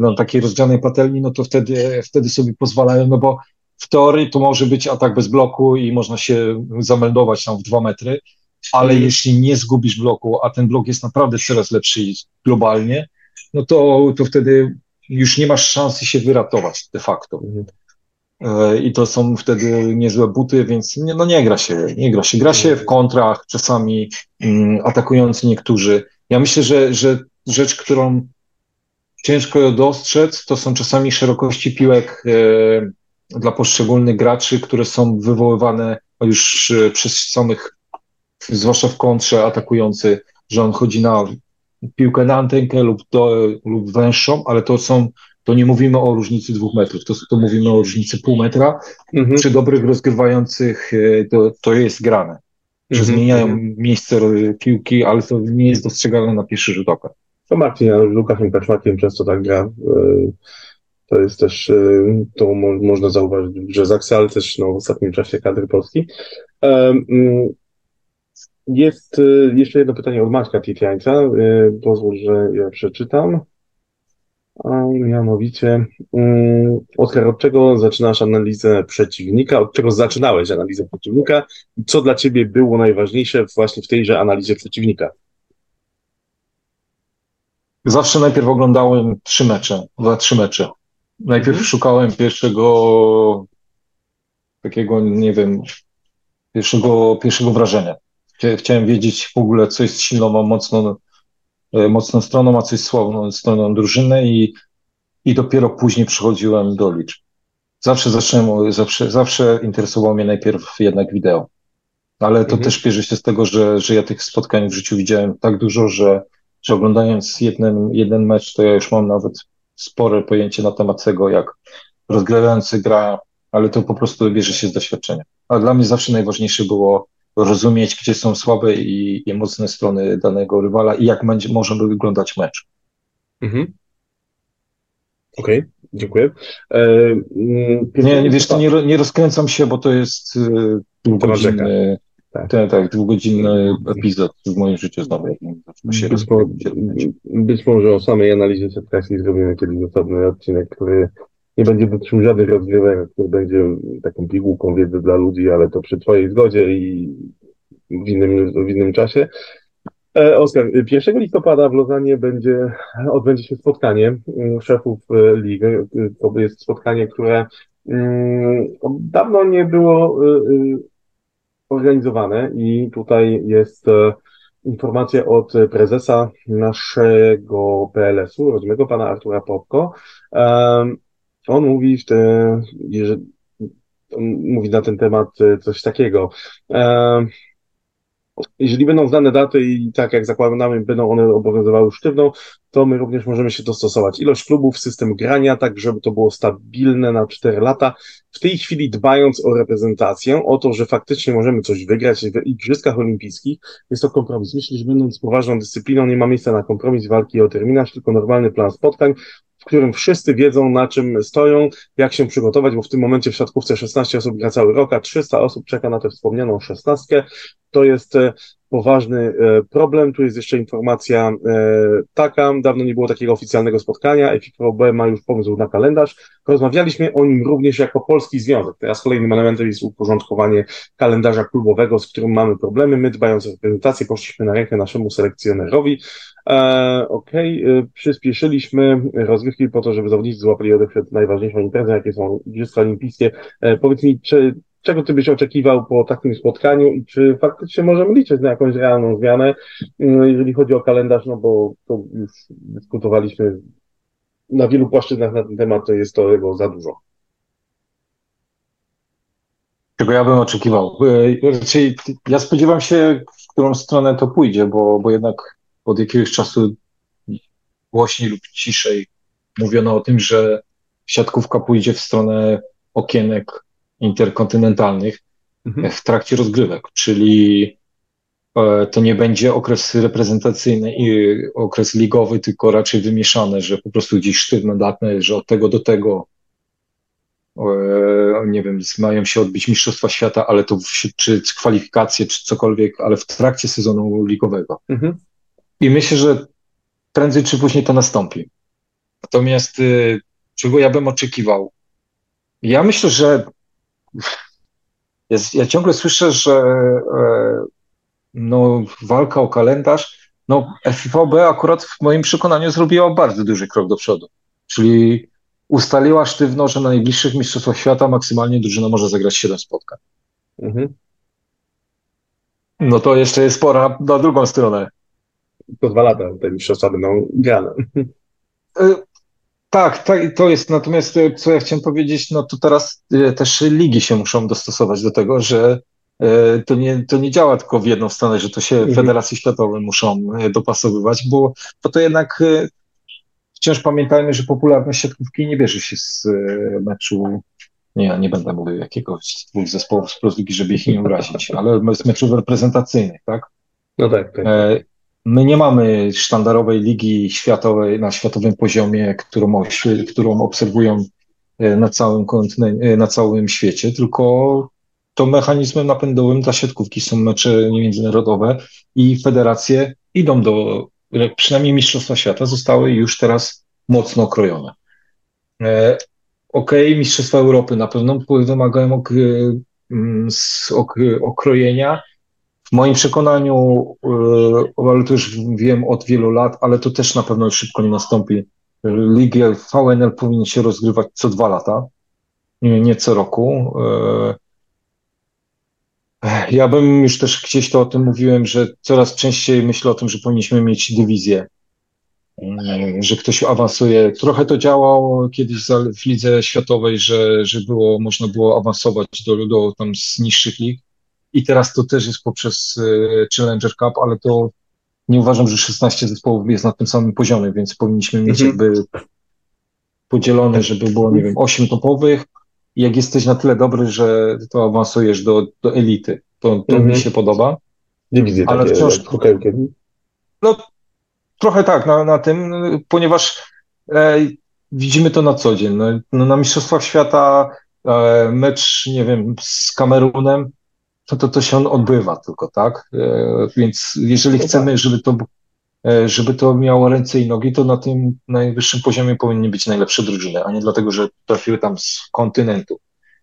na takiej rozgrzanej patelni, no to wtedy, wtedy sobie pozwalają, no bo w teorii to może być atak bez bloku i można się zameldować tam w dwa metry, ale mhm. jeśli nie zgubisz bloku, a ten blok jest naprawdę coraz lepszy globalnie, no to, to wtedy już nie masz szansy się wyratować de facto. Mhm. E, I to są wtedy niezłe buty, więc nie, no nie gra się, nie gra się. Gra się w kontrach, czasami mm, atakujący niektórzy. Ja myślę, że, że rzecz, którą ciężko dostrzec, to są czasami szerokości piłek e, dla poszczególnych graczy, które są wywoływane już przez samych zwłaszcza w kontrze atakujący, że on chodzi na piłkę na antenkę lub, do, lub węższą, ale to są, to nie mówimy o różnicy dwóch metrów, to, to mówimy o różnicy pół metra. Mhm. Przy dobrych rozgrywających e, to, to jest grane, że mhm. zmieniają miejsce piłki, ale to nie jest dostrzegalne na pierwszy rzut oka. To Marcin Janusz Łukaszem Kaczmarkiem często tak gra. To jest też, to mo można zauważyć w grze Zaksy, ale też no, w ostatnim czasie kadry Polski. Mm, jest jeszcze jedno pytanie od Maćka Titiańca. Pozwól, że ja przeczytam. A mianowicie, um, Oskar, od czego zaczynasz analizę przeciwnika? Od czego zaczynałeś analizę przeciwnika? I co dla ciebie było najważniejsze właśnie w tejże analizie przeciwnika? Zawsze najpierw oglądałem trzy mecze, dwa, trzy mecze. Najpierw mhm. szukałem pierwszego takiego, nie wiem, pierwszego, pierwszego wrażenia. Chciałem wiedzieć w ogóle, co jest silną, mocną E, mocną stroną, a coś słabą stroną drużyny i, i dopiero później przychodziłem do liczb. Zawsze zacząłem, zawsze, zawsze interesowało mnie najpierw jednak wideo. Ale to mhm. też bierze się z tego, że, że ja tych spotkań w życiu widziałem tak dużo, że, że oglądając jeden, jeden mecz, to ja już mam nawet spore pojęcie na temat tego, jak rozgrywający gra, ale to po prostu bierze się z doświadczenia. A dla mnie zawsze najważniejsze było rozumieć, gdzie są słabe i, i mocne strony danego rywala i jak będzie, może wyglądać mecz. Mhm. Okej, okay, dziękuję. E, mm, nie, nie, wiesz, to nie, nie rozkręcam się, bo to jest e, dwugodzinny, tak. tak, tak, dwugodzinny epizod w moim życiu znowu. Się być, mo być może o samej analizie setkacji zrobimy kiedyś osobny odcinek, który nie będzie dotyczył żadnych rozgrywek, który będzie taką pigułką wiedzy dla ludzi, ale to przy Twojej zgodzie i w innym, w innym czasie. E, Oskar, 1 listopada w Lozanie będzie, odbędzie się spotkanie mm, szefów e, ligi. To jest spotkanie, które mm, dawno nie było e, organizowane i tutaj jest informacja od prezesa naszego PLS-u, rodzimego pana Artura Popko, on mówi, że, mówi na ten temat e, coś takiego. E, jeżeli będą znane daty i tak jak zakładamy, będą one obowiązywały sztywno, to my również możemy się dostosować. Ilość klubów, system grania, tak żeby to było stabilne na 4 lata. W tej chwili dbając o reprezentację, o to, że faktycznie możemy coś wygrać w Igrzyskach Olimpijskich, jest to kompromis. Myślę, że będąc poważną dyscypliną, nie ma miejsca na kompromis walki o terminarz, tylko normalny plan spotkań, w którym wszyscy wiedzą, na czym stoją, jak się przygotować, bo w tym momencie w siatkówce 16 osób gra cały rok, a 300 osób czeka na tę wspomnianą szesnastkę. To jest e, poważny e, problem. Tu jest jeszcze informacja e, taka, dawno nie było takiego oficjalnego spotkania, FIPOB ma już pomysł na kalendarz. Rozmawialiśmy o nim również jako polski związek. Teraz kolejnym elementem jest uporządkowanie kalendarza klubowego, z którym mamy problemy. My dbając o reprezentację poszliśmy na rękę naszemu selekcjonerowi. E, Okej, okay. przyspieszyliśmy rozgrywki po to, żeby zawodnicy złapali oddech najważniejszą imprezę, jakie są Igrzyska Olimpijskie. Powiedz mi, czy czego ty byś oczekiwał po takim spotkaniu i czy faktycznie możemy liczyć na jakąś realną zmianę, mm, jeżeli chodzi o kalendarz, no bo to już dyskutowaliśmy na wielu płaszczyznach na ten temat, to jest to jego za dużo. Czego ja bym oczekiwał? E, raczej ja spodziewam się, w którą stronę to pójdzie, bo, bo jednak od jakiegoś czasu głośniej lub ciszej mówiono o tym, że siatkówka pójdzie w stronę okienek interkontynentalnych mhm. w trakcie rozgrywek, czyli e, to nie będzie okres reprezentacyjny i okres ligowy, tylko raczej wymieszane, że po prostu gdzieś sztywno datne, że od tego do tego e, nie wiem, mają się odbyć Mistrzostwa Świata, ale to czy, czy kwalifikacje, czy cokolwiek, ale w trakcie sezonu ligowego. Mhm. I myślę, że prędzej czy później to nastąpi. Natomiast y, czego ja bym oczekiwał? Ja myślę, że jest, ja ciągle słyszę, że e, no, walka o kalendarz, no FIVB akurat w moim przekonaniu zrobiła bardzo duży krok do przodu. Czyli ustaliła sztywno, że na najbliższych Mistrzostwach Świata maksymalnie drużyna może zagrać 7 spotkań. Mhm. No to jeszcze jest pora na drugą stronę. To dwa lata te mistrzostwa będą grane. Tak, tak, to jest. Natomiast e, co ja chciałem powiedzieć, no to teraz e, też ligi się muszą dostosować do tego, że e, to nie, to nie działa tylko w jedną stronę, że to się mhm. federacje światowe muszą dopasowywać, bo, bo to jednak wciąż pamiętajmy, że popularność siatkówki nie bierze się z meczu, nie, nie będę mówił jakiegoś dwóch zespołów z Plus żeby ich nie urazić, ale z meczów reprezentacyjnych, tak? No tak, tak. My nie mamy sztandarowej ligi światowej na światowym poziomie, którą, którą obserwują e, na całym e, na całym świecie, tylko to mechanizmem napędowym dla siatkówki są mecze międzynarodowe i federacje idą do, przynajmniej Mistrzostwa Świata zostały już teraz mocno okrojone. E, okej, okay, Mistrzostwa Europy na pewno wymagają ok, mm, ok, okrojenia. W moim przekonaniu, e, ale to już wiem od wielu lat, ale to też na pewno szybko nie nastąpi. Ligę VNL powinien się rozgrywać co dwa lata, nie co roku. E, ja bym już też gdzieś to o tym mówiłem, że coraz częściej myślę o tym, że powinniśmy mieć dywizję, mm, że ktoś awansuje. Trochę to działało kiedyś w lidze światowej, że, że było, można było awansować do, do tam z niższych lig i teraz to też jest poprzez e, Challenger Cup, ale to nie uważam, że 16 zespołów jest na tym samym poziomie, więc powinniśmy mieć mhm. jakby podzielone, żeby było, nie wiem, 8 topowych, jak jesteś na tyle dobry, że to awansujesz do, do elity. To, to mi mhm. się podoba. Dywizje ale takie wciąż. No, trochę tak, na, na tym, ponieważ e, widzimy to na co dzień. No, no na Mistrzostwach Świata e, mecz, nie wiem, z Kamerunem, to, to to się on odbywa tylko, tak? E, więc jeżeli no chcemy, tak. żeby to E, żeby to miało ręce i nogi, to na tym najwyższym poziomie powinny być najlepsze drużyny, a nie dlatego, że trafiły tam z kontynentu.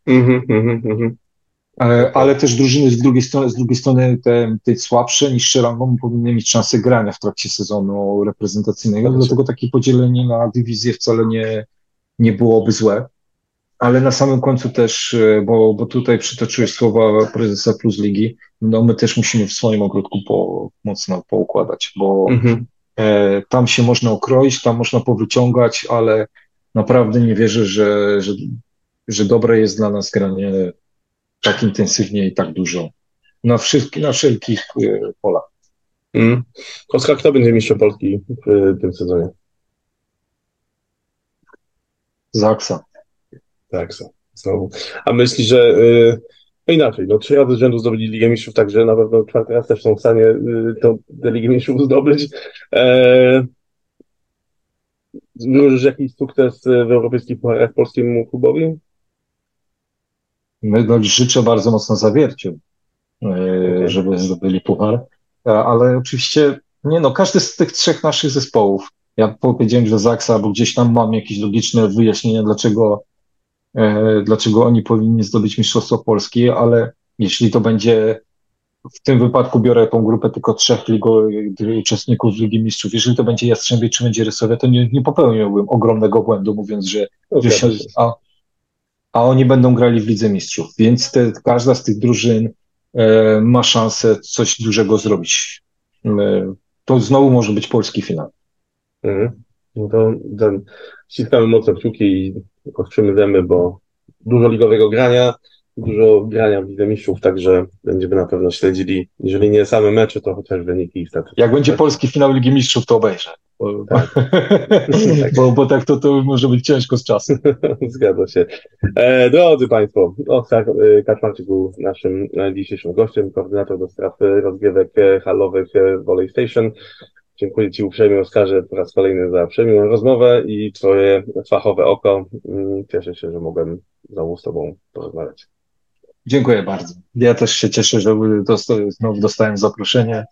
Mm-hmm, mm-hmm. Ale też drużyny z drugiej strony, z drugiej strony te, te słabsze, niższe rangą powinny mieć szansę grania w trakcie sezonu reprezentacyjnego, dlatego takie podzielenie na dywizję wcale nie, nie byłoby złe. Ale na samym końcu też, e, bo, bo tutaj przytoczyłeś słowa prezesa Plus Ligi, no my też musimy w swoim ogródku po, mocno poukładać, bo mhm. e, tam się można okroić, tam można powyciągać, ale naprawdę nie wierzę, że, że, że dobre jest dla nas granie tak intensywnie i tak dużo na, wszystkich, na wszelkich e, polach. Mm. Oskar, kto będzie mistrzem Polski w tym sezonie? Zaksa. Zaksa. Znowu. A myśli, że y, no inaczej, no trzy razy z rzędu zdobyli Ligę Mistrzów, także na pewno czwarty raz też są w stanie y, tą Ligę Mistrzów zdobyć. Eee, Wróżysz jakiś sukces w europejskich pucharach polskiemu klubowi? My no, życzę bardzo mocno zawierciu, e, okay. żeby zdobyli puchar, e, ale oczywiście nie no, każdy z tych trzech naszych zespołów, ja powiedziałem, że Zaksa, bo gdzieś tam mam jakieś logiczne wyjaśnienia, dlaczego E, dlaczego oni powinni zdobyć Mistrzostwo Polski, ale jeśli to będzie w tym wypadku biorę tą grupę tylko trzech ligo, uczestników Ligi Mistrzów. Jeżeli to będzie Jastrzębie czy będzie Rysowia, to nie, nie popełniłbym ogromnego błędu, mówiąc, że, że się, a, a oni będą grali w Lidze Mistrzów. Więc te, każda z tych drużyn e, ma szansę coś dużego zrobić. E, to znowu może być polski finał. Mhm. No to ten, ściskamy mocno kciuki i ostrzymy zęby, bo dużo ligowego grania, dużo grania w Lidze Mistrzów, także będziemy na pewno śledzili, jeżeli nie same mecze, to chociaż wyniki i statystyki. Jak będzie polski finał Ligi Mistrzów, to obejrzę. Bo *laughs* tak, bo, bo tak to, to może być ciężko z czasem. *laughs* Zgadza się. E, drodzy Państwo, Oskar e, Kaczmarczyk był naszym e, dzisiejszym gościem, koordynator do spraw rozgrywek halowych Volley Station. Dziękuję Ci uprzejmie, Oskarze, po raz kolejny za przemiłą rozmowę i Twoje fachowe oko. Mm, cieszę się, że mogłem znowu z Tobą porozmawiać. Dziękuję bardzo. Ja też się cieszę, że znowu dostałem zaproszenie.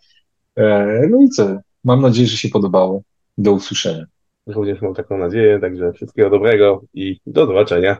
E, no i co? Mam nadzieję, że się podobało. Do usłyszenia. Również mam taką nadzieję, także wszystkiego dobrego i do zobaczenia.